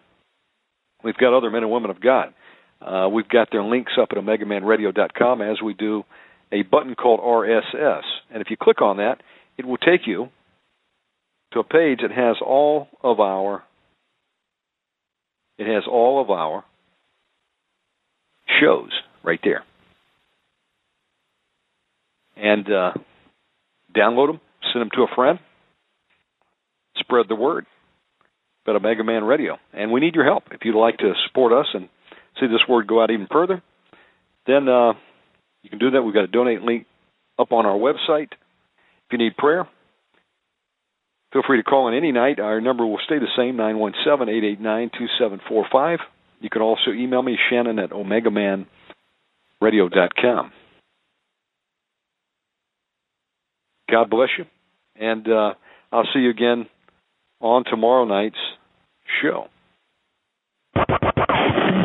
S1: We've got other men and women of God. Uh, we've got their links up at OmegaManRadio.com as we do a button called RSS. And if you click on that, it will take you to a page that has all of our it has all of our shows right there. And uh, download them, send them to a friend, spread the word about Omega Man Radio. And we need your help. If you'd like to support us and see this word go out even further, then uh, you can do that. We've got a donate link up on our website. If you need prayer, feel free to call in any night. Our number will stay the same, 917-889-2745. You can also email me, Shannon at omegamanradio.com. God bless you. And uh, I'll see you again on tomorrow night's show.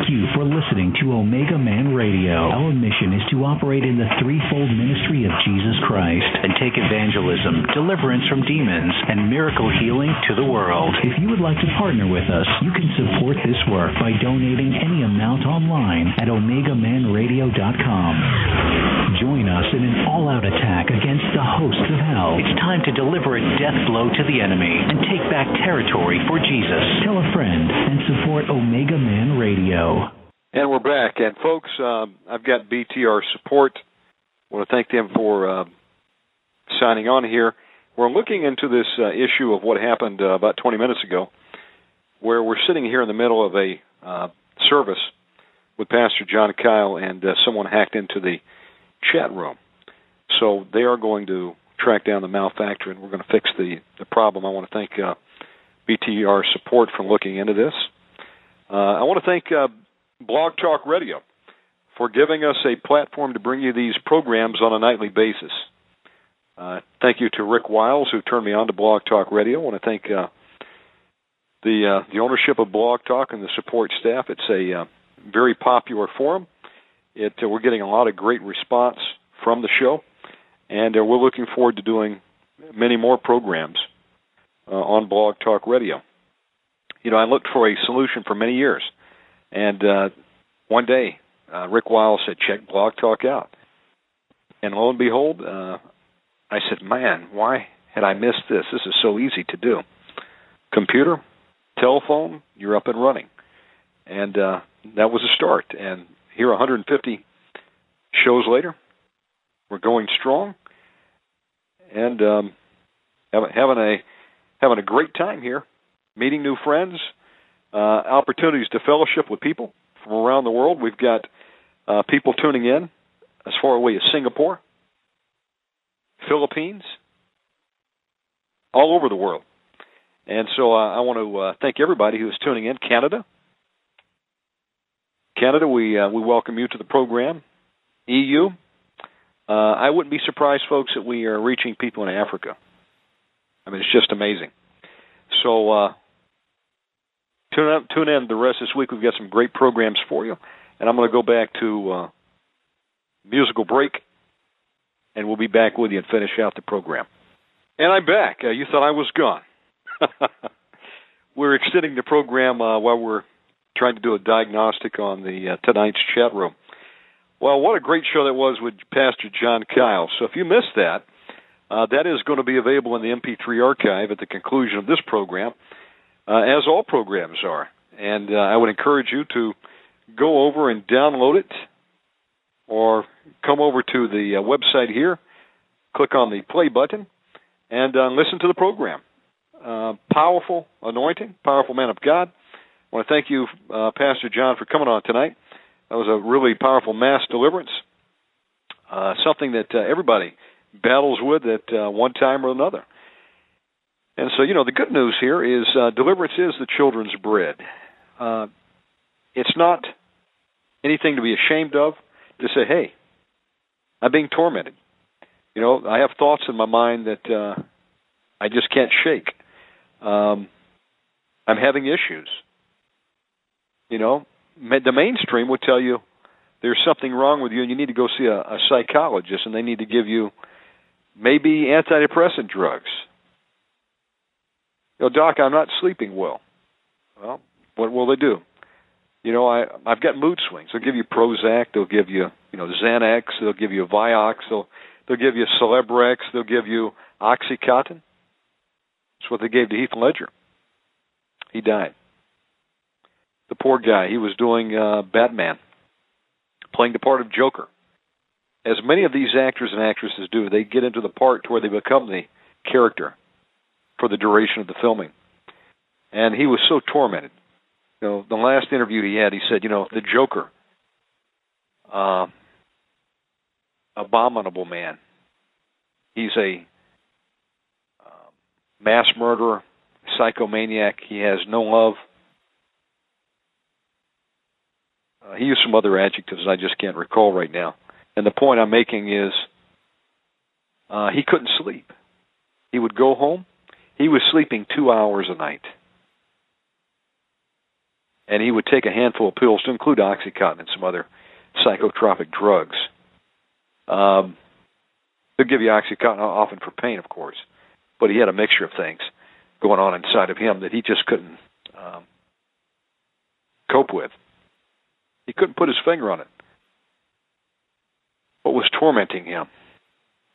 S5: You for listening to Omega Man Radio. Our mission is to operate in the threefold ministry of Jesus Christ
S6: and take evangelism, deliverance from demons, and miracle healing to the world.
S5: If you would like to partner with us, you can support this work by donating any amount online at OmegaManRadio.com. Join us in an all-out attack against the hosts of hell.
S6: It's time to deliver a death blow to the enemy and take back territory for Jesus.
S5: Tell a friend and support Omega Man Radio.
S1: And we're back. And folks, uh, I've got BTR support. I want to thank them for uh, signing on here. We're looking into this uh, issue of what happened uh, about 20 minutes ago, where we're sitting here in the middle of a uh, service with Pastor John Kyle, and uh, someone hacked into the chat room. So they are going to track down the malfactor, and we're going to fix the, the problem. I want to thank BTR support for looking into this. I want to thank Blog Talk Radio for giving us a platform to bring you these programs on a nightly basis. Uh, thank you to Rick Wiles who turned me on to Blog Talk Radio. I want to thank uh, the uh, the ownership of Blog Talk and the support staff. It's a uh, very popular forum. It uh, we're getting a lot of great response from the show, and uh, we're looking forward to doing many more programs on Blog Talk Radio. You know, I looked for a solution for many years and uh, one day, uh, Rick Wiles said, "Check Blog Talk out." And lo and behold, uh, I said, "Man, why had I missed this? This is so easy to do. Computer, telephone, you're up and running." And uh, that was a start. And here, 150 shows later, we're going strong, and um, having, a having a great time here, meeting new friends, uh, opportunities to fellowship with people from around the world. We've got uh, people tuning in as far away as Singapore, Philippines, all over the world. And so uh, I want to uh, thank everybody who is tuning in. Canada, Canada, we uh, we welcome you to the program. EU, uh, I wouldn't be surprised, folks, that we are reaching people in Africa. I mean, it's just amazing. So uh, Tune up, tune in the rest of this week. We've got some great programs for you, and I'm going to go back to uh, musical break, and we'll be back with you and finish out the program. And I'm back. Uh, you thought I was gone. we're extending the program uh, while we're trying to do a diagnostic on the uh, tonight's chat room. Well, what a great show that was with Pastor John Kyle. So if you missed that, uh, that is going to be available in the MP3 archive at the conclusion of this program uh, as all programs are. And uh, I would encourage you to go over and download it or come over to the uh, website here, click on the play button, and uh, listen to the program. Powerful anointing, powerful man of God. I want to thank you, uh, Pastor John, for coming on tonight. That was a really powerful mass deliverance, something that everybody battles with at one time or another. And so, you know, the good news here is uh, deliverance is the children's bread. Uh, it's not anything to be ashamed of, to say, hey, I'm being tormented. You know, I have thoughts in my mind that uh, I just can't shake. Um, I'm having issues. You know, the mainstream would tell you there's something wrong with you and you need to go see a, a psychologist and they need to give you maybe antidepressant drugs. You know, doc, I'm not sleeping well. Well, what will they do? You know, I I've got mood swings. They'll give you Prozac, they'll give you, you know, Xanax, they'll give you Vioxx, they'll they'll give you Celebrex, they'll give you OxyContin. That's what they gave to Heath Ledger. He died. The poor guy, he was doing uh Batman, playing the part of Joker. As many of these actors and actresses do, they get into the part to where they become the character for the duration of the filming. And he was so tormented. You know, the last interview he had, he said, you know, the Joker, uh, abominable man. He's a uh, mass murderer, psychomaniac. He has no love. Uh, he used some other adjectives I just can't recall right now. And the point I'm making is uh, he couldn't sleep. He would go home. He was sleeping two hours a night. And he would take a handful of pills to include Oxycontin and some other psychotropic drugs. Um, they'll give you Oxycontin often for pain, of course, but he had a mixture of things going on inside of him that he just couldn't um, cope with. He couldn't put his finger on it. What was tormenting him?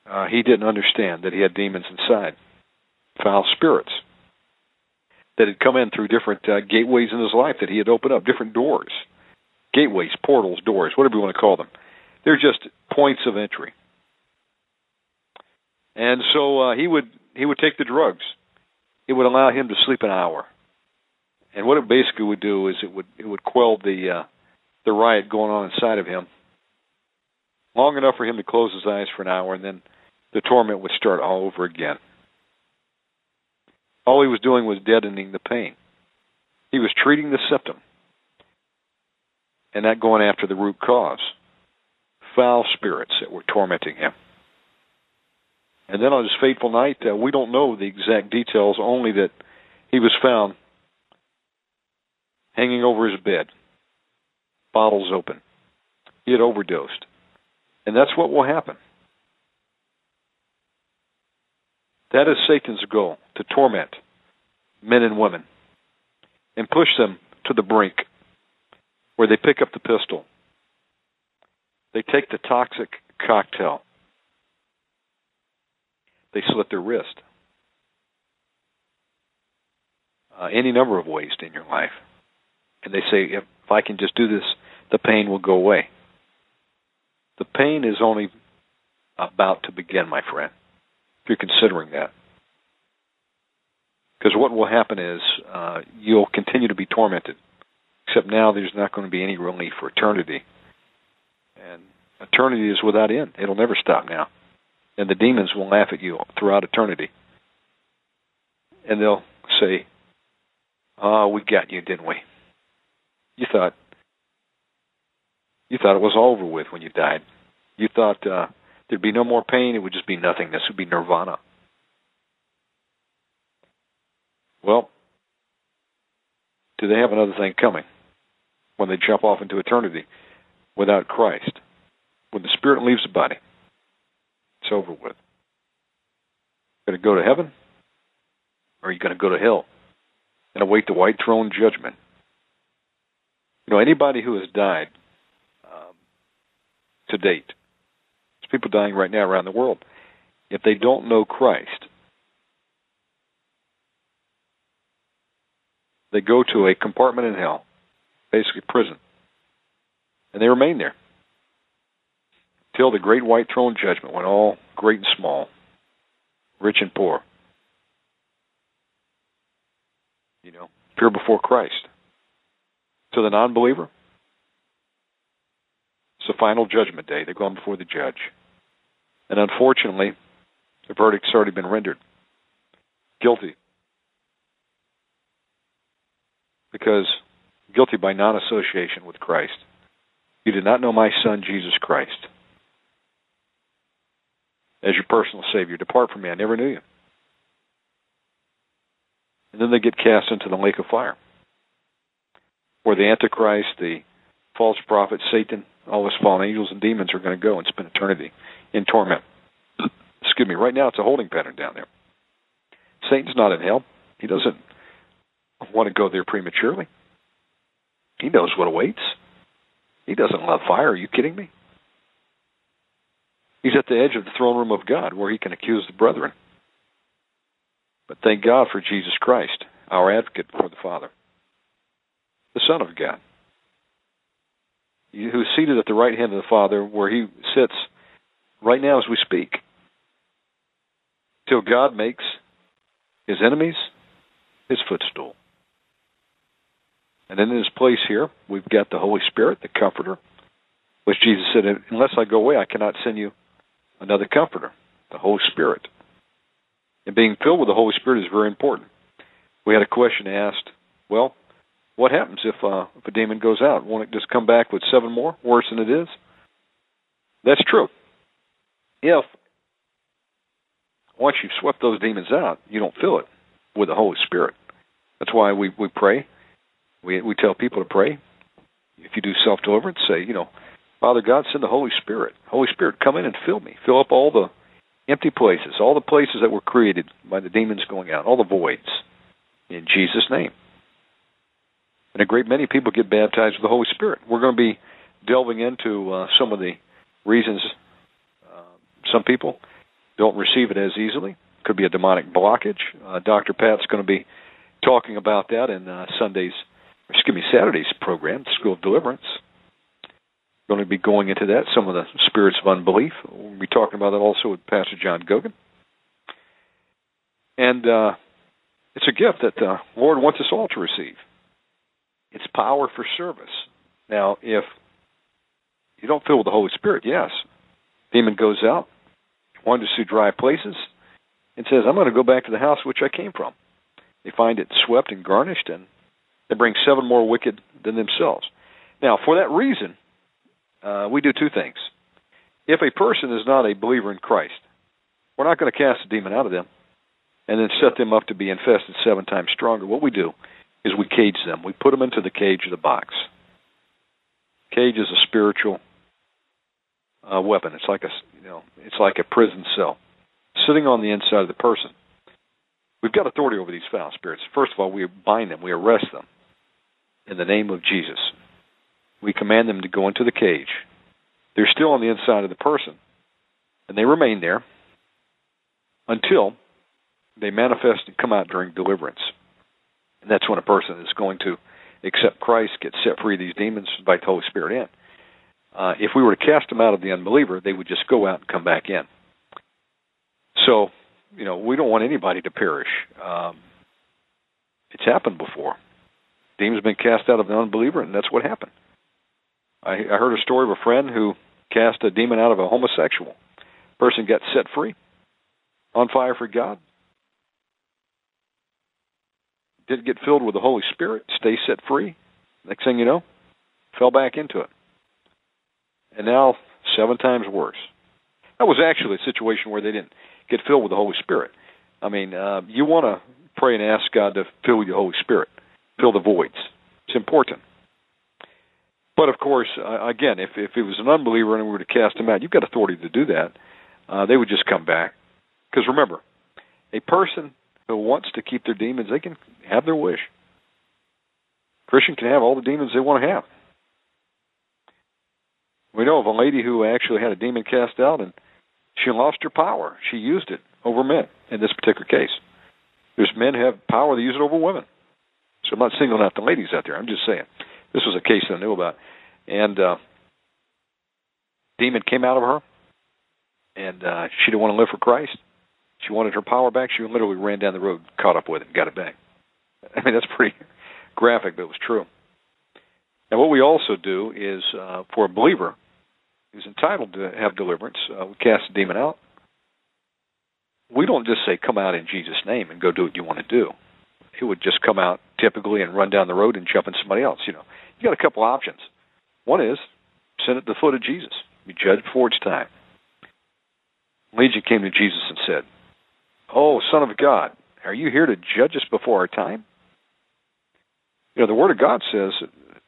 S1: Uh, he didn't understand that he had demons inside, foul spirits that had come in through different uh, gateways in his life that he had opened up, different doors, gateways, portals, doors, whatever you want to call them. They're just points of entry. And so uh, he would he would take the drugs. It would allow him to sleep an hour. And what it basically would do is it would it would quell the uh, the riot going on inside of him long enough for him to close his eyes for an hour, and then the torment would start all over again. All he was doing was deadening the pain. He was treating the symptom and not going after the root cause foul spirits that were tormenting him. And then on his fateful night, uh, we don't know the exact details, only that he was found hanging over his bed, bottles open. Had overdosed. And that's what will happen. That is Satan's goal to torment men and women and push them to the brink where they pick up the pistol. They take the toxic cocktail. They slit their wrist. Uh, any number of ways in your life. And they say, if I can just do this, the pain will go away. The pain is only about to begin, my friend, if you're considering that. Because what will happen is uh, you'll continue to be tormented, except now there's not going to be any relief for eternity. And eternity is without end. It'll never stop now. And the demons will laugh at you throughout eternity. And they'll say, Oh, we got you, didn't we? You thought you thought it was over with when you died. You thought uh, there'd be no more pain. It would just be nothingness. It would be nirvana. Well, do they have another thing coming when they jump off into eternity without Christ? When the spirit leaves the body, it's over with. Going to go to heaven, or are you going to go to hell and await the white throne judgment? You know, anybody who has died to date. There's people dying right now around the world. If they don't know Christ, they go to a compartment in hell, basically prison, and they remain there till the great white throne judgment when all great and small, rich and poor, you know, appear before Christ. To the non believer, it's the final judgment day. They've gone before the judge. And unfortunately, the verdict's already been rendered. Guilty. Because guilty by non association with Christ. You did not know my Son, Jesus Christ, as your personal Savior. Depart from me. I never knew you. And then they get cast into the lake of fire, where the Antichrist, the false prophet, Satan, all his fallen angels and demons are going to go and spend eternity in torment. Excuse me. Right now, it's a holding pattern down there. Satan's not in hell. He doesn't want to go there prematurely. He knows what awaits. He doesn't love fire. Are you kidding me? He's at the edge of the throne room of God where he can accuse the brethren. But thank God for Jesus Christ, our advocate for the Father, the Son of God, who is seated at the right hand of the Father where he sits right now as we speak, till God makes his enemies his footstool. And in his place here, we've got the Holy Spirit, the Comforter, which Jesus said, Unless I go away, I cannot send you another Comforter, the Holy Spirit. And being filled with the Holy Spirit is very important. We had a question asked, well, what happens if, uh, if a demon goes out? Won't it just come back with seven more, worse than it is? That's true. If once you've swept those demons out, you don't fill it with the Holy Spirit. That's why we, we pray. We we tell people to pray. If you do self deliverance, say, you know, Father God, send the Holy Spirit. Holy Spirit, come in and fill me. Fill up all the empty places, all the places that were created by the demons going out, all the voids. In Jesus' name. And a great many people get baptized with the Holy Spirit. We're going to be delving into uh, some of the reasons uh, some people don't receive it as easily. Could be a demonic blockage. Uh, Dr. Pat's going to be talking about that in uh, Sunday's, excuse me, Saturday's program, School of Deliverance. We're going to be going into that, some of the spirits of unbelief. We'll be talking about that also with Pastor John Gogan. And uh, it's a gift that the Lord wants us all to receive. It's power for service. Now, if you don't fill with the Holy Spirit, yes, demon goes out, wanders through dry places, and says, I'm going to go back to the house which I came from. They find it swept and garnished, and they bring seven more wicked than themselves. Now, for that reason, uh, we do two things. If a person is not a believer in Christ, we're not going to cast a demon out of them and then set them up to be infested seven times stronger. What we do is we cage them. We put them into the cage of the box. Cage is a spiritual uh, weapon. It's like a you know, it's like a prison cell sitting on the inside of the person. We've got authority over these foul spirits. First of all, we bind them, we arrest them in the name of Jesus. We command them to go into the cage. They're still on the inside of the person, and they remain there until they manifest and come out during deliverance. And that's when a person is going to accept Christ, get set free of these demons, invite the Holy Spirit in. Uh, if we were to cast them out of the unbeliever, they would just go out and come back in. So, you know, we don't want anybody to perish. Um, it's happened before. Demons have been cast out of an unbeliever, and that's what happened. I, I heard a story of a friend who cast a demon out of a homosexual. Person got set free, on fire for God. Didn't get filled with the Holy Spirit, stay set free. Next thing you know, fell back into it. And now, seven times worse. That was actually a situation where they didn't get filled with the Holy Spirit. I mean, uh, you want to pray and ask God to fill you the Holy Spirit, fill the voids. It's important. But of course, uh, again, if if it was an unbeliever and we were to cast him out, you've got authority to do that. Uh, they would just come back. Because remember, a person who wants to keep their demons, they can have their wish. Christian can have all the demons they want to have. We know of a lady who actually had a demon cast out and she lost her power. She used it over men in this particular case. There's men who have power, they use it over women. So I'm not singling out the ladies out there. I'm just saying. This was a case that I knew about. And uh demon came out of her and uh she didn't want to live for Christ. She wanted her power back. She literally ran down the road, caught up with it, got it back. I mean, that's pretty graphic, but it was true. And what we also do is, uh, for a believer who's entitled to have deliverance, uh, we cast the demon out. We don't just say, come out in Jesus' name and go do what you want to do. It would just come out typically and run down the road and jump in somebody else. You know, you got a couple options. One is Sent at the foot of Jesus. Be judged before it's time. Legion came to Jesus and said, Oh, Son of God, are you here to judge us before our time? You know, the Word of God says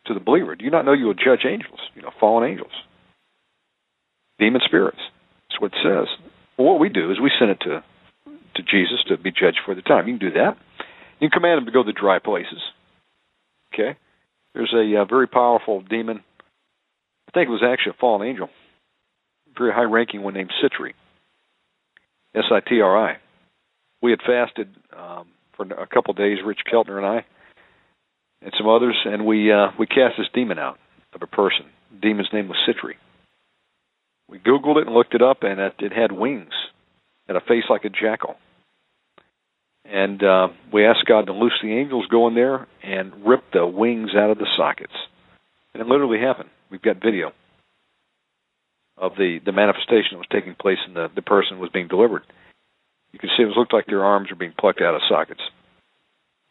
S1: to the believer, Do you not know you will judge angels, you know, fallen angels, demon spirits? That's what it says. Well, what we do is we send it to to Jesus to be judged for the time. You can do that. You can command him to go to dry places. Okay? There's a uh, very powerful demon. I think it was actually a fallen angel, very high ranking one named Sitri. S I T R I. We had fasted um, for a couple of days, Rich Keltner and I, and some others, and we uh, we cast this demon out of a person. The demon's name was Sitri. We Googled it and looked it up, and it, it had wings and a face like a jackal. And uh, we asked God to loose the angels, go in there, and rip the wings out of the sockets. And it literally happened. We've got video of the, the manifestation that was taking place and the, the person was being delivered. You can see it looked like their arms were being plucked out of sockets.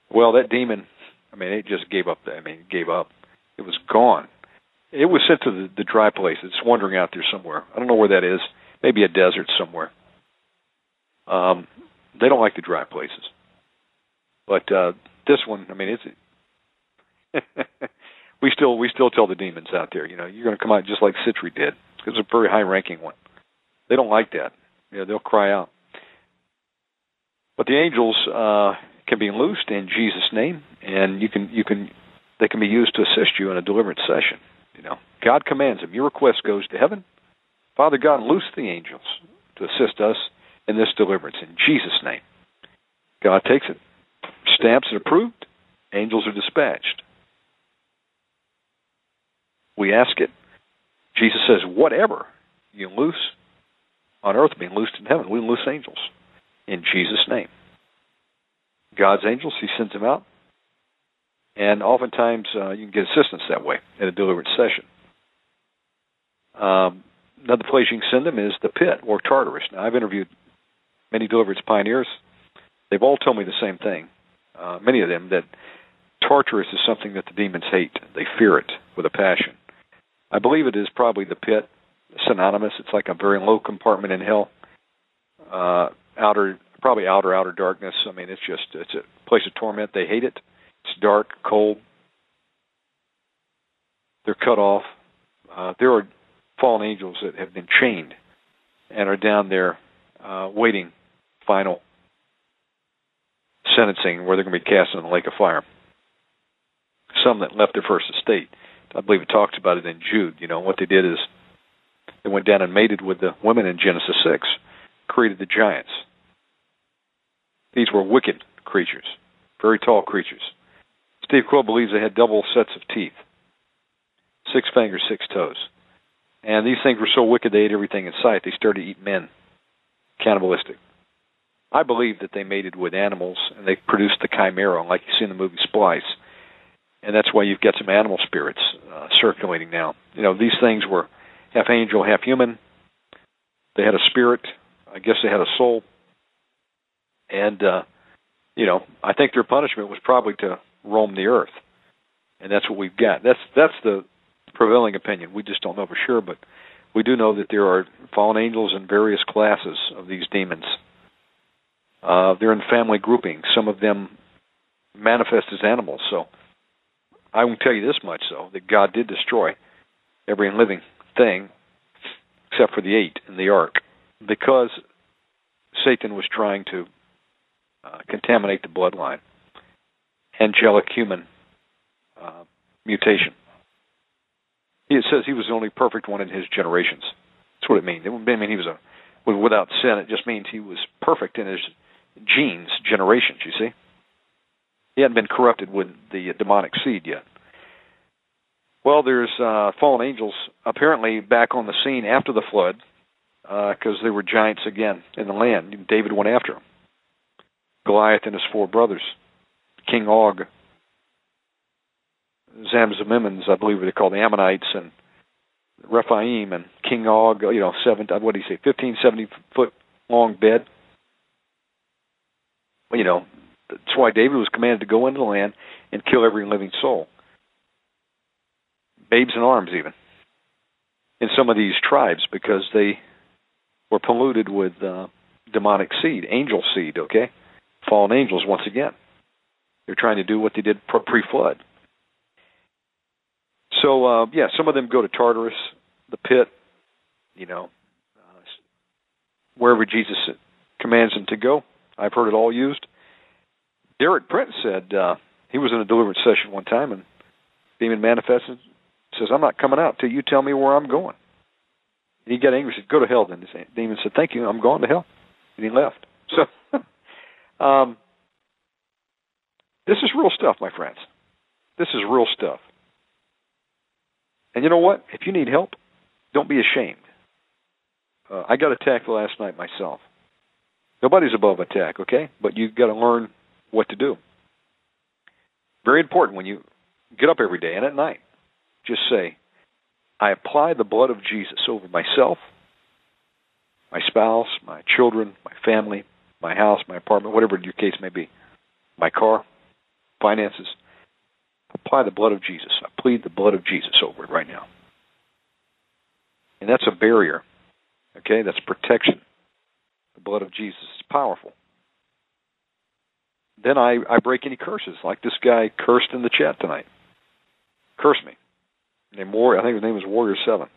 S1: Well, that demon, I mean, it just gave up. I mean, it gave up. It was gone. It was sent to the, the dry place. It's wandering out there somewhere. I don't know where that is. Maybe a desert somewhere. Um, they don't like the dry places. But uh, this one, I mean, it's we still we still tell the demons out there, you know, you're going to come out just like Sitri did it's a very high-ranking one. They don't like that. You know, they'll cry out. But the angels uh, can be loosed in Jesus' name, and you can you can they can be used to assist you in a deliverance session. You know, God commands them. Your request goes to heaven. Father God, loose the angels to assist us in this deliverance in Jesus' name. God takes it, stamps it approved, angels are dispatched. We ask it. Jesus says, whatever you loose on earth being loosed in heaven, we loose angels in Jesus' name. God's angels, He sends them out, and oftentimes uh, you can get assistance that way in a deliverance session. Um, another place you can send them is the pit or Tartarus. Now, I've interviewed many deliverance pioneers. They've all told me the same thing. Uh, many of them that Tartarus is something that the demons hate. They fear it with a passion. I believe it is probably the pit, synonymous. It's like a very low compartment in hell. Uh, outer, probably outer outer darkness. I mean, it's just it's a place of torment. They hate it. It's dark, cold. They're cut off. Uh, there are fallen angels that have been chained and are down there uh, waiting final sentencing where they're going to be cast in the lake of fire. Some that left their first estate. I believe it talks about it in Jude. You know, what they did is they went down and mated with the women in Genesis 6, created the giants. These were wicked creatures, very tall creatures. Steve Quayle believes they had double sets of teeth, six fingers, six toes. And these things were so wicked they ate everything in sight. They started to eat men, cannibalistic. I believe that they mated with animals and they produced the chimera, like you see in the movie Splice. And that's why you've got some animal spirits uh, circulating now. You know, these things were half angel, half human. They had a spirit. I guess they had a soul. And, uh, you know, I think their punishment was probably to roam the earth. And that's what we've got. That's that's the prevailing opinion. We just don't know for sure, but we do know that there are fallen angels in various classes of these demons. Uh, they're in family groupings. Some of them manifest as animals. So I will tell you this much, though, that God did destroy every living thing except for the eight in the ark because Satan was trying to uh, contaminate the bloodline. Angelic human uh, mutation. He says he was the only perfect one in his generations. That's what it means. It doesn't mean he was a without sin. It just means he was perfect in his genes, generations. You see, he hadn't been corrupted with the demonic seed yet. Well, there's uh, fallen angels apparently back on the scene after the flood because uh, there were giants again in the land. David went after them. Goliath and his four brothers, King Og, Zamzumimans, I believe they called the Ammonites, and Rephaim and King Og, you know, seven, what do you say, fifteen, seventy foot long bed. You know, that's why David was commanded to go into the land and kill every living soul. Babes in arms, even. in some of these tribes because they were polluted with uh, demonic seed, angel seed, okay? Fallen angels once again. They're trying to do what they did pre flood. So, uh, yeah, some of them go to Tartarus, the pit, you know, uh, wherever Jesus commands them to go. I've heard it all used. Derek Prince said uh, he was in a deliverance session one time and demon manifested, says, I'm not coming out till you tell me where I'm going. And he got angry, said, Go to hell then. The demon said, Thank you, I'm going to hell. And he left. So um, this is real stuff, my friends. This is real stuff. And you know what? If you need help, don't be ashamed. Uh, I got attacked last night myself. Nobody's above attack, okay? But you've got to learn what to do. Very important when you get up every day and at night. Just say, I apply the blood of Jesus over myself, my spouse, my children, my family, my house, my apartment, whatever your case may be, my car, finances. Apply the blood of Jesus. I plead the blood of Jesus over it right now. And that's a barrier. Okay? That's protection. The blood of Jesus is powerful. Then I, I break any curses, like this guy cursed in the chat tonight. Curse me. Named Warrior, I think his name was Warrior Seven.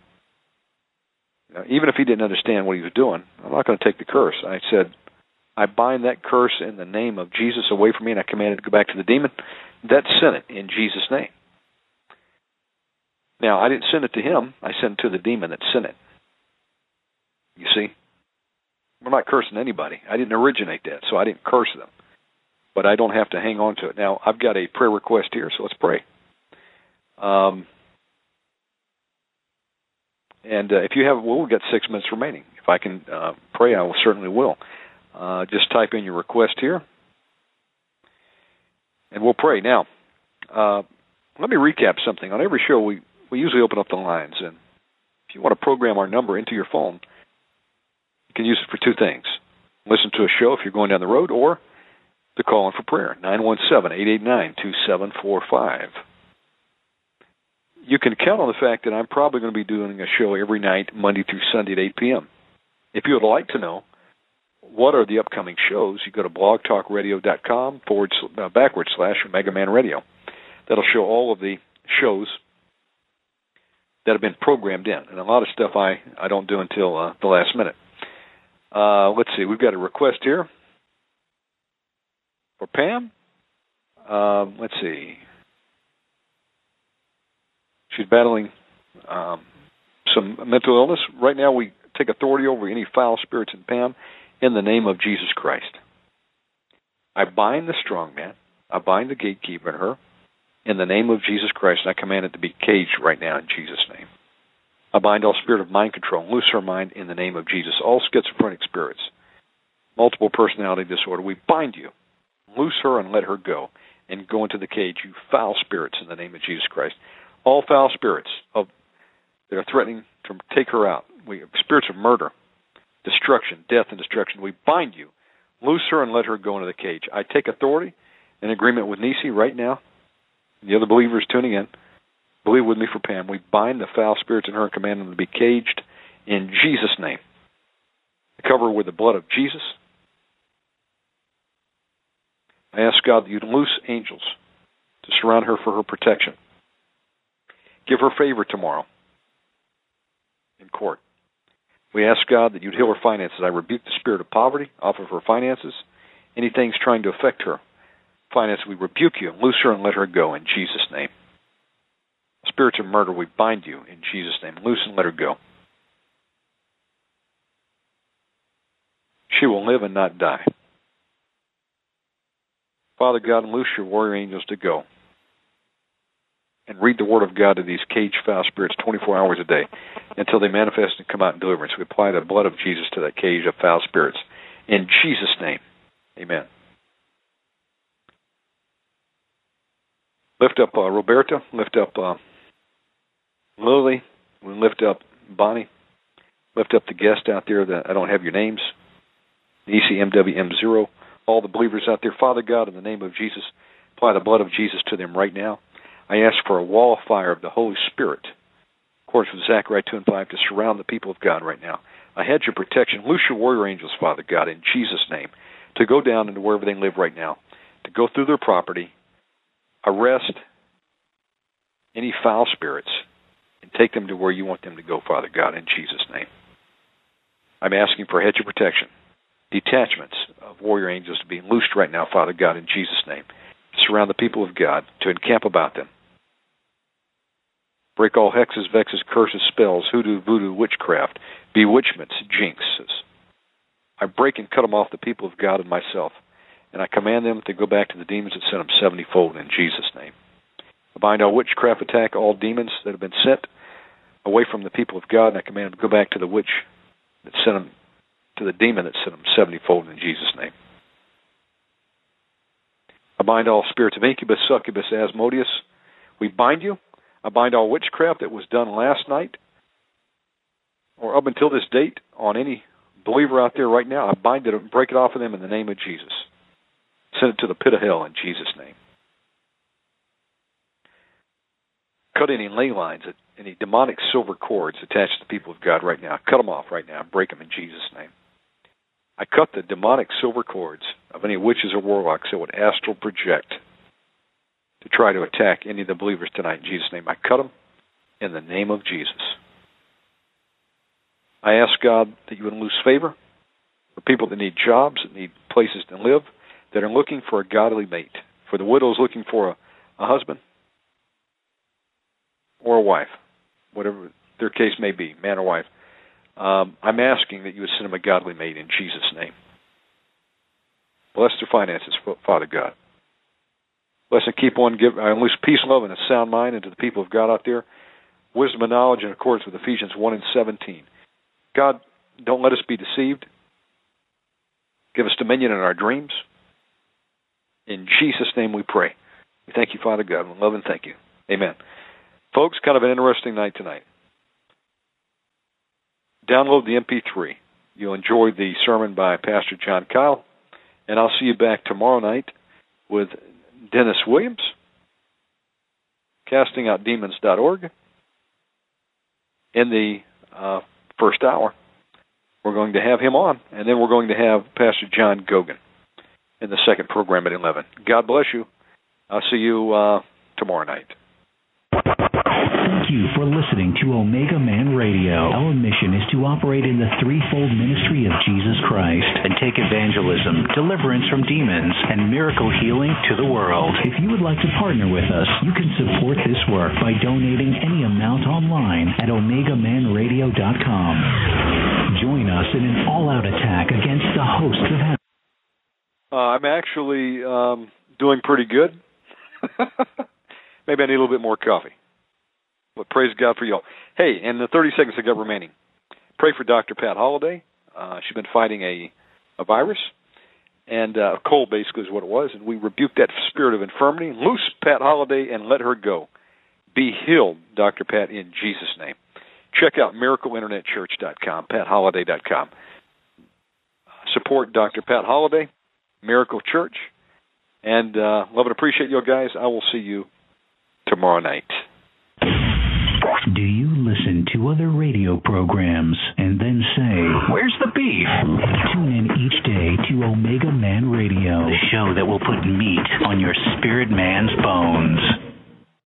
S1: Now, even if he didn't understand what he was doing, I'm not going to take the curse. I said, I bind that curse in the name of Jesus away from me, and I command it to go back to the demon. That sent it in Jesus' name. Now, I didn't send it to him. I sent it to the demon that sent it. You see? We're not cursing anybody. I didn't originate that, so I didn't curse them. But I don't have to hang on to it. Now, I've got a prayer request here, so let's pray. Um, and uh, if you have, well, we've got six minutes remaining. If I can uh, pray, I will certainly will. Uh, just type in your request here, and we'll pray. Now, uh, let me recap something. On every show, we, we usually open up the lines, and if you want to program our number into your phone, you can use it for two things. Listen to a show if you're going down the road, or to call in for prayer, 917-889-2745 you can count on the fact that I'm probably going to be doing a show every night, Monday through Sunday at 8 p.m. If you would like to know what are the upcoming shows, you go to blogtalkradio.com forward uh, backward slash Omega Man Radio. That'll show all of the shows that have been programmed in, and a lot of stuff I I don't do until uh, the last minute. Uh, let's see, we've got a request here for Pam. Um, let's see. She's battling um, some mental illness. Right now, we take authority over any foul spirits in Pam in the name of Jesus Christ. I bind the strong man. I bind the gatekeeper in her in the name of Jesus Christ, and I command it to be caged right now in Jesus' name. I bind all spirit of mind control and loose her mind in the name of Jesus. All schizophrenic spirits, multiple personality disorder, we bind you. Loose her and let her go. And go into the cage, you foul spirits, in the name of Jesus Christ all foul spirits of that are threatening to take her out. We spirits of murder, destruction, death, and destruction. We bind you, loose her, and let her go into the cage. I take authority in agreement with Nisi right now. The other believers tuning in, believe with me for Pam. We bind the foul spirits in her and command them to be caged in Jesus' name. cover her with the blood of Jesus. I ask God that you'd loose angels to surround her for her protection. Give her favor tomorrow in court. We ask God that you'd heal her finances. I rebuke the spirit of poverty off of her finances. Anything's trying to affect her finances, we rebuke you. Loose her and let her go in Jesus' name. Spirits of murder, we bind you in Jesus' name. Loose and let her go. She will live and not die. Father God, loose your warrior angels to go and read the Word of God to these caged foul spirits 24 hours a day until they manifest and come out in deliverance. We apply the blood of Jesus to that cage of foul spirits. In Jesus' name, amen. Lift up uh, Roberta, lift up uh, Lily, lift up Bonnie, lift up the guest out there that I don't have your names, ECMWM0, all the believers out there. Father God, in the name of Jesus, apply the blood of Jesus to them right now. I ask for a wall of fire of the Holy Spirit according to Zechariah 2 and 5, to surround the people of God right now. A hedge of protection. Loose your warrior angels, Father God, in Jesus' name, to go down into wherever they live right now, to go through their property, arrest any foul spirits, and take them to where you want them to go, Father God, in Jesus' name. I'm asking for a hedge of protection, detachments of warrior angels to be loosed right now, Father God, in Jesus' name, surround the people of God, to encamp about them. Break all hexes, vexes, curses, spells, hoodoo, voodoo, witchcraft, bewitchments, jinxes. I break and cut them off the people of God and myself, and I command them to go back to the demons that sent them seventyfold in Jesus' name. I bind all witchcraft attack, all demons that have been sent away from the people of God, and I command them to go back to the witch that sent them, to the demon that sent them seventyfold in Jesus' name. I bind all spirits of incubus, succubus, Asmodeus. We bind you. I bind all witchcraft that was done last night or up until this date on any believer out there right now. I bind it and break it off of them in the name of Jesus. Send it to the pit of hell in Jesus' name. Cut any ley lines, any demonic silver cords attached to the people of God right now. Cut them off right now. Break them in Jesus' name. I cut the demonic silver cords of any witches or warlocks that would astral project to try to attack any of the believers tonight in Jesus' name. I cut them in the name of Jesus. I ask God that you would lose favor for people that need jobs, that need places to live, that are looking for a godly mate, for the widows looking for a, a husband or a wife, whatever their case may be, man or wife. Um, I'm asking that you would send them a godly mate in Jesus' name. Bless their finances, Father God. Bless and keep on give I unleash peace, love, and a sound mind into the people of God out there. Wisdom and knowledge in accordance with Ephesians 1 and 17. God, don't let us be deceived. Give us dominion in our dreams. In Jesus' name we pray. We thank you, Father God. We love and thank you. Amen. Folks, kind of an interesting night tonight. Download the MP3. You'll enjoy the sermon by Pastor John Kyle. And I'll see you back tomorrow night with Dennis Williams, castingoutdemons.org. In the uh, first hour, we're going to have him on, and then we're going to have Pastor John Gogan in the second program at 11. God bless you. I'll see you uh, tomorrow night.
S5: You for listening to Omega Man Radio. Our mission is to operate in the threefold ministry of Jesus Christ
S6: and take evangelism, deliverance from demons, and miracle healing to the world.
S5: If you would like to partner with us, you can support this work by donating any amount online at OmegaManRadio.com. Join us in an all-out attack against the hosts of heaven.
S1: Uh, I'm actually um, doing pretty good. Maybe I need a little bit more coffee. But praise God for y'all. Hey, in the 30 seconds I got remaining, pray for Dr. Pat Holliday. Uh, she's been fighting a a virus and uh, a cold, basically, is what it was. And we rebuke that spirit of infirmity. Loose Pat Holliday and let her go. Be healed, Dr. Pat, in Jesus' name. Check out miracleinternetchurch.com, patholliday.com. Support Dr. Pat Holliday, Miracle Church, and uh, love and appreciate you guys. I will see you tomorrow night.
S5: Do you listen to other radio programs and then say,
S6: Where's the beef?
S5: Tune in each day to Omega Man Radio,
S6: the show that will put meat on your spirit man's bones.